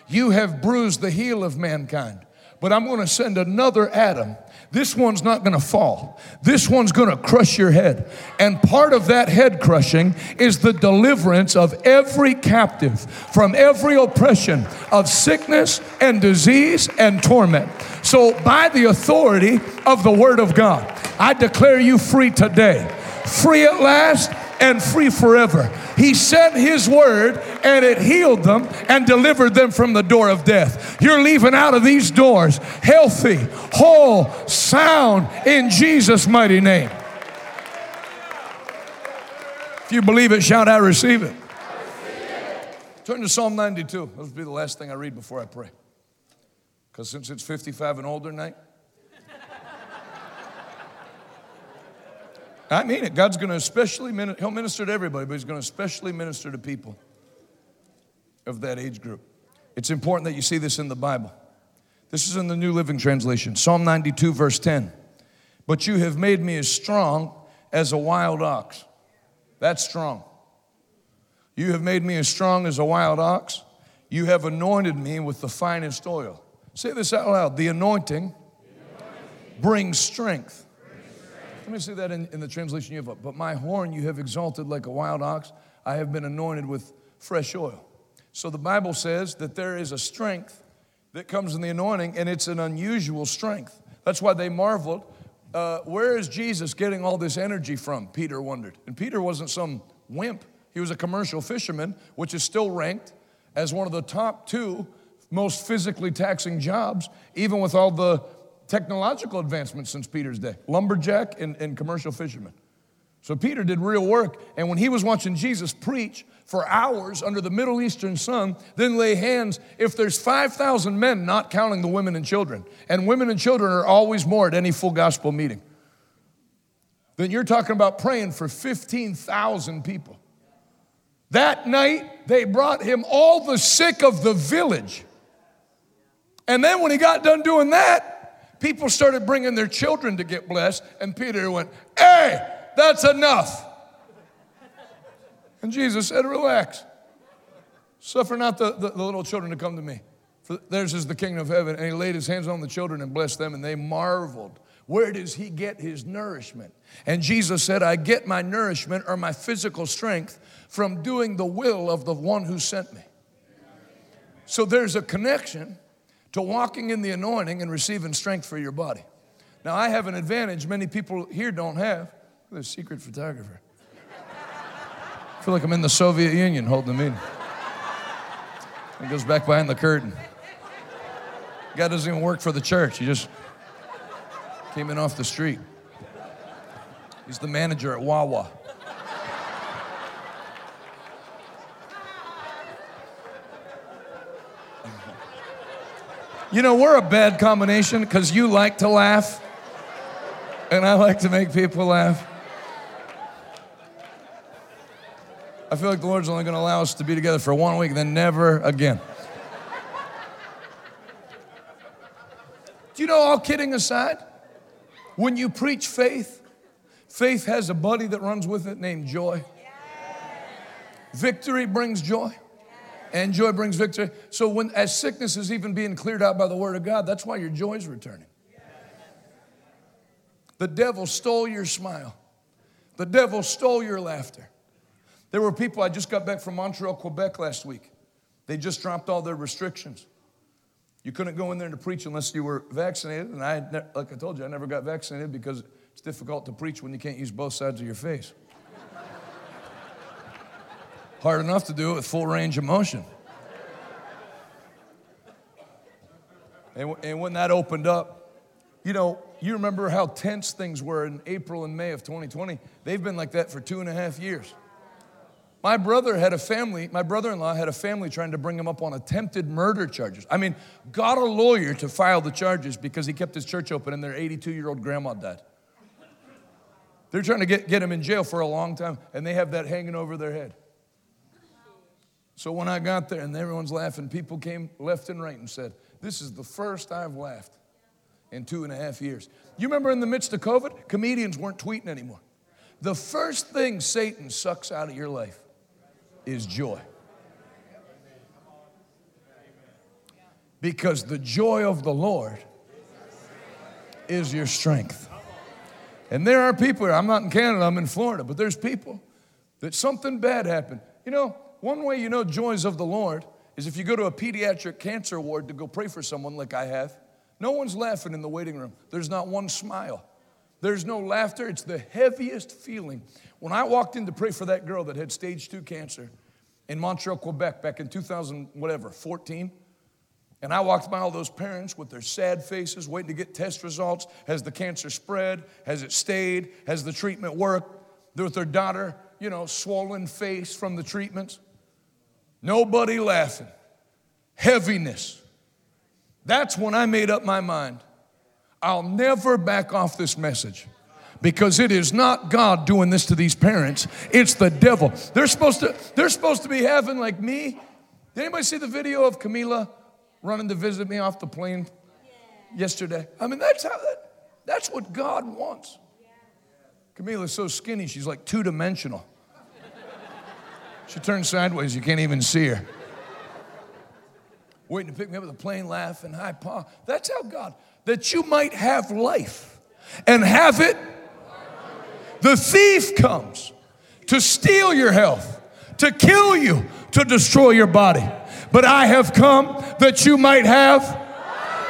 You have bruised the heel of mankind, but I'm going to send another Adam. This one's not going to fall. This one's going to crush your head. And part of that head crushing is the deliverance of every captive from every oppression of sickness and disease and torment. So, by the authority of the Word of God, I declare you free today, free at last and free forever. He sent His word and it healed them and delivered them from the door of death. You're leaving out of these doors healthy, whole, sound in Jesus' mighty name. If you believe it, shout, I receive it. Turn to Psalm 92. This will be the last thing I read before I pray. Because since it's 55 and older night, I mean it. God's going to especially, he'll minister to everybody, but he's going to especially minister to people of that age group. It's important that you see this in the Bible. This is in the New Living Translation, Psalm 92, verse 10. But you have made me as strong as a wild ox. That's strong. You have made me as strong as a wild ox. You have anointed me with the finest oil. Say this out loud. The anointing, brings strength. Let me say that in, in the translation you have. But my horn you have exalted like a wild ox. I have been anointed with fresh oil. So the Bible says that there is a strength that comes in the anointing, and it's an unusual strength. That's why they marveled. Uh, where is Jesus getting all this energy from? Peter wondered. And Peter wasn't some wimp, he was a commercial fisherman, which is still ranked as one of the top two most physically taxing jobs, even with all the technological advancements since Peter's day lumberjack and, and commercial fisherman. So Peter did real work. And when he was watching Jesus preach for hours under the Middle Eastern sun, then lay hands, if there's 5,000 men, not counting the women and children, and women and children are always more at any full gospel meeting, then you're talking about praying for 15,000 people. That night, they brought him all the sick of the village. And then when he got done doing that, people started bringing their children to get blessed. And Peter went, Hey, that's enough. And Jesus said, Relax. Suffer not the, the, the little children to come to me. For theirs is the kingdom of heaven. And he laid his hands on the children and blessed them, and they marveled. Where does he get his nourishment? And Jesus said, I get my nourishment or my physical strength from doing the will of the one who sent me. So there's a connection to walking in the anointing and receiving strength for your body. Now, I have an advantage many people here don't have. The secret photographer. I feel like I'm in the Soviet Union holding the meeting. It goes back behind the curtain. God doesn't even work for the church. He just came in off the street. He's the manager at Wawa. You know, we're a bad combination because you like to laugh, and I like to make people laugh. I feel like the Lord's only going to allow us to be together for one week, then never again. Do you know, all kidding aside, when you preach faith, faith has a buddy that runs with it named joy. Victory brings joy, and joy brings victory. So, when as sickness is even being cleared out by the word of God, that's why your joy is returning. The devil stole your smile, the devil stole your laughter. There were people, I just got back from Montreal, Quebec last week. They just dropped all their restrictions. You couldn't go in there to preach unless you were vaccinated. And I, like I told you, I never got vaccinated because it's difficult to preach when you can't use both sides of your face. Hard enough to do it with full range of motion. And, and when that opened up, you know, you remember how tense things were in April and May of 2020. They've been like that for two and a half years. My brother had a family, my brother in law had a family trying to bring him up on attempted murder charges. I mean, got a lawyer to file the charges because he kept his church open and their 82 year old grandma died. They're trying to get, get him in jail for a long time and they have that hanging over their head. So when I got there and everyone's laughing, people came left and right and said, This is the first I've laughed in two and a half years. You remember in the midst of COVID, comedians weren't tweeting anymore. The first thing Satan sucks out of your life is joy. Because the joy of the Lord is your strength. And there are people I'm not in Canada, I'm in Florida, but there's people that something bad happened. You know, one way you know joys of the Lord is if you go to a pediatric cancer ward to go pray for someone like I have, no one's laughing in the waiting room. There's not one smile. There's no laughter. It's the heaviest feeling. When I walked in to pray for that girl that had stage two cancer in Montreal, Quebec, back in 2000, whatever, 14, and I walked by all those parents with their sad faces, waiting to get test results. Has the cancer spread? Has it stayed? Has the treatment worked? With their daughter, you know, swollen face from the treatments. Nobody laughing. Heaviness. That's when I made up my mind. I'll never back off this message because it is not God doing this to these parents, it's the devil. They're supposed to, they're supposed to be having like me. Did anybody see the video of Camila running to visit me off the plane yesterday? I mean, that's how that, that's what God wants. Camila's so skinny, she's like two dimensional. She turns sideways, you can't even see her. Waiting to pick me up with a plane, laughing, hi, Pa. That's how God, that you might have life and have it. The thief comes to steal your health, to kill you, to destroy your body. But I have come that you might have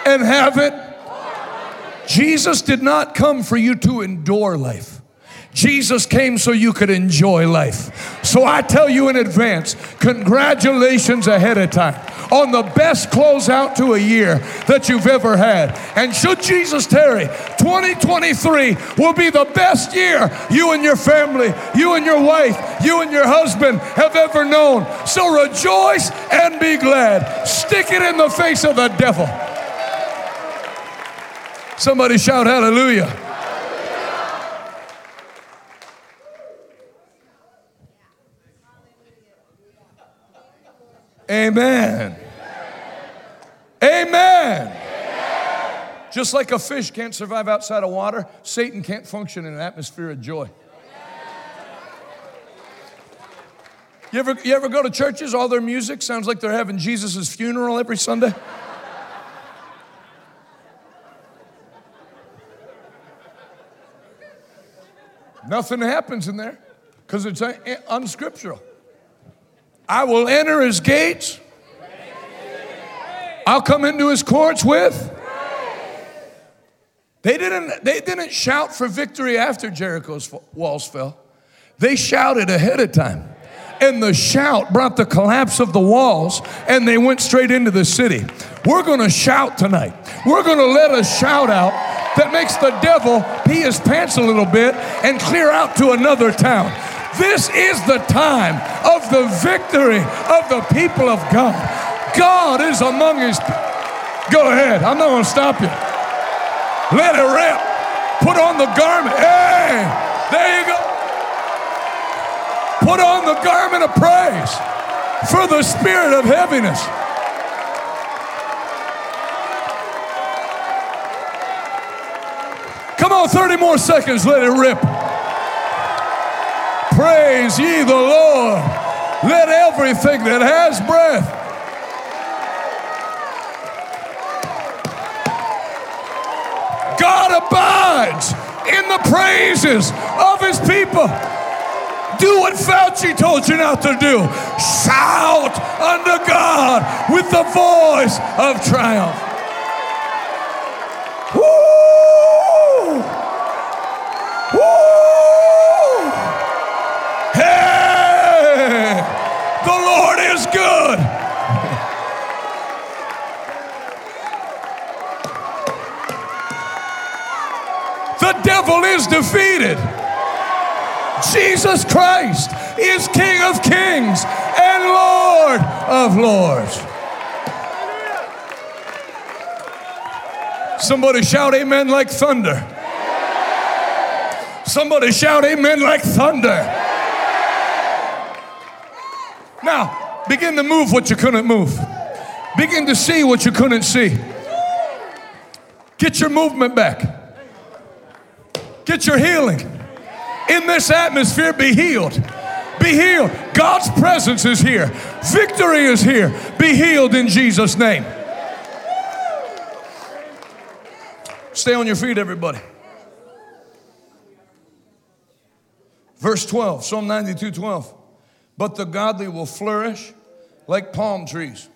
and have it. Jesus did not come for you to endure life. Jesus came so you could enjoy life. So I tell you in advance, congratulations ahead of time on the best closeout to a year that you've ever had. And should Jesus tarry, 2023 will be the best year you and your family, you and your wife, you and your husband have ever known. So rejoice and be glad. Stick it in the face of the devil. Somebody shout hallelujah. Amen. Amen. Just like a fish can't survive outside of water, Satan can't function in an atmosphere of joy. You ever, you ever go to churches, all their music sounds like they're having Jesus' funeral every Sunday? Nothing happens in there because it's unscriptural. I will enter his gates. I'll come into his courts with. They didn't, they didn't shout for victory after Jericho's walls fell. They shouted ahead of time. And the shout brought the collapse of the walls, and they went straight into the city. We're gonna shout tonight. We're gonna let a shout out that makes the devil pee his pants a little bit and clear out to another town. This is the time of the victory of the people of God. God is among his Go ahead. I'm not going to stop you. Let it rip. Put on the garment. Hey, there you go. Put on the garment of praise for the spirit of heaviness. Come on, 30 more seconds. Let it rip. Praise ye the Lord. Let everything that has breath. God abides in the praises of his people. Do what Fauci told you not to do. Shout unto God with the voice of triumph. Woo! The devil is defeated. Jesus Christ is King of kings and Lord of lords. Somebody shout amen like thunder. Somebody shout amen like thunder. Now, Begin to move what you couldn't move. Begin to see what you couldn't see. Get your movement back. Get your healing. In this atmosphere, be healed. Be healed. God's presence is here. Victory is here. Be healed in Jesus' name. Stay on your feet, everybody. Verse 12, Psalm 92 12. But the godly will flourish like palm trees.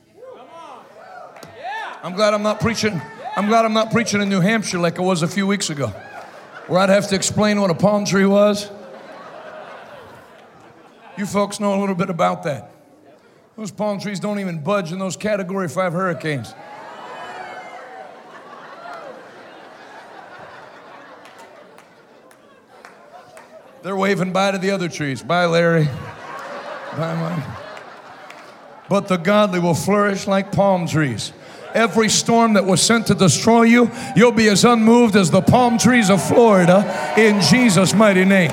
I'm glad I'm not preaching. I'm glad I'm not preaching in New Hampshire like I was a few weeks ago, where I'd have to explain what a palm tree was. You folks know a little bit about that. Those palm trees don't even budge in those category five hurricanes. They're waving bye to the other trees. Bye, Larry. Bye, Mike but the godly will flourish like palm trees. Every storm that was sent to destroy you, you'll be as unmoved as the palm trees of Florida in Jesus' mighty name.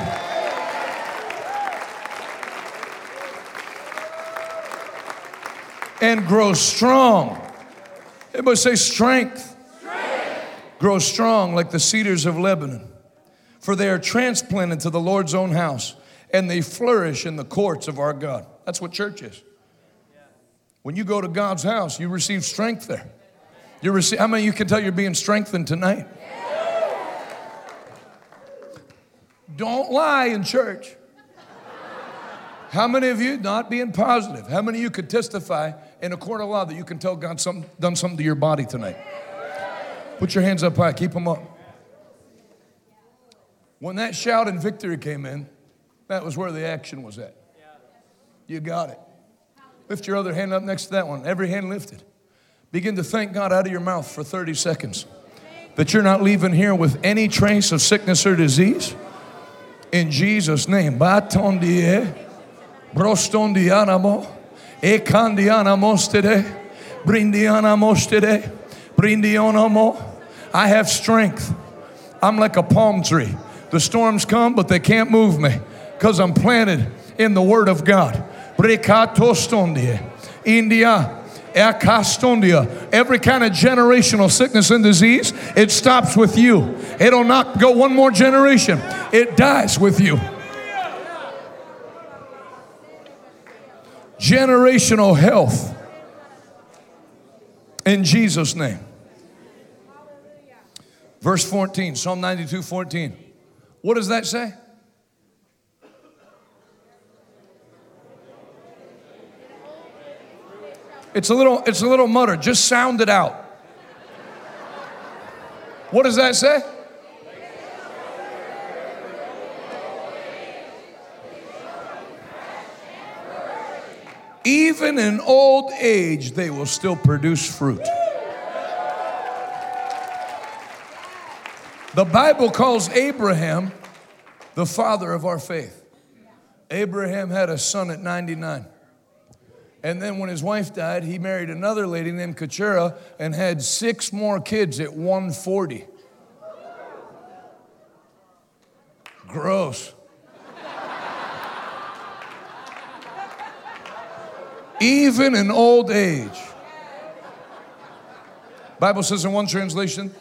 And grow strong. Everybody say strength. strength. Grow strong like the cedars of Lebanon, for they are transplanted to the Lord's own house and they flourish in the courts of our God. That's what church is. When you go to God's house, you receive strength there. You receive, how many you can tell you're being strengthened tonight? Don't lie in church. How many of you, not being positive, how many of you could testify in a court of law that you can tell God something, done something to your body tonight? Put your hands up high, keep them up. When that shout and victory came in, that was where the action was at. You got it. Lift your other hand up next to that one. Every hand lifted. Begin to thank God out of your mouth for 30 seconds that you're not leaving here with any trace of sickness or disease. In Jesus' name. Batondie, brostondianamo, ekandianamostede, brindianamostede, brindionamo. I have strength. I'm like a palm tree. The storms come, but they can't move me because I'm planted in the Word of God. India. Every kind of generational sickness and disease, it stops with you. It'll not go one more generation. It dies with you. Generational health. In Jesus' name. Verse 14, Psalm 92 14. What does that say? It's a little, it's a little mutter. Just sound it out. What does that say? Even in old age, they will still produce fruit. The Bible calls Abraham the father of our faith. Abraham had a son at 99. And then when his wife died, he married another lady named Keturah and had six more kids at 140. Gross. Even in old age. Bible says in one translation,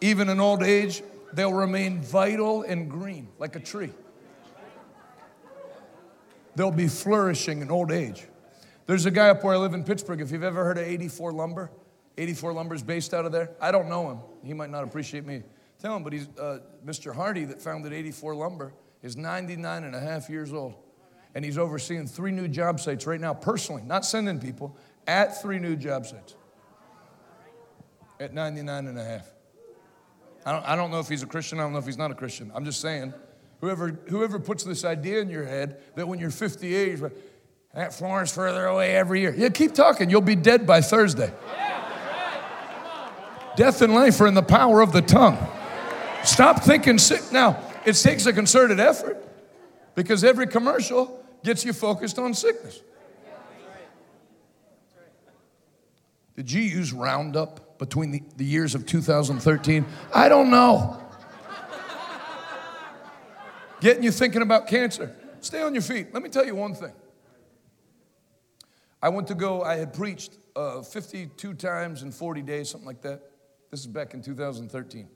even in old age, they'll remain vital and green like a tree. They'll be flourishing in old age. There's a guy up where I live in Pittsburgh. If you've ever heard of 84 Lumber, 84 Lumber is based out of there. I don't know him. He might not appreciate me telling him, but he's uh, Mr. Hardy that founded 84 Lumber is 99 and a half years old. And he's overseeing three new job sites right now, personally, not sending people, at three new job sites at 99 and a half. I don't, I don't know if he's a Christian. I don't know if he's not a Christian. I'm just saying, whoever, whoever puts this idea in your head that when you're 58, that Florence further away every year. Yeah, keep talking. You'll be dead by Thursday. Death and life are in the power of the tongue. Stop thinking sick. Now, it takes a concerted effort because every commercial gets you focused on sickness. Did you use Roundup between the, the years of 2013? I don't know. Getting you thinking about cancer. Stay on your feet. Let me tell you one thing. I went to go, I had preached uh, 52 times in 40 days, something like that. This is back in 2013.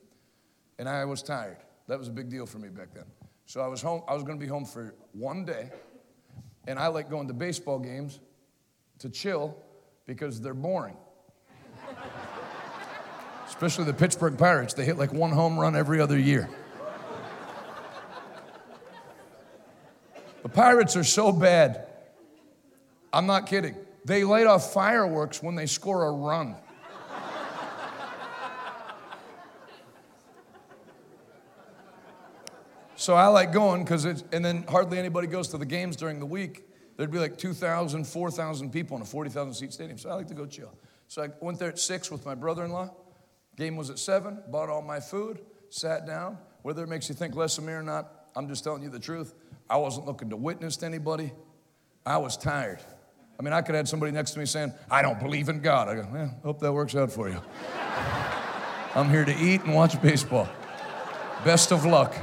And I was tired. That was a big deal for me back then. So I was home, I was gonna be home for one day. And I like going to baseball games to chill because they're boring. Especially the Pittsburgh Pirates. They hit like one home run every other year. The Pirates are so bad I'm not kidding. They light off fireworks when they score a run. so I like going because it's, and then hardly anybody goes to the games during the week. There'd be like 2,000, 4,000 people in a 40,000 seat stadium. So I like to go chill. So I went there at six with my brother in law. Game was at seven, bought all my food, sat down. Whether it makes you think less of me or not, I'm just telling you the truth. I wasn't looking to witness to anybody. I was tired. I mean, I could have somebody next to me saying, I don't believe in God. I go, well, hope that works out for you. I'm here to eat and watch baseball. Best of luck.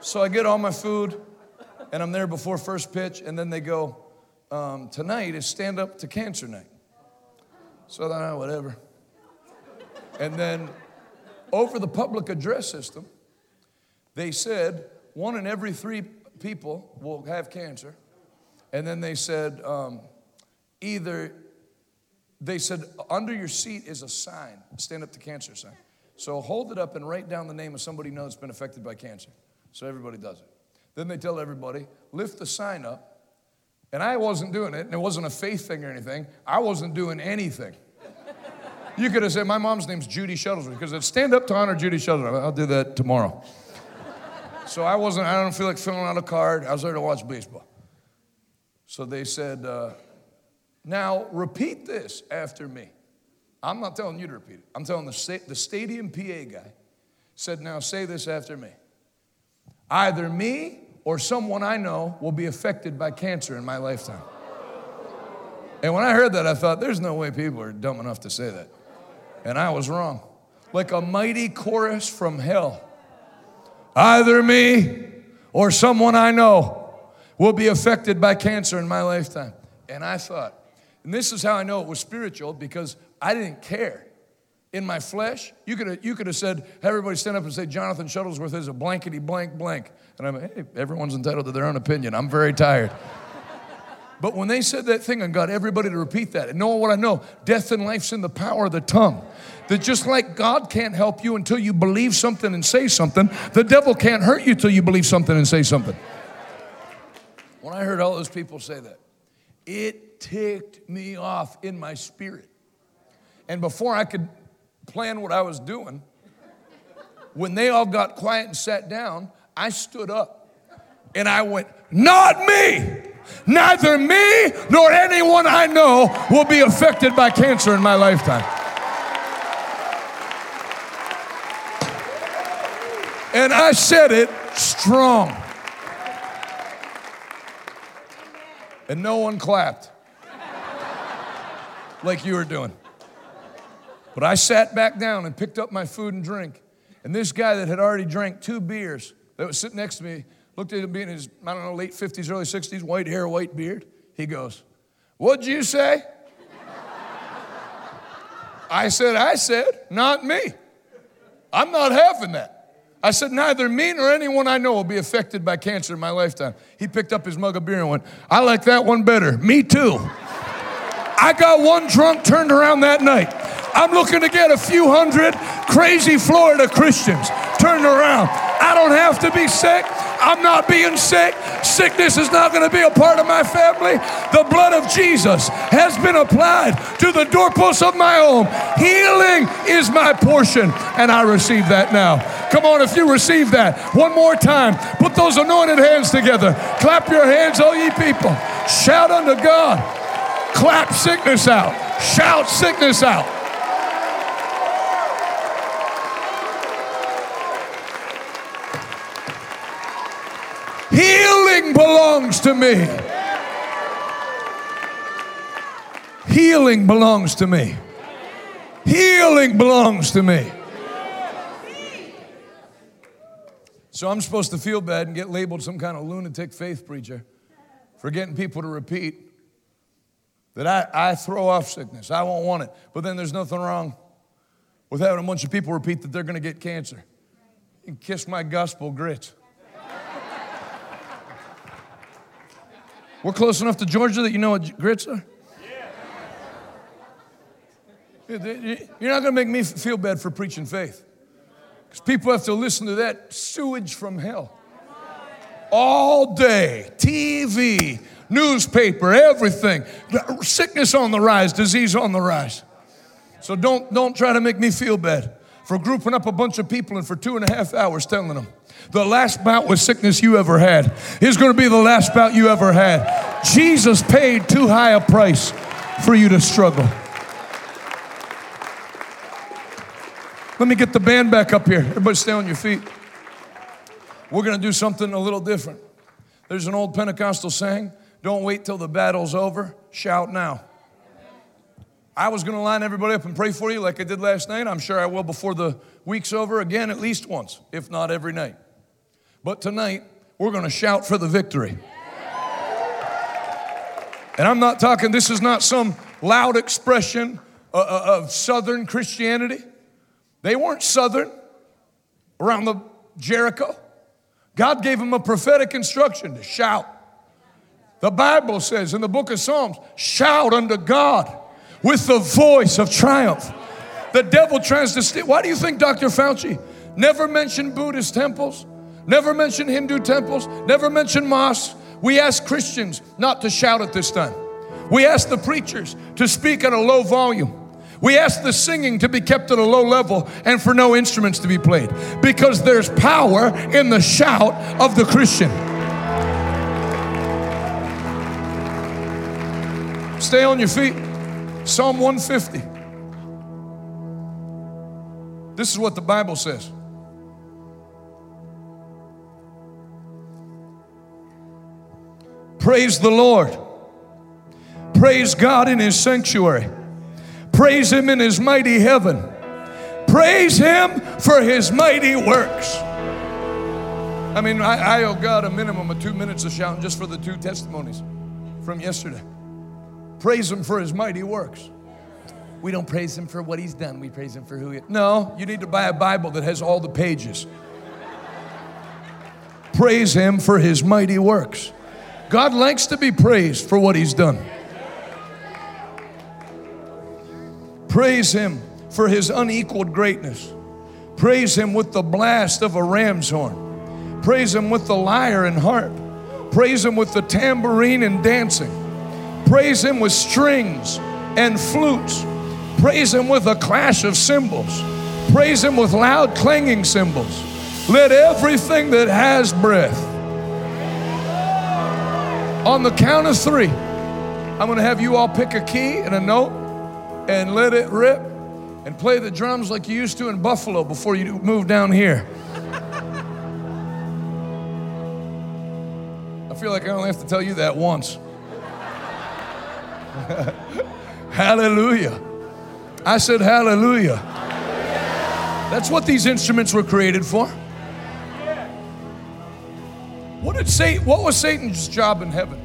So I get all my food, and I'm there before first pitch, and then they go, um, tonight is stand up to cancer night. So I thought, oh, whatever. And then over the public address system, they said one in every three people will have cancer. And then they said, um, either, they said, under your seat is a sign, stand up to cancer sign. So hold it up and write down the name of somebody you know that's been affected by cancer. So everybody does it. Then they tell everybody, lift the sign up. And I wasn't doing it, and it wasn't a faith thing or anything. I wasn't doing anything. You could have said, My mom's name's Judy Shuttlesworth, because it's stand up to honor Judy Shuttlesworth. I'll do that tomorrow. So I wasn't, I don't feel like filling out a card. I was there to watch baseball. So they said, uh, Now repeat this after me. I'm not telling you to repeat it. I'm telling the, sta- the stadium PA guy said, Now say this after me. Either me or someone I know will be affected by cancer in my lifetime. And when I heard that, I thought, There's no way people are dumb enough to say that. And I was wrong. Like a mighty chorus from hell. Either me or someone I know will be affected by cancer in my lifetime. And I thought, and this is how I know it was spiritual because I didn't care. In my flesh, you could have, you could have said, everybody stand up and say, Jonathan Shuttlesworth is a blankety blank blank. And I'm, hey, everyone's entitled to their own opinion. I'm very tired. but when they said that thing and got everybody to repeat that, and knowing what I know, death and life's in the power of the tongue. That just like God can't help you until you believe something and say something, the devil can't hurt you till you believe something and say something. When I heard all those people say that, it ticked me off in my spirit. And before I could plan what I was doing, when they all got quiet and sat down, I stood up and I went, Not me! Neither me nor anyone I know will be affected by cancer in my lifetime. And I said it strong. And no one clapped like you were doing. But I sat back down and picked up my food and drink. And this guy that had already drank two beers that was sitting next to me looked at him being in his, I don't know, late 50s, early 60s, white hair, white beard. He goes, What'd you say? I said, I said, not me. I'm not having that. I said, neither me nor anyone I know will be affected by cancer in my lifetime. He picked up his mug of beer and went, I like that one better. Me too. I got one drunk turned around that night. I'm looking to get a few hundred crazy Florida Christians turned around. I don't have to be sick. I'm not being sick. Sickness is not going to be a part of my family. The blood of Jesus has been applied to the doorposts of my home. Healing is my portion, and I receive that now. Come on, if you receive that, one more time, put those anointed hands together. Clap your hands, all ye people. Shout unto God. Clap sickness out. Shout sickness out. Healing belongs to me. Healing belongs to me. Healing belongs to me. So I'm supposed to feel bad and get labeled some kind of lunatic faith preacher for getting people to repeat that I, I throw off sickness. I won't want it. But then there's nothing wrong with having a bunch of people repeat that they're going to get cancer. And kiss my gospel grits. We're close enough to Georgia that you know what grits are? You're not going to make me feel bad for preaching faith. Because people have to listen to that sewage from hell. All day, TV, newspaper, everything. Sickness on the rise, disease on the rise. So don't, don't try to make me feel bad for grouping up a bunch of people and for two and a half hours telling them the last bout with sickness you ever had is going to be the last bout you ever had. Jesus paid too high a price for you to struggle. Let me get the band back up here. Everybody stay on your feet. We're going to do something a little different. There's an old Pentecostal saying don't wait till the battle's over, shout now. I was going to line everybody up and pray for you like I did last night. I'm sure I will before the week's over again, at least once, if not every night. But tonight, we're going to shout for the victory. And I'm not talking, this is not some loud expression uh, uh, of Southern Christianity. They weren't Southern around the Jericho. God gave them a prophetic instruction to shout. The Bible says in the book of Psalms, shout unto God with the voice of triumph. The devil tries to steal. Why do you think Dr. Fauci never mentioned Buddhist temples? Never mention Hindu temples, never mention mosques. We ask Christians not to shout at this time. We ask the preachers to speak at a low volume. We ask the singing to be kept at a low level and for no instruments to be played because there's power in the shout of the Christian. Stay on your feet. Psalm 150. This is what the Bible says. Praise the Lord. Praise God in His sanctuary. Praise Him in His mighty heaven. Praise Him for His mighty works. I mean, I, I owe God a minimum of two minutes of shouting just for the two testimonies from yesterday. Praise Him for His mighty works. We don't praise Him for what He's done, we praise Him for who He is. No, you need to buy a Bible that has all the pages. praise Him for His mighty works. God likes to be praised for what He's done. Praise Him for His unequaled greatness. Praise Him with the blast of a ram's horn. Praise Him with the lyre and harp. Praise Him with the tambourine and dancing. Praise Him with strings and flutes. Praise Him with a clash of cymbals. Praise Him with loud clanging cymbals. Let everything that has breath on the count of three, I'm going to have you all pick a key and a note and let it rip and play the drums like you used to in Buffalo before you move down here. I feel like I only have to tell you that once. hallelujah. I said, Hallelujah. That's what these instruments were created for. What did Satan, what was Satan's job in heaven?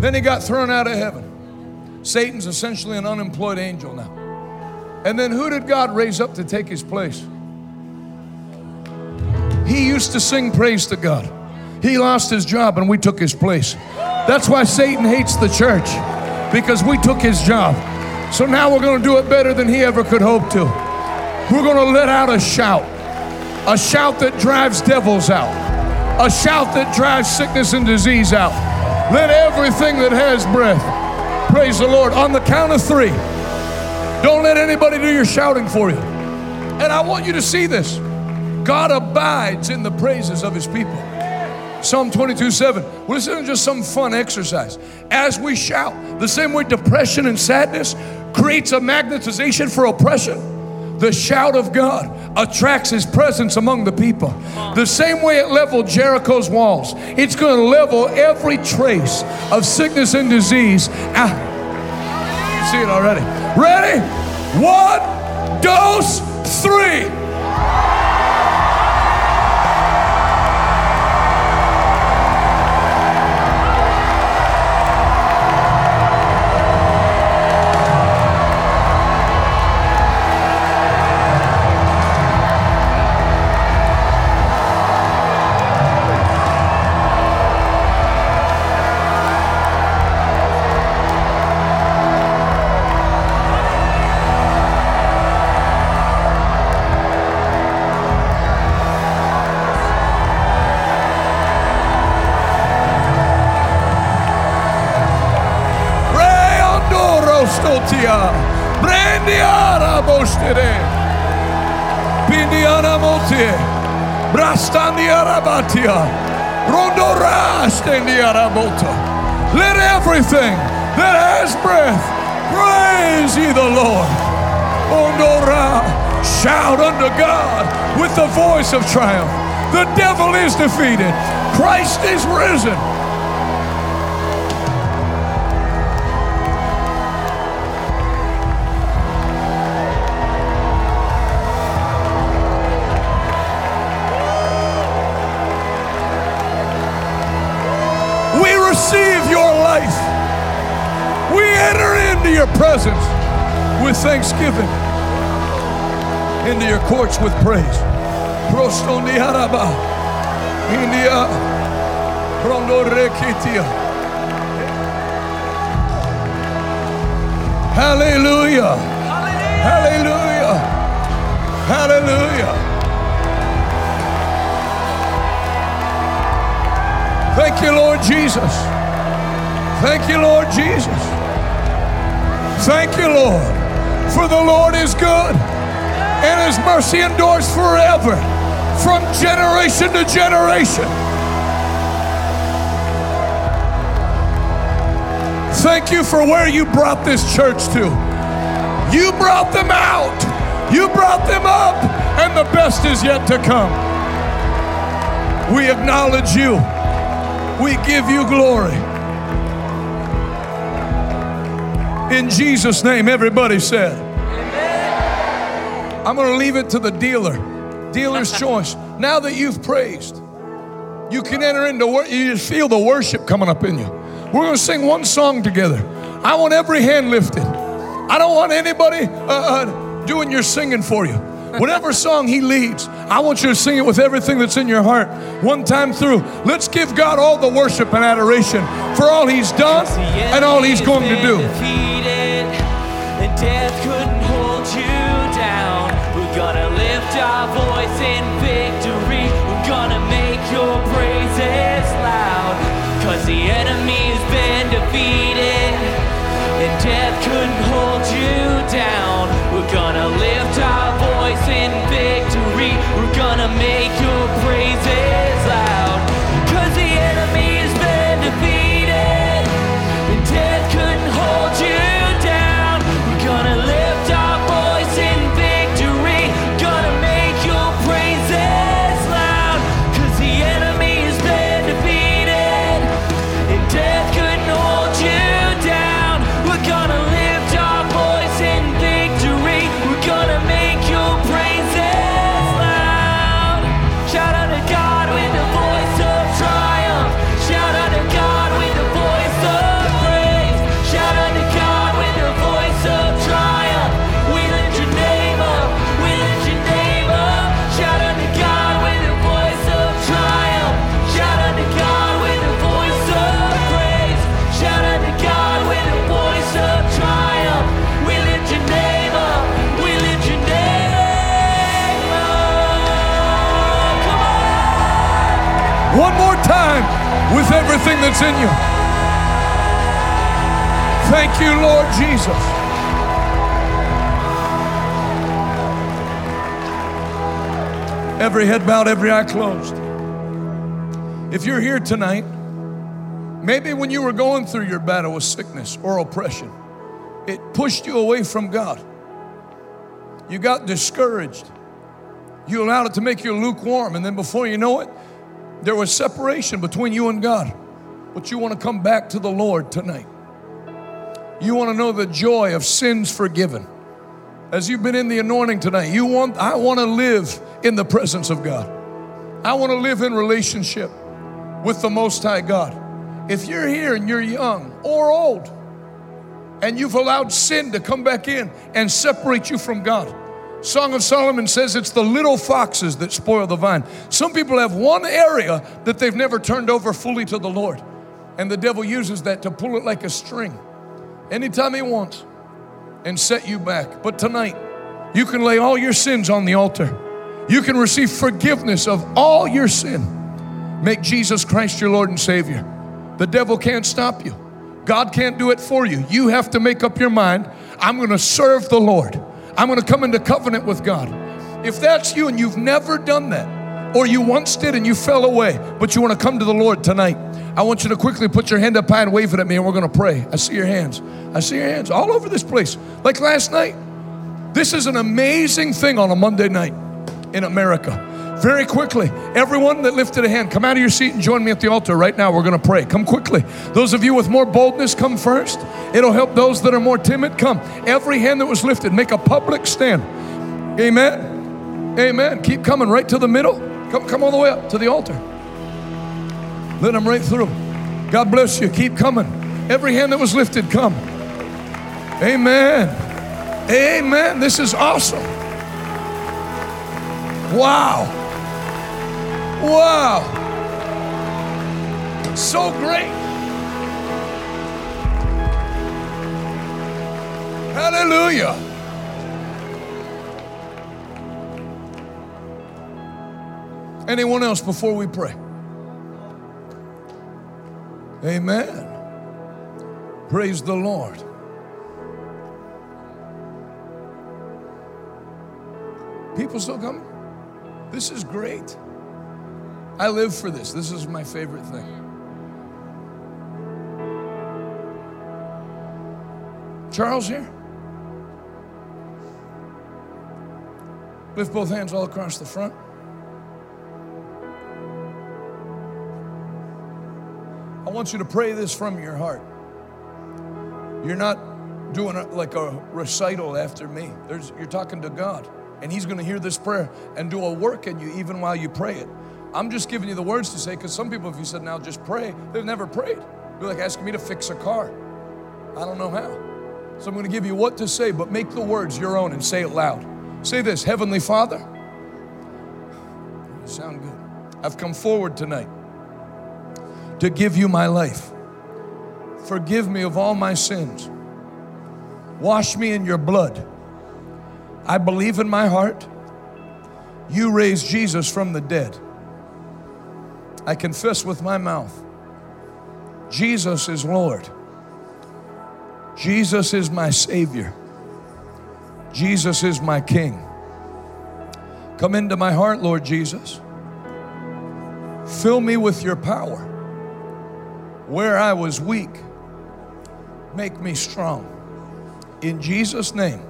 Then he got thrown out of heaven. Satan's essentially an unemployed angel now. And then who did God raise up to take his place? He used to sing praise to God. He lost his job and we took his place. That's why Satan hates the church because we took his job. So now we're going to do it better than he ever could hope to. We're going to let out a shout a shout that drives devils out, a shout that drives sickness and disease out. Let everything that has breath praise the Lord. On the count of three, don't let anybody do your shouting for you. And I want you to see this God abides in the praises of his people. Psalm 22 7. Well, this isn't just some fun exercise. As we shout, the same way depression and sadness creates a magnetization for oppression the shout of God attracts his presence among the people. The same way it leveled Jericho's walls, it's going to level every trace of sickness and disease. Ah, see it already. Ready? One, dose, three. Stotia, Brandiara Bostere, Pindiana Motie, Brastandiara Batia, Rondora Stendiara Bota. Let everything that has breath praise ye the Lord. Ondora, shout unto God with the voice of triumph. The devil is defeated. Christ is risen. Into your presence with thanksgiving, into your courts with praise. India. Hallelujah. Hallelujah. Hallelujah. Thank you, Lord Jesus. Thank you, Lord Jesus. Thank you, Lord. For the Lord is good and his mercy endures forever from generation to generation. thank you for where you brought this church to. You brought them out, you brought them up, and the best is yet to come. We acknowledge you, we give you glory. In Jesus' name, everybody said. I'm going to leave it to the dealer, dealer's choice. Now that you've praised, you can enter into work. You just feel the worship coming up in you. We're going to sing one song together. I want every hand lifted. I don't want anybody uh, uh, doing your singing for you. Whatever song he leads, I want you to sing it with everything that's in your heart one time through. Let's give God all the worship and adoration for all he's done and all he's going to do.
Death couldn't hold you down. We're gonna lift our voice in victory. We're gonna make your praises loud. Cause the enemy's been defeated, and death couldn't hold you down.
That's in you. Thank you, Lord Jesus. Every head bowed, every eye closed. If you're here tonight, maybe when you were going through your battle with sickness or oppression, it pushed you away from God. You got discouraged. You allowed it to make you lukewarm, and then before you know it, there was separation between you and God. But you want to come back to the Lord tonight. You want to know the joy of sins forgiven. As you've been in the anointing tonight, you want I want to live in the presence of God. I want to live in relationship with the most high God. If you're here and you're young or old and you've allowed sin to come back in and separate you from God, Song of Solomon says it's the little foxes that spoil the vine. Some people have one area that they've never turned over fully to the Lord, and the devil uses that to pull it like a string anytime he wants and set you back. But tonight, you can lay all your sins on the altar. You can receive forgiveness of all your sin. Make Jesus Christ your Lord and Savior. The devil can't stop you. God can't do it for you. You have to make up your mind I'm going to serve the Lord. I'm going to come into covenant with God. If that's you and you've never done that, or you once did and you fell away, but you want to come to the Lord tonight, I want you to quickly put your hand up high and wave it at me, and we're going to pray. I see your hands. I see your hands all over this place. Like last night. This is an amazing thing on a Monday night in America. Very quickly, everyone that lifted a hand, come out of your seat and join me at the altar right now. We're going to pray. Come quickly. Those of you with more boldness, come first. It'll help those that are more timid. Come. Every hand that was lifted, make a public stand. Amen. Amen. Keep coming right to the middle. Come, come all the way up to the altar. Let them right through. God bless you. Keep coming. Every hand that was lifted, come. Amen. Amen. This is awesome. Wow. Wow. So great. Hallelujah. Anyone else before we pray? Amen. Praise the Lord. People still coming? This is great. I live for this. This is my favorite thing. Charles here? Lift both hands all across the front. I want you to pray this from your heart. You're not doing it like a recital after me. There's, you're talking to God, and He's going to hear this prayer and do a work in you even while you pray it. I'm just giving you the words to say because some people, if you said, now just pray, they've never prayed. You're like asking me to fix a car. I don't know how. So I'm going to give you what to say, but make the words your own and say it loud. Say this Heavenly Father, you sound good. I've come forward tonight to give you my life. Forgive me of all my sins. Wash me in your blood. I believe in my heart you raised Jesus from the dead. I confess with my mouth Jesus is Lord. Jesus is my Savior. Jesus is my King. Come into my heart, Lord Jesus. Fill me with your power. Where I was weak, make me strong. In Jesus' name.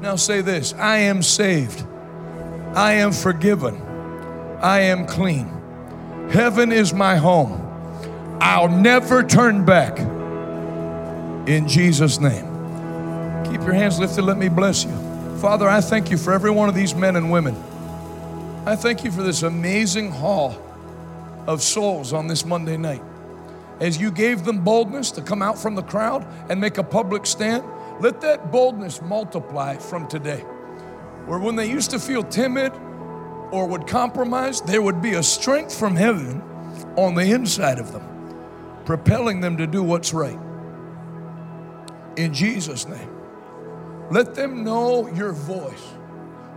Now say this I am saved. I am forgiven. I am clean. Heaven is my home. I'll never turn back. In Jesus' name. Keep your hands lifted. Let me bless you. Father, I thank you for every one of these men and women. I thank you for this amazing haul of souls on this Monday night. As you gave them boldness to come out from the crowd and make a public stand, let that boldness multiply from today. Where when they used to feel timid or would compromise, there would be a strength from heaven on the inside of them, propelling them to do what's right. In Jesus' name. Let them know your voice.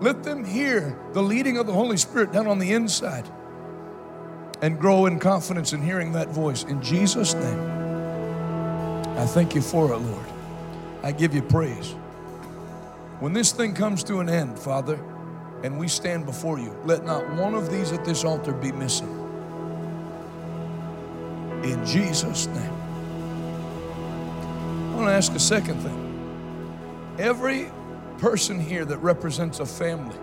Let them hear the leading of the Holy Spirit down on the inside and grow in confidence in hearing that voice. In Jesus' name, I thank you for it, Lord. I give you praise. When this thing comes to an end, Father, and we stand before you, let not one of these at this altar be missing. In Jesus' name. I want to ask a second thing. Every person here that represents a family,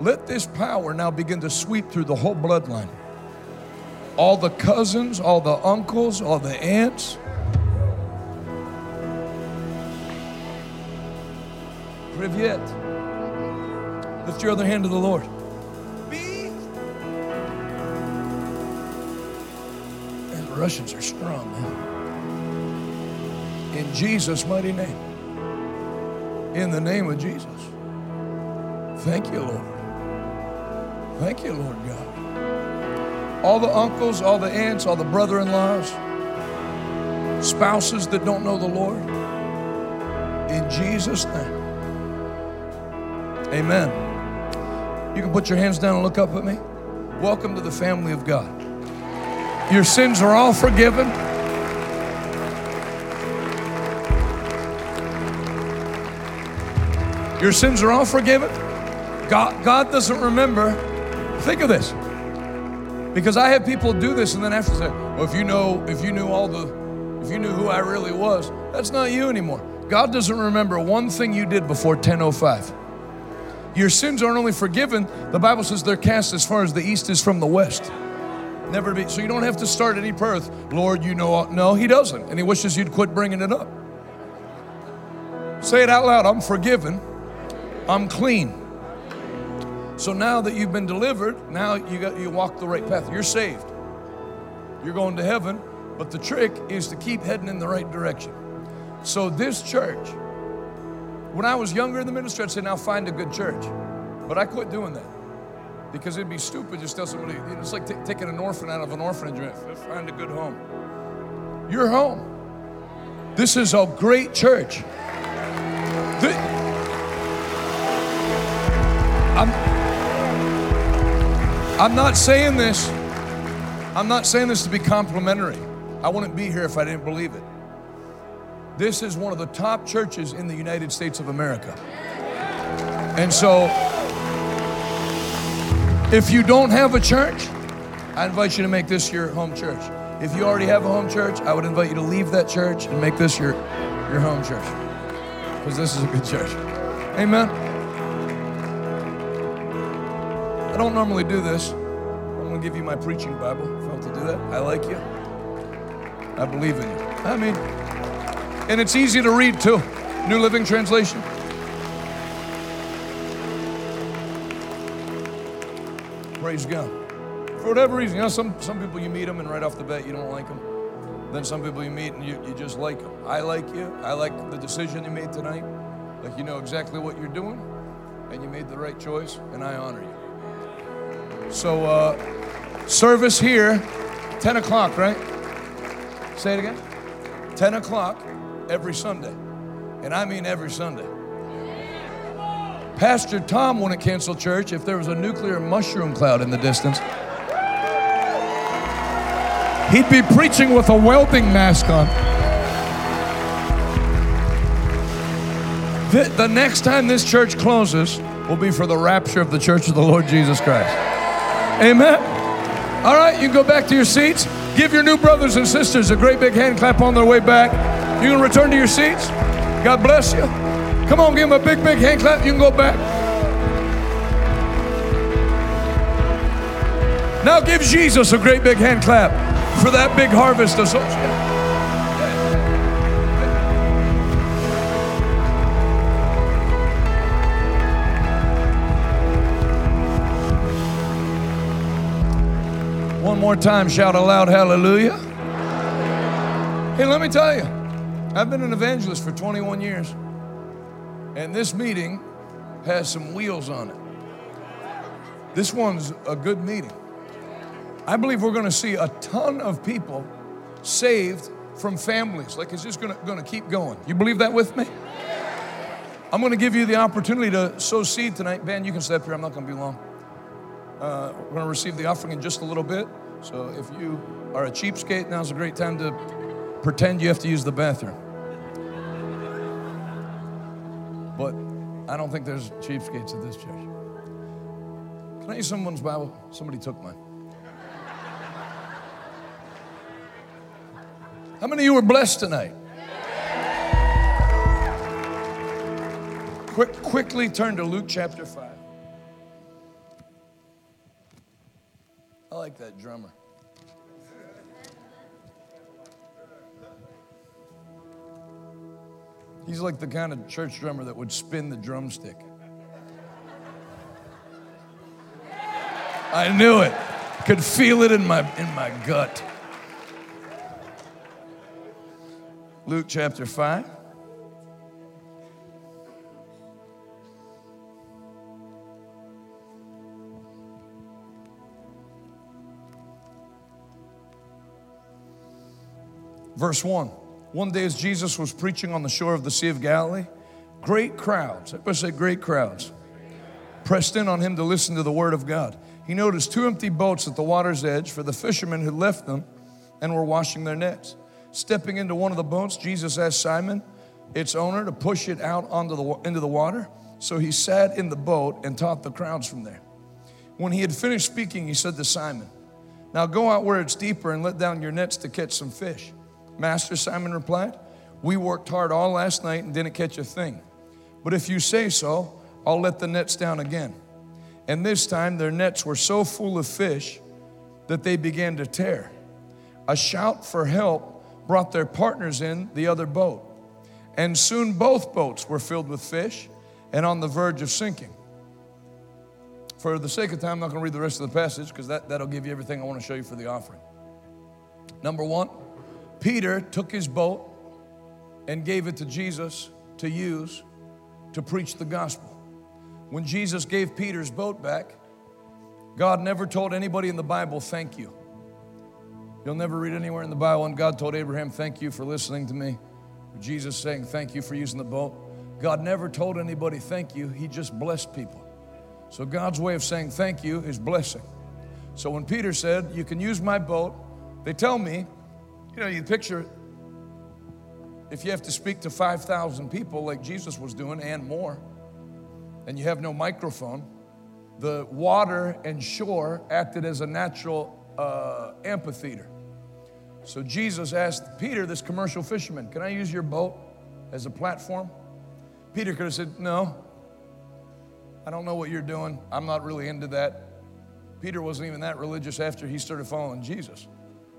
let this power now begin to sweep through the whole bloodline. All the cousins, all the uncles, all the aunts. Privyet. Lift your other hand to the Lord. And the Russians are strong, man. In Jesus' mighty name. In the name of Jesus. Thank you, Lord. Thank you, Lord God. All the uncles, all the aunts, all the brother in laws, spouses that don't know the Lord. In Jesus' name. Amen. You can put your hands down and look up at me. Welcome to the family of God. Your sins are all forgiven. Your sins are all forgiven. God, God doesn't remember. Think of this. Because I have people do this and then after say, well, if you know, if you knew all the, if you knew who I really was, that's not you anymore. God doesn't remember one thing you did before 1005. Your sins aren't only forgiven, the Bible says they're cast as far as the east is from the west. Never be. So you don't have to start any prayer with, Lord, you know. all-" No, He doesn't. And He wishes you'd quit bringing it up. Say it out loud I'm forgiven. I'm clean. So now that you've been delivered, now you got you walk the right path. You're saved. You're going to heaven, but the trick is to keep heading in the right direction. So this church, when I was younger in the ministry, I'd say, now find a good church. But I quit doing that. Because it'd be stupid just tell somebody, it's like t- taking an orphan out of an orphanage and find a good home. You're home. This is a great church. Thi- I'm, I'm not saying this. I'm not saying this to be complimentary. I wouldn't be here if I didn't believe it. This is one of the top churches in the United States of America. And so, if you don't have a church, I invite you to make this your home church. If you already have a home church, I would invite you to leave that church and make this your, your home church. Because this is a good church. Amen. I don't normally do this. I'm going to give you my preaching Bible. If I want to do that, I like you. I believe in you. I mean, and it's easy to read too. New Living Translation. Praise God. For whatever reason, you know, some, some people you meet them and right off the bat you don't like them. Then some people you meet and you, you just like them. I like you. I like the decision you made tonight. Like you know exactly what you're doing and you made the right choice, and I honor you. So, uh, service here, 10 o'clock, right? Say it again. 10 o'clock every Sunday. And I mean every Sunday. Pastor Tom wouldn't cancel church if there was a nuclear mushroom cloud in the distance. He'd be preaching with a welding mask on. The, the next time this church closes will be for the rapture of the church of the Lord Jesus Christ. Amen. All right, you can go back to your seats. Give your new brothers and sisters a great big hand clap on their way back. You can return to your seats. God bless you. Come on, give them a big, big hand clap. You can go back. Now give Jesus a great big hand clap for that big harvest of more time, shout aloud, hallelujah. Hey, let me tell you, I've been an evangelist for 21 years, and this meeting has some wheels on it. This one's a good meeting. I believe we're going to see a ton of people saved from families. Like it's just going to, going to keep going. You believe that with me? I'm going to give you the opportunity to sow seed tonight. Ben, you can step here. I'm not going to be long. Uh, we're going to receive the offering in just a little bit. So if you are a cheapskate, now's a great time to pretend you have to use the bathroom. But I don't think there's cheapskates at this church. Can I use someone's Bible? Somebody took mine. How many of you were blessed tonight? Quick, quickly turn to Luke chapter 5. I like that drummer. He's like the kind of church drummer that would spin the drumstick. I knew it. Could feel it in my in my gut. Luke chapter 5. Verse 1. One day, as Jesus was preaching on the shore of the Sea of Galilee, great crowds, everybody say great crowds, pressed in on him to listen to the word of God. He noticed two empty boats at the water's edge, for the fishermen had left them and were washing their nets. Stepping into one of the boats, Jesus asked Simon, its owner, to push it out onto the, into the water. So he sat in the boat and taught the crowds from there. When he had finished speaking, he said to Simon, Now go out where it's deeper and let down your nets to catch some fish. Master, Simon replied, We worked hard all last night and didn't catch a thing. But if you say so, I'll let the nets down again. And this time their nets were so full of fish that they began to tear. A shout for help brought their partners in the other boat. And soon both boats were filled with fish and on the verge of sinking. For the sake of time, I'm not going to read the rest of the passage because that, that'll give you everything I want to show you for the offering. Number one, Peter took his boat and gave it to Jesus to use to preach the gospel. When Jesus gave Peter's boat back, God never told anybody in the Bible, thank you. You'll never read anywhere in the Bible when God told Abraham, thank you for listening to me. Jesus saying, thank you for using the boat. God never told anybody, thank you. He just blessed people. So God's way of saying thank you is blessing. So when Peter said, you can use my boat, they tell me, you know, you picture if you have to speak to 5,000 people like Jesus was doing and more, and you have no microphone, the water and shore acted as a natural uh, amphitheater. So Jesus asked Peter, this commercial fisherman, Can I use your boat? as a platform, Peter could have said, No, I don't know what you're doing. I'm not really into that. Peter wasn't even that religious after he started following Jesus.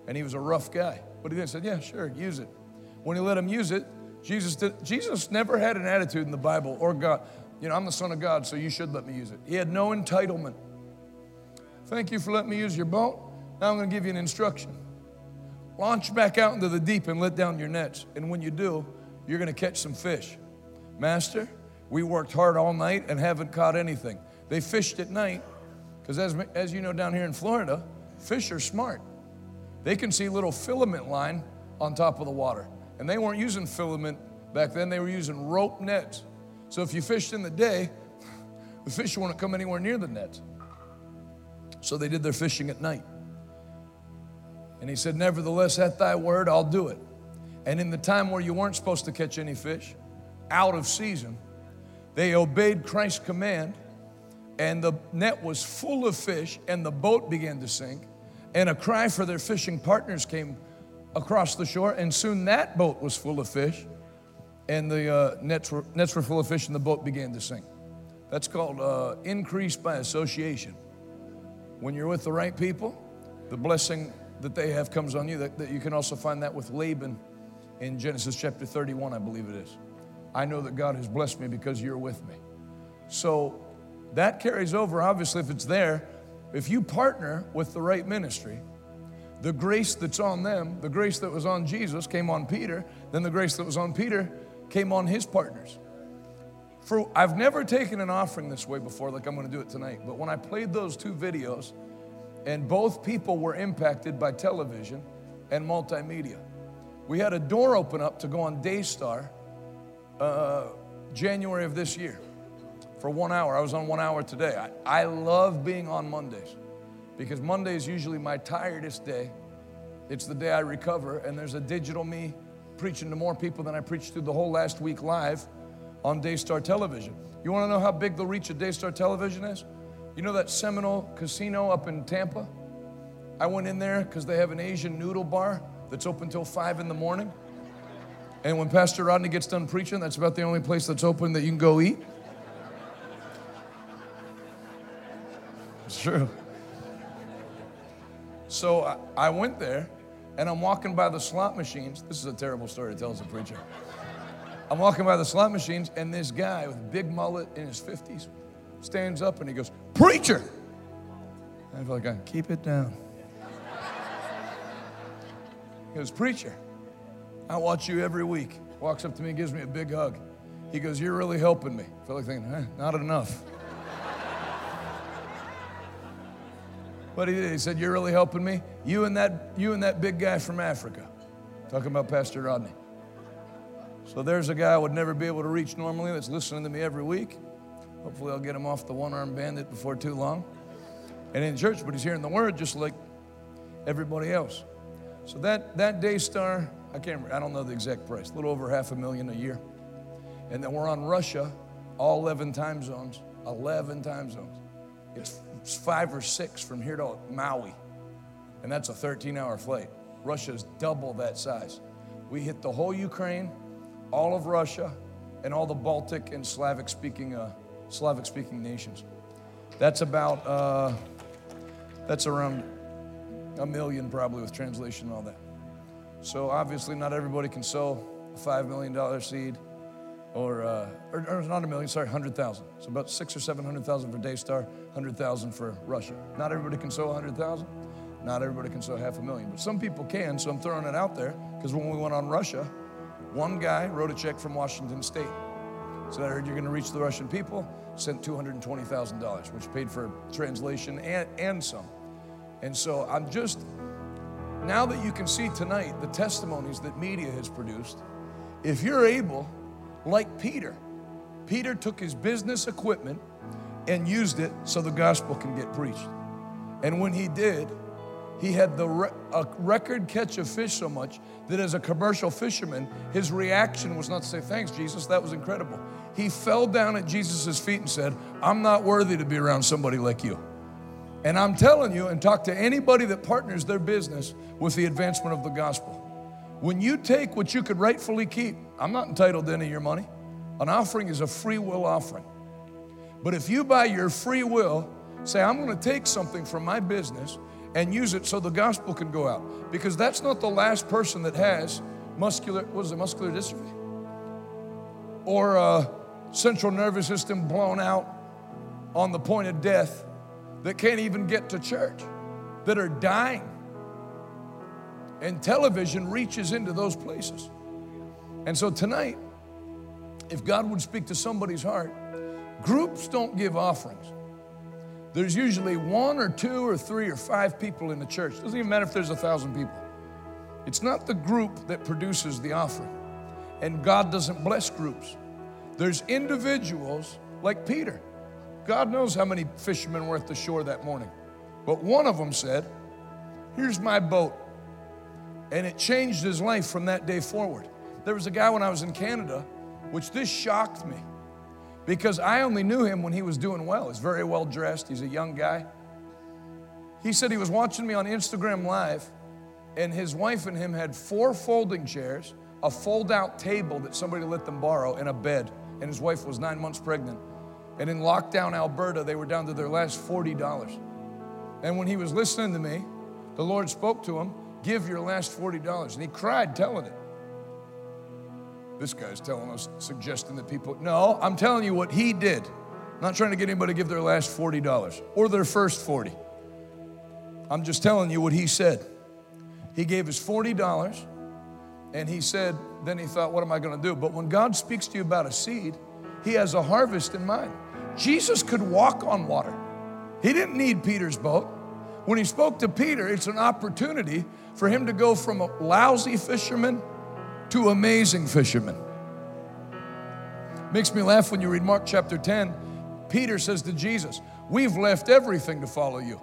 And he was a rough guy. But he then said, Yeah, sure, use it. When he let him use it, Jesus did, Jesus never had an attitude in the Bible or God, you know, I'm the son of God, so you should let me use it. He had no entitlement. Thank you for letting me use your boat. Now I'm going to give you an instruction. Launch back out into the deep and let down your nets. And when you do, you're going to catch some fish. Master, we worked hard all night and haven't caught anything. They fished at night because, as, as you know, down here in Florida, fish are smart. They can see little filament line on top of the water. And they weren't using filament back then, they were using rope nets. So if you fished in the day, the fish wouldn't come anywhere near the nets. So they did their fishing at night. And he said, Nevertheless, at thy word, I'll do it. And in the time where you weren't supposed to catch any fish, out of season, they obeyed Christ's command, and the net was full of fish, and the boat began to sink. And a cry for their fishing partners came across the shore, and soon that boat was full of fish, and the uh, nets, were, nets were full of fish, and the boat began to sink. That's called uh, increase by association. When you're with the right people, the blessing that they have comes on you. That, that you can also find that with Laban in Genesis chapter 31, I believe it is. I know that God has blessed me because you're with me. So that carries over, obviously, if it's there. If you partner with the right ministry, the grace that's on them, the grace that was on Jesus came on Peter, then the grace that was on Peter came on his partners. For I've never taken an offering this way before, like I'm to do it tonight. But when I played those two videos, and both people were impacted by television and multimedia, we had a door open up to go on Daystar uh, January of this year for one hour. I was on one hour today. I, I love being on Mondays because Monday is usually my tiredest day. It's the day I recover, and there's a digital me preaching to more people than I preached through the whole last week live on Daystar Television. You want to know how big the reach of Daystar Television is? You know that Seminole Casino up in Tampa? I went in there because they have an Asian noodle bar that's open till five in the morning. And when Pastor Rodney gets done preaching, that's about the only place that's open that you can go eat. It's true. So I, went there and I'm walking by the slot machines. This is a terrible story to tell as a preacher. I'm walking by the slot machines, and this guy with big mullet in his 50s stands up and he goes, Preacher! I feel like, I keep it down. He goes, Preacher, I watch you every week. Walks up to me and gives me a big hug. He goes, You're really helping me. I feel like thinking, eh, Not enough. But he did. He said, You're really helping me? You and that, you and that big guy from Africa. Talking about Pastor Rodney. So there's a guy I would never be able to reach normally that's listening to me every week. Hopefully I'll get him off the one-armed bandit before too long. And in church, but he's hearing the word just like everybody else. So that that Daystar, I can't remember, I don't know the exact price, a little over half a million a year. And then we're on Russia, all 11 time zones, 11 time zones. It's five or six from here to Maui, and that's a 13 hour flight. Russia's double that size. We hit the whole Ukraine, all of Russia, and all the Baltic and Slavic speaking, uh, Slavic speaking nations. That's about, uh, that's around a million probably with translation and all that. So obviously, not everybody can sow a $5 million seed or, uh, or, or, not a million, sorry, 100,000. So about six or 700,000 for Daystar, 100,000 for Russia. Not everybody can sow 100,000. Not everybody can sow half a million, but some people can, so I'm throwing it out there because when we went on Russia, one guy wrote a check from Washington State. Said, I heard you're going to reach the Russian people, sent $220,000, which paid for translation and, and some. And so I'm just, now that you can see tonight the testimonies that media has produced, if you're able, like Peter. Peter took his business equipment and used it so the gospel can get preached. And when he did, he had the re- a record catch of fish so much that as a commercial fisherman, his reaction was not to say, Thanks, Jesus, that was incredible. He fell down at Jesus' feet and said, I'm not worthy to be around somebody like you. And I'm telling you, and talk to anybody that partners their business with the advancement of the gospel. When you take what you could rightfully keep, I'm not entitled to any of your money. An offering is a free will offering. But if you, by your free will, say, I'm going to take something from my business and use it so the gospel can go out, because that's not the last person that has muscular, what is it, muscular dystrophy? Or uh, central nervous system blown out on the point of death that can't even get to church, that are dying. And television reaches into those places. And so tonight, if God would speak to somebody's heart, groups don't give offerings. There's usually one or two or three or five people in the church. Doesn't even matter if there's a thousand people. It's not the group that produces the offering. And God doesn't bless groups. There's individuals like Peter. God knows how many fishermen were at the shore that morning. But one of them said, Here's my boat. And it changed his life from that day forward. There was a guy when I was in Canada, which this shocked me because I only knew him when he was doing well. He's very well dressed, he's a young guy. He said he was watching me on Instagram Live, and his wife and him had four folding chairs, a fold out table that somebody let them borrow, and a bed. And his wife was nine months pregnant. And in lockdown Alberta, they were down to their last $40. And when he was listening to me, the Lord spoke to him, Give your last $40. And he cried telling it. This guy's telling us, suggesting that people, no, I'm telling you what he did. I'm not trying to get anybody to give their last $40 or their first 40. I'm just telling you what he said. He gave his $40 and he said, then he thought, what am I going to do? But when God speaks to you about a seed, he has a harvest in mind. Jesus could walk on water. He didn't need Peter's boat. When he spoke to Peter, it's an opportunity for him to go from a lousy fisherman to amazing fishermen. Makes me laugh when you read Mark chapter 10. Peter says to Jesus, We've left everything to follow you.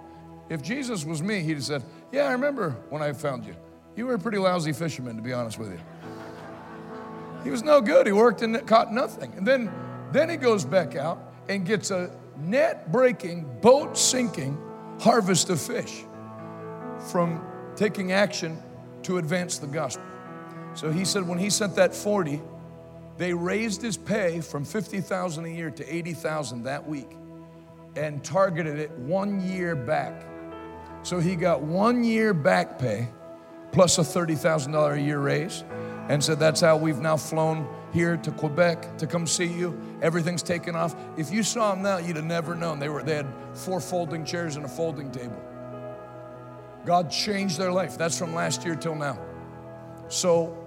If Jesus was me, he'd have said, Yeah, I remember when I found you. You were a pretty lousy fisherman, to be honest with you. He was no good. He worked and caught nothing. And then, then he goes back out and gets a net breaking, boat sinking harvest of fish from taking action to advance the gospel. So he said when he sent that 40, they raised his pay from 50,000 a year to 80,000 that week and targeted it one year back. So he got one year back pay plus a $30,000 a year raise and said that's how we've now flown here to Quebec to come see you. Everything's taken off. If you saw them now, you'd have never known. They were they had four folding chairs and a folding table. God changed their life. That's from last year till now. So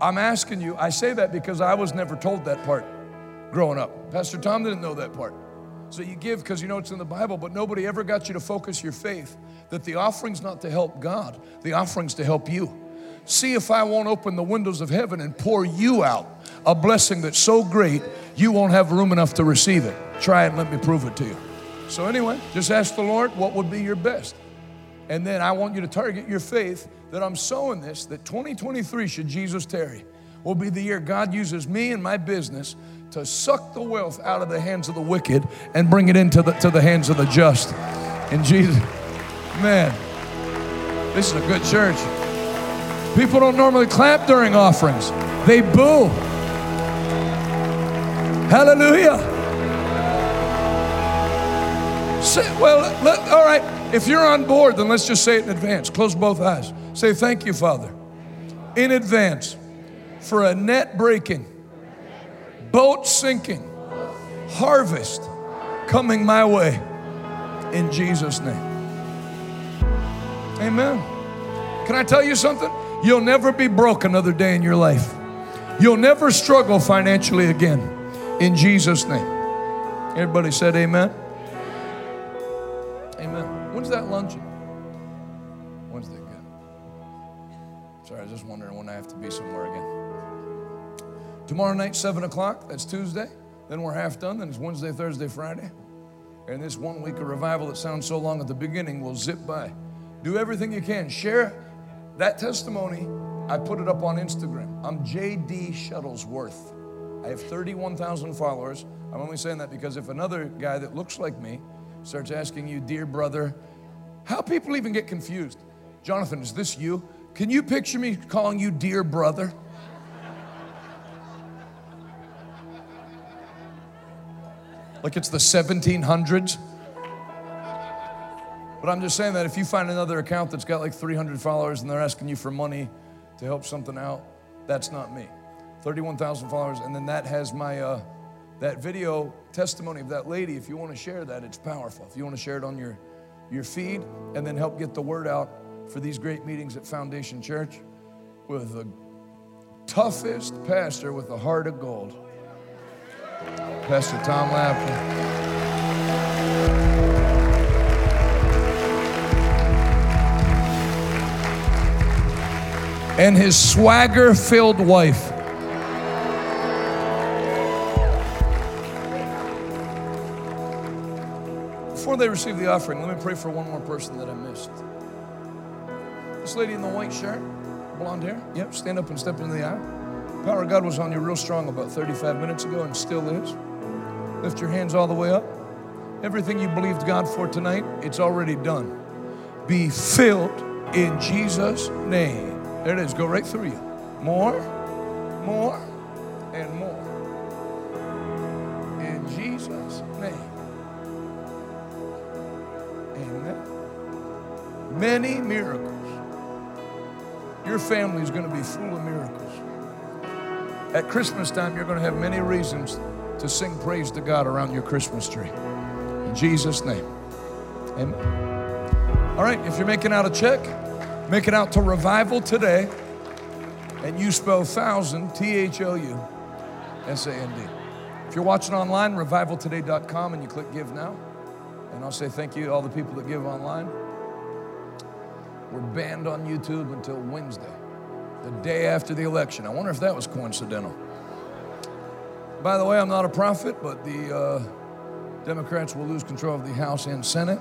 I'm asking you, I say that because I was never told that part growing up. Pastor Tom didn't know that part. So you give because you know it's in the Bible, but nobody ever got you to focus your faith that the offering's not to help God, the offering's to help you. See if I won't open the windows of heaven and pour you out a blessing that's so great you won't have room enough to receive it. Try it and let me prove it to you. So, anyway, just ask the Lord what would be your best. And then I want you to target your faith that I'm sowing this, that 2023, should Jesus tarry, will be the year God uses me and my business to suck the wealth out of the hands of the wicked and bring it into the, to the hands of the just. In Jesus, man, this is a good church. People don't normally clap during offerings, they boo. Hallelujah. Well, let, all right. If you're on board, then let's just say it in advance. Close both eyes. Say, Thank you, Father, in advance for a net breaking, boat sinking, harvest coming my way in Jesus' name. Amen. Can I tell you something? You'll never be broke another day in your life. You'll never struggle financially again in Jesus' name. Everybody said amen. When's that luncheon? Wednesday, good. Sorry, I was just wondering when I have to be somewhere again. Tomorrow night, 7 o'clock, that's Tuesday. Then we're half done. Then it's Wednesday, Thursday, Friday. And this one week of revival that sounds so long at the beginning will zip by. Do everything you can. Share that testimony. I put it up on Instagram. I'm JD Shuttlesworth. I have 31,000 followers. I'm only saying that because if another guy that looks like me starts asking you, dear brother, how people even get confused. Jonathan, is this you? Can you picture me calling you dear brother? like it's the 1700s. But I'm just saying that if you find another account that's got like 300 followers and they're asking you for money to help something out, that's not me. 31,000 followers, and then that has my. Uh, that video testimony of that lady. If you want to share that, it's powerful. If you want to share it on your your feed, and then help get the word out for these great meetings at Foundation Church with the toughest pastor with a heart of gold, Pastor Tom Lapton. and his swagger filled wife. They receive the offering, let me pray for one more person that I missed. This lady in the white shirt, blonde hair, yep, stand up and step into the aisle. Power of God was on you real strong about 35 minutes ago and still is. Lift your hands all the way up. Everything you believed God for tonight, it's already done. Be filled in Jesus' name. There it is. Go right through you. More, more, and more. Many miracles. Your family is going to be full of miracles. At Christmas time, you're going to have many reasons to sing praise to God around your Christmas tree. In Jesus' name. Amen. All right, if you're making out a check, make it out to revival today. And you spell thousand, T H O U S A N D. If you're watching online, revivaltoday.com, and you click give now. And I'll say thank you to all the people that give online. We're banned on YouTube until Wednesday, the day after the election. I wonder if that was coincidental. By the way, I'm not a prophet, but the uh, Democrats will lose control of the House and Senate.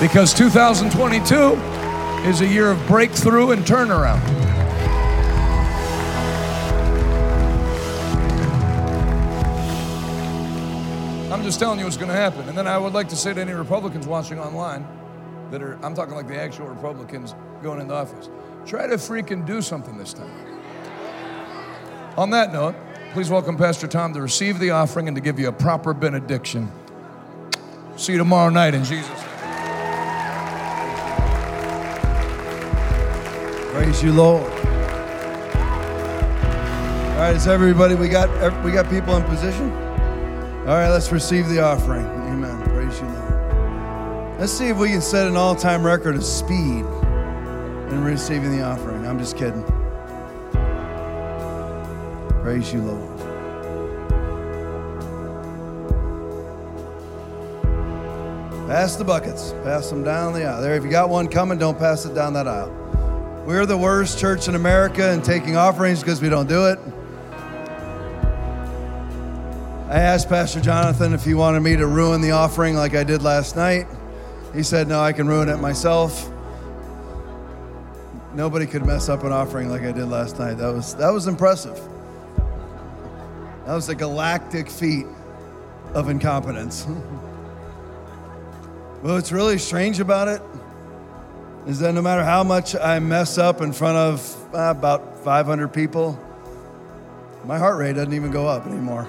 Because 2022 is a year of breakthrough and turnaround. I'm just telling you what's going to happen. And then I would like to say to any Republicans watching online that are, I'm talking like the actual Republicans going into office, try to freaking do something this time. On that note, please welcome Pastor Tom to receive the offering and to give you a proper benediction. See you tomorrow night in Jesus' name.
Praise you, Lord. All right, is everybody? We got we got people in position. All right, let's receive the offering. Amen. Praise you, Lord. Let's see if we can set an all-time record of speed in receiving the offering. I'm just kidding. Praise you, Lord. Pass the buckets. Pass them down the aisle. There, if you got one coming, don't pass it down that aisle. We're the worst church in America in taking offerings because we don't do it. I asked Pastor Jonathan if he wanted me to ruin the offering like I did last night. He said, No, I can ruin it myself. Nobody could mess up an offering like I did last night. That was, that was impressive. That was a galactic feat of incompetence. well, what's really strange about it is that no matter how much I mess up in front of uh, about 500 people, my heart rate doesn't even go up anymore.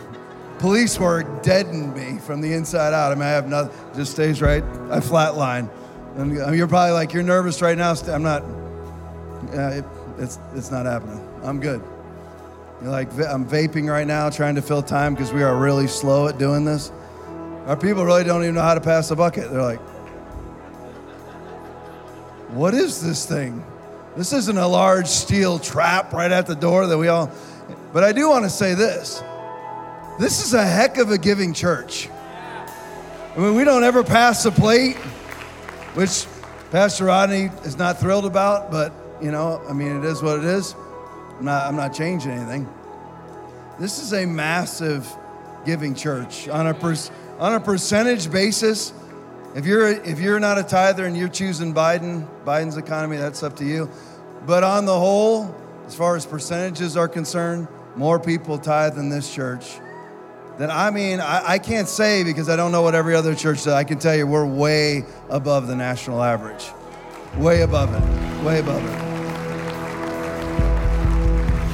Police work deadened me from the inside out. I mean, I have nothing, just stays right. I flatline. And you're probably like, you're nervous right now. I'm not, uh, it, it's, it's not happening. I'm good. You're like, I'm vaping right now, trying to fill time because we are really slow at doing this. Our people really don't even know how to pass a bucket. They're like, what is this thing? This isn't a large steel trap right at the door that we all. But I do want to say this this is a heck of a giving church. I mean, we don't ever pass the plate, which Pastor Rodney is not thrilled about, but you know, I mean, it is what it is. I'm not, I'm not changing anything. This is a massive giving church on a per, on a percentage basis. If you're if you're not a tither and you're choosing Biden, Biden's economy, that's up to you. But on the whole, as far as percentages are concerned, more people tithe in this church. Then I mean, I, I can't say because I don't know what every other church does. I can tell you we're way above the national average. Way above it. Way above it.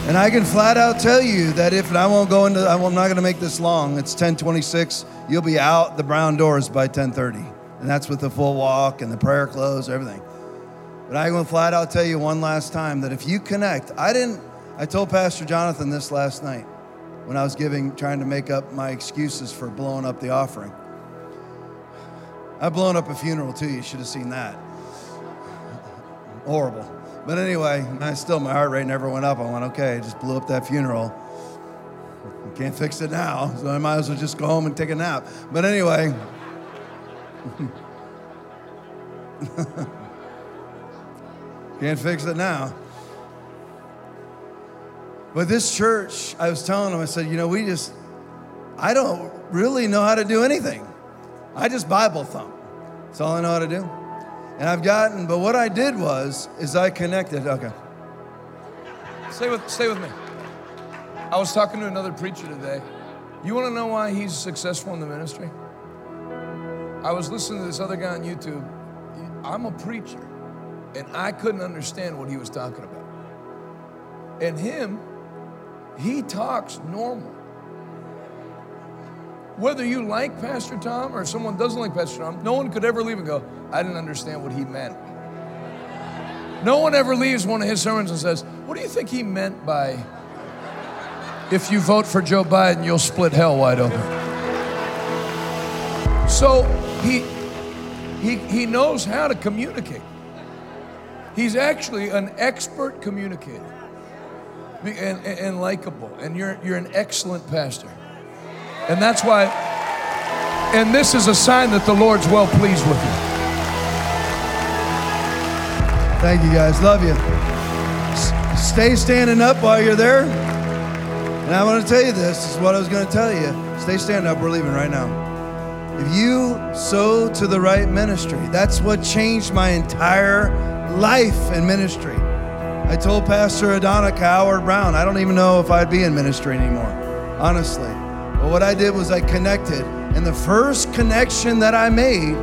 And I can flat out tell you that if I won't go into I'm not going to make this long. It's 10:26. You'll be out the brown doors by 10:30. And that's with the full walk and the prayer close, everything. But I will flat out tell you one last time that if you connect, I didn't I told Pastor Jonathan this last night when I was giving trying to make up my excuses for blowing up the offering. I've blown up a funeral too. You should have seen that. Horrible. But anyway, I still my heart rate never went up. I went, okay, I just blew up that funeral. Can't fix it now, so I might as well just go home and take a nap. But anyway. Can't fix it now. But this church, I was telling them, I said, you know, we just, I don't really know how to do anything. I just Bible thump. That's all I know how to do. And I've gotten, but what I did was, is I connected. Okay.
Stay with, stay with me. I was talking to another preacher today. You want to know why he's successful in the ministry? I was listening to this other guy on YouTube. I'm a preacher, and I couldn't understand what he was talking about. And him, he talks normal. Whether you like Pastor Tom or someone doesn't like Pastor Tom, no one could ever leave and go, I didn't understand what he meant. No one ever leaves one of his sermons and says, What do you think he meant by if you vote for Joe Biden, you'll split hell wide open? So he, he, he knows how to communicate. He's actually an expert communicator and, and, and likable. And you're, you're an excellent pastor. And that's why, and this is a sign that the Lord's well pleased with you.
Thank you guys. Love you. S- stay standing up while you're there. And I want to tell you this, this is what I was going to tell you. Stay standing up. We're leaving right now. If you sow to the right ministry, that's what changed my entire life in ministry. I told Pastor Adonica Howard Browne, I don't even know if I'd be in ministry anymore, honestly. But what I did was I connected, and the first connection that I made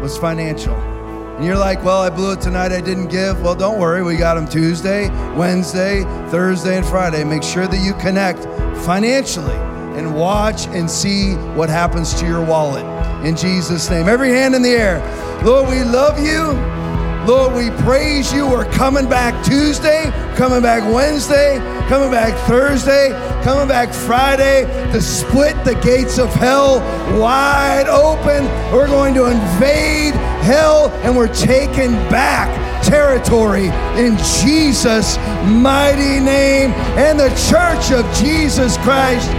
was financial. And you're like, well, I blew it tonight, I didn't give. Well, don't worry, we got them Tuesday, Wednesday, Thursday, and Friday. Make sure that you connect financially and watch and see what happens to your wallet. In Jesus' name. Every hand in the air. Lord, we love you. Lord, we praise you. We're coming back Tuesday, coming back Wednesday, coming back Thursday, coming back Friday to split the gates of hell wide open. We're going to invade hell and we're taking back territory in Jesus' mighty name. And the church of Jesus Christ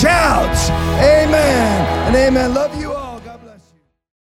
shouts, Amen and Amen. Love you.